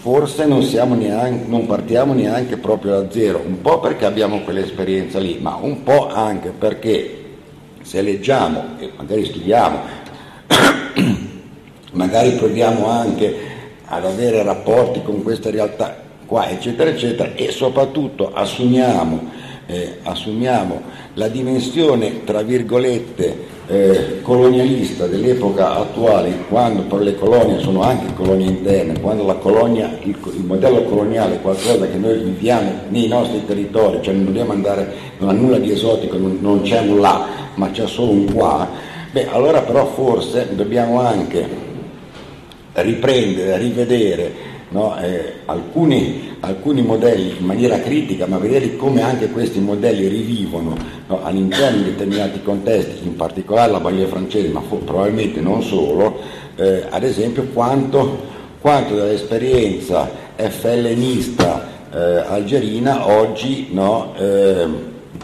forse non, neanche, non, partiamo neanche proprio da zero, un po' perché abbiamo quell'esperienza lì, ma un po' anche perché se leggiamo e magari studiamo, magari proviamo anche ad avere rapporti con queste realtà qua, eccetera, eccetera, e soprattutto assumiamo, eh, assumiamo la dimensione, tra virgolette, eh, colonialista dell'epoca attuale, quando però le colonie sono anche colonie interne, quando colonia, il, il, modello coloniale è qualcosa che noi viviamo nei nostri territori, cioè non dobbiamo andare, non ha nulla di esotico, non, non c'è un là, ma c'è solo un qua, beh allora però forse dobbiamo anche riprendere, rivedere no? eh, alcuni, alcuni, modelli in maniera critica, ma vedere come anche questi modelli rivivono no? all'interno di determinati contesti, in particolare la Balia francese, ma probabilmente non solo, eh, ad esempio quanto, quanto dell'esperienza FLNista eh, algerina oggi no, eh,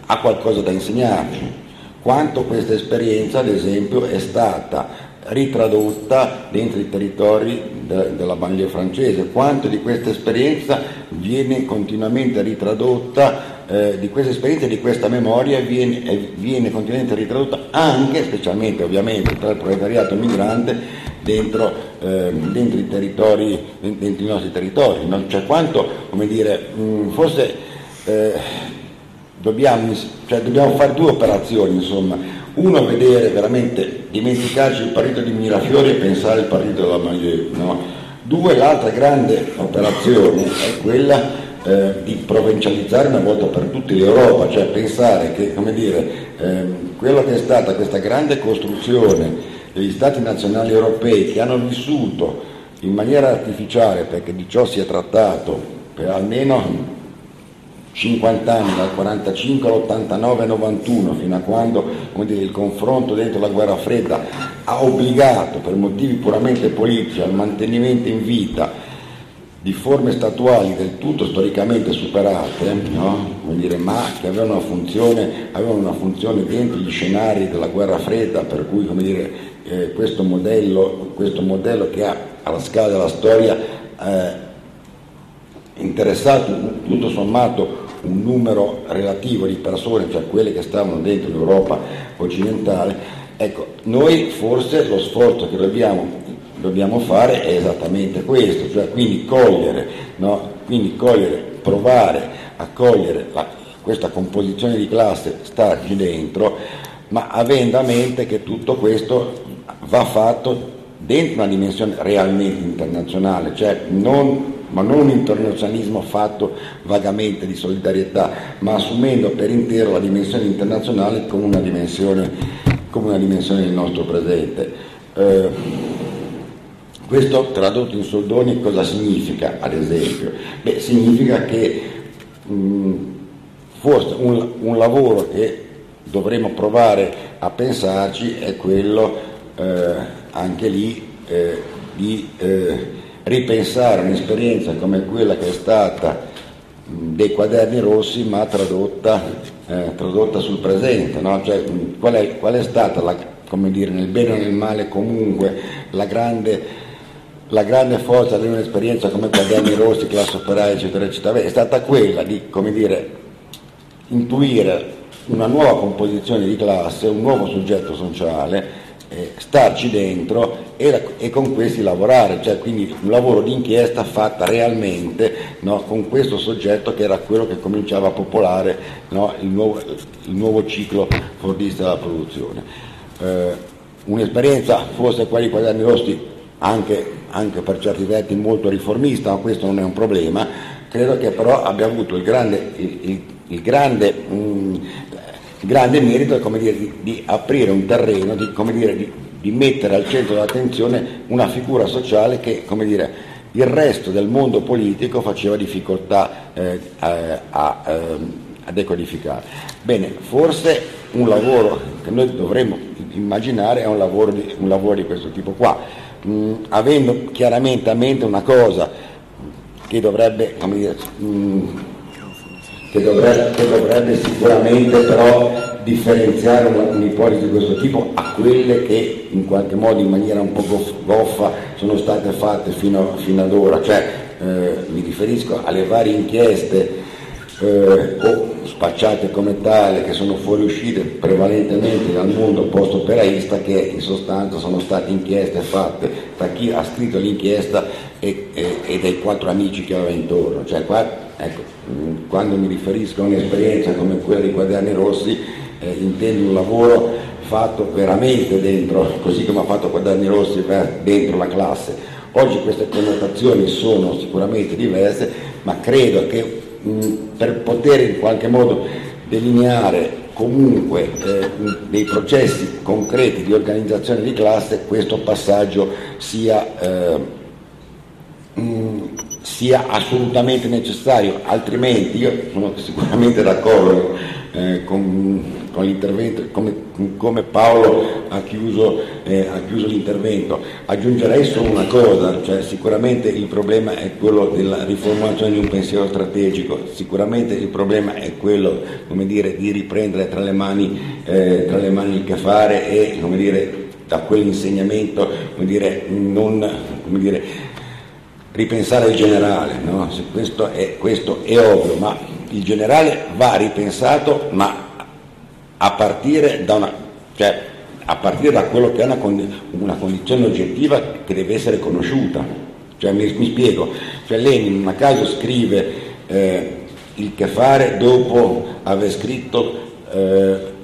ha qualcosa da insegnarci, quanto questa esperienza ad esempio è stata ritradotta dentro i territori de, della banlieue francese, quanto di questa esperienza viene continuamente ritradotta, eh, di questa esperienza e di questa memoria viene, eh, viene, continuamente ritradotta anche, specialmente ovviamente tra il proletariato migrante, dentro, eh, dentro, i, dentro i nostri territori, no? cioè quanto, come dire, mh, mm, forse eh, dobbiamo, cioè, dobbiamo fare due operazioni, insomma, uno vedere veramente, dimenticarci il partito di Mirafiori e pensare al partito della Maglie, no? Due, l'altra grande operazione è quella eh, di provincializzare una volta per tutte l'Europa, cioè pensare che, come dire, ehm, quello che è stata questa grande costruzione degli stati nazionali europei che hanno vissuto in maniera artificiale, perché di ciò si è trattato per almeno 50 anni, dal 45 all'89-91, fino a quando dire, il confronto dentro la guerra fredda ha obbligato per motivi puramente politici al mantenimento in vita di forme statuali del tutto storicamente superate, no? dire, ma che avevano una, funzione, avevano una, funzione, dentro gli scenari della guerra fredda, per cui dire, eh, questo, modello, questo, modello, che ha alla scala della storia eh, interessato tutto sommato un numero relativo di persone, cioè quelle che stavano dentro l'Europa occidentale, ecco, noi forse lo sforzo che dobbiamo, dobbiamo fare è esattamente questo, cioè quindi cogliere, no? quindi cogliere provare a cogliere la, questa composizione di classe, starci dentro, ma avendo a mente che tutto questo va fatto dentro una dimensione realmente internazionale, cioè non ma non un internazionalismo fatto vagamente di solidarietà, ma assumendo per intero la dimensione internazionale come una dimensione, come una dimensione del nostro presente. Eh, questo tradotto in soldoni cosa significa, ad esempio? Beh, significa che mh, forse un, un, lavoro che dovremmo provare a pensarci è quello eh, anche lì eh, di eh, ripensare un'esperienza come quella che è stata dei quaderni rossi ma tradotta, eh, tradotta sul presente, no? cioè, qual, è, qual, è, stata, la, come dire, nel bene o nel male comunque, la grande, la grande forza di un'esperienza come quaderni rossi, classe operaia, eccetera, eccetera, è stata quella di, come dire, intuire una nuova composizione di classe, un nuovo soggetto sociale eh, starci dentro e, e, con questi lavorare, cioè quindi un lavoro di inchiesta fatta realmente no, con questo soggetto che era quello che cominciava a popolare no, il, nuovo, il, nuovo, ciclo fordista della produzione. Eh, un'esperienza, forse quali quaderni rossi, anche, anche, per certi versi molto riformista, ma questo non è un problema, credo che però abbia avuto il grande, il, il grande mh, mm, grande merito è dire, di, di, aprire un terreno, di, dire, di, di, mettere al centro dell'attenzione una figura sociale che dire, il resto del mondo politico faceva difficoltà eh, a, a, ehm, a, decodificare. Bene, forse un lavoro che noi dovremmo immaginare è un lavoro, un lavoro di questo tipo qua. mh, avendo chiaramente a mente una cosa che dovrebbe, dire, mh, che dovrebbe, dovrebbe sicuramente però differenziare un'ipotesi di questo tipo a quelle che in qualche modo in maniera un po' goffa sono state fatte fino, fino ad ora, cioè eh, mi riferisco alle varie inchieste eh, o spacciate come tale che sono fuoriuscite prevalentemente dal mondo post-operaista che in sostanza sono state inchieste fatte da chi ha scritto l'inchiesta e, e, e dai quattro amici che aveva intorno. Cioè, qua, ecco, quando mi riferisco a un'esperienza come quella di Quaderni Rossi eh, intendo un lavoro fatto veramente dentro, così come ha fatto Quaderni Rossi dentro la classe. Oggi queste connotazioni sono sicuramente diverse, ma credo che per poter in qualche modo delineare comunque eh, dei processi concreti di organizzazione di classe questo passaggio sia, eh, mh, sia assolutamente necessario, altrimenti io sono sicuramente d'accordo eh, con con l'intervento, come, come Paolo ha chiuso, eh, ha chiuso, l'intervento. Aggiungerei solo una cosa, cioè sicuramente il problema è quello della riformulazione di un pensiero strategico, sicuramente il problema è quello dire, di riprendere tra le, mani, eh, tra le mani il che fare e dire, da quell'insegnamento dire, non dire, ripensare il generale, no? questo, è, questo è ovvio, ma il generale va ripensato, ma a partire da, una, cioè, a partire da quello che è una, una, condizione oggettiva che deve essere conosciuta. Cioè, mi, mi, spiego, cioè, Lenin a caso scrive eh, il che fare dopo aver scritto eh,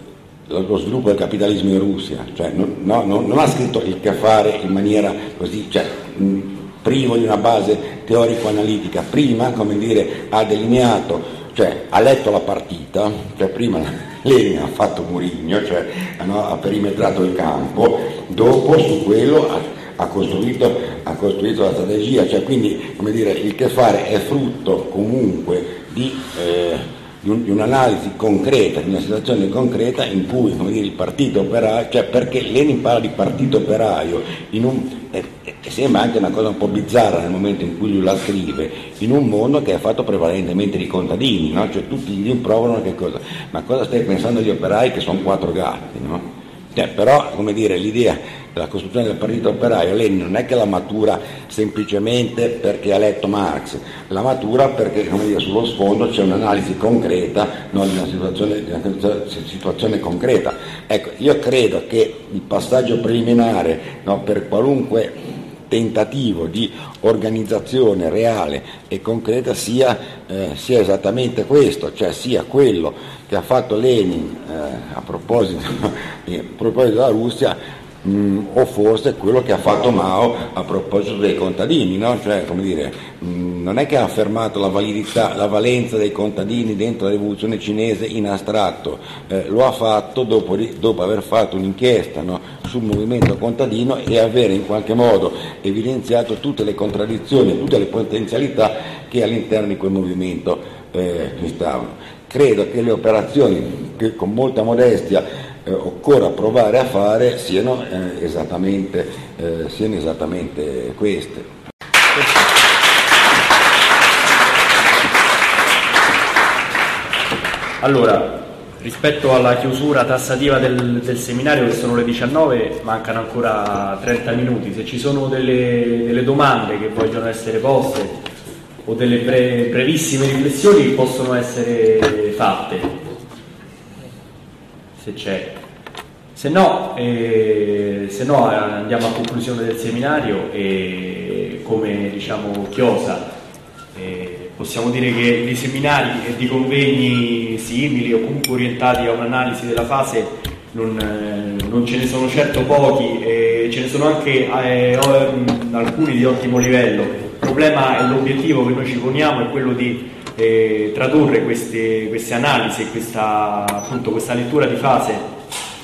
lo sviluppo del capitalismo in Russia, cioè, non, no, non, non, ha scritto il che fare in maniera così, cioè, mh, privo di una base teorico-analitica, prima dire, ha delineato cioè ha letto la partita, cioè prima Lenin ha fatto Murigno, cioè no, ha perimetrato il campo, dopo su quello ha, ha, costruito, ha costruito, la strategia, cioè quindi dire, il che fare è frutto comunque di... Eh, di, un, di, un'analisi concreta, di una situazione concreta in cui dire, il partito operaio, cioè perché Lenin parla di partito operaio, un, eh, eh, sembra anche una cosa un po' bizzarra nel momento in cui lui la scrive, in un mondo che è fatto prevalentemente di contadini, no? cioè tutti gli improvano che cosa, ma cosa stai pensando agli operai che sono quattro gatti? No? Cioè, però, come dire, l'idea della costruzione del partito operaio, Lenin non è che la matura semplicemente perché ha letto Marx, la matura perché, come dire, sullo sfondo c'è un'analisi concreta no, di, una situazione, di, una situazione, concreta. Ecco, io credo che il passaggio preliminare no, per qualunque tentativo di organizzazione reale e concreta sia, eh, sia, esattamente questo, cioè sia quello che ha fatto Lenin eh, a, proposito, a, proposito, della Russia mh, mm, o forse quello che ha fatto Mao a proposito dei contadini, no? cioè, dire, mh, mm, non è che ha affermato la validità, la valenza dei contadini dentro la rivoluzione cinese in astratto, eh, lo ha fatto dopo, dopo aver fatto un'inchiesta no? sul movimento contadino e aver in qualche modo evidenziato tutte le contraddizioni, tutte le potenzialità che all'interno di quel movimento eh, stavano. Credo che le operazioni che con molta modestia eh, occorra provare a fare siano, eh, esattamente, eh, siano esattamente queste. Allora, rispetto alla chiusura tassativa del, del, seminario che sono le 19, mancano ancora 30 minuti. Se ci sono delle, delle domande che vogliono essere poste o delle bre, brevissime riflessioni possono essere fatte se c'è. Se no, eh, se no andiamo a conclusione del seminario e come diciamo chiosa eh, possiamo dire che di seminari e di convegni simili o comunque orientati a un'analisi della fase non, eh, non, ce ne sono certo pochi e ce ne sono anche eh, alcuni di ottimo livello. Problema e l'obiettivo che noi ci poniamo è quello di eh, tradurre queste, queste analisi questa, appunto, questa lettura di fase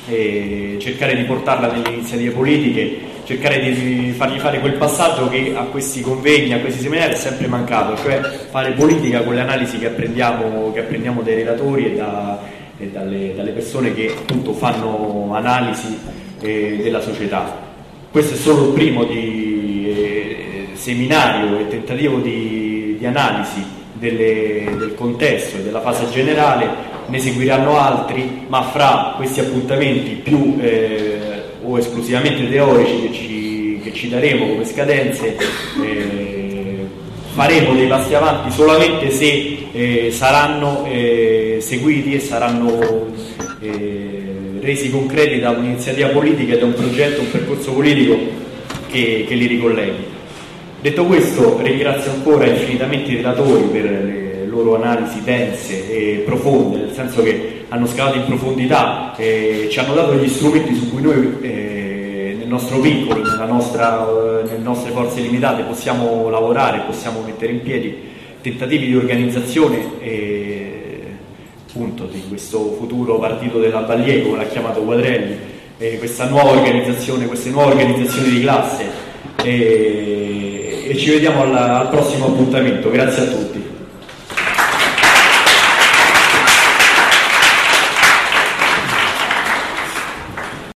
e cercare di portarla nelle iniziative politiche, cercare di fargli fare quel passaggio che a questi convegni, a questi seminari è sempre mancato, cioè fare politica con le analisi che apprendiamo, che apprendiamo dai relatori e, da, e dalle, dalle, persone che appunto fanno analisi eh, della società. questo è solo il primo di, eh, seminario e tentativo di, di analisi delle, del contesto e della fase generale, ne seguiranno altri, ma fra questi appuntamenti più eh, o esclusivamente teorici che ci, che ci daremo come scadenze, eh, faremo dei passi avanti solamente se eh, saranno eh, seguiti e saranno eh, resi concreti da un'iniziativa politica e da un progetto, un percorso politico che, che li ricolleghi. Detto questo, ringrazio ancora infinitamente i relatori per le loro analisi dense e profonde, nel senso che hanno scavato in profondità e ci hanno dato degli strumenti su cui noi eh, nel nostro piccolo, nostra, nelle nostre forze limitate possiamo lavorare, possiamo mettere in piedi tentativi di organizzazione e, appunto, di questo futuro partito della Baglier, come l'ha chiamato Quadrelli, e questa nuova organizzazione, queste nuove organizzazioni di classe. E, e ci vediamo al, al prossimo appuntamento. Grazie a tutti.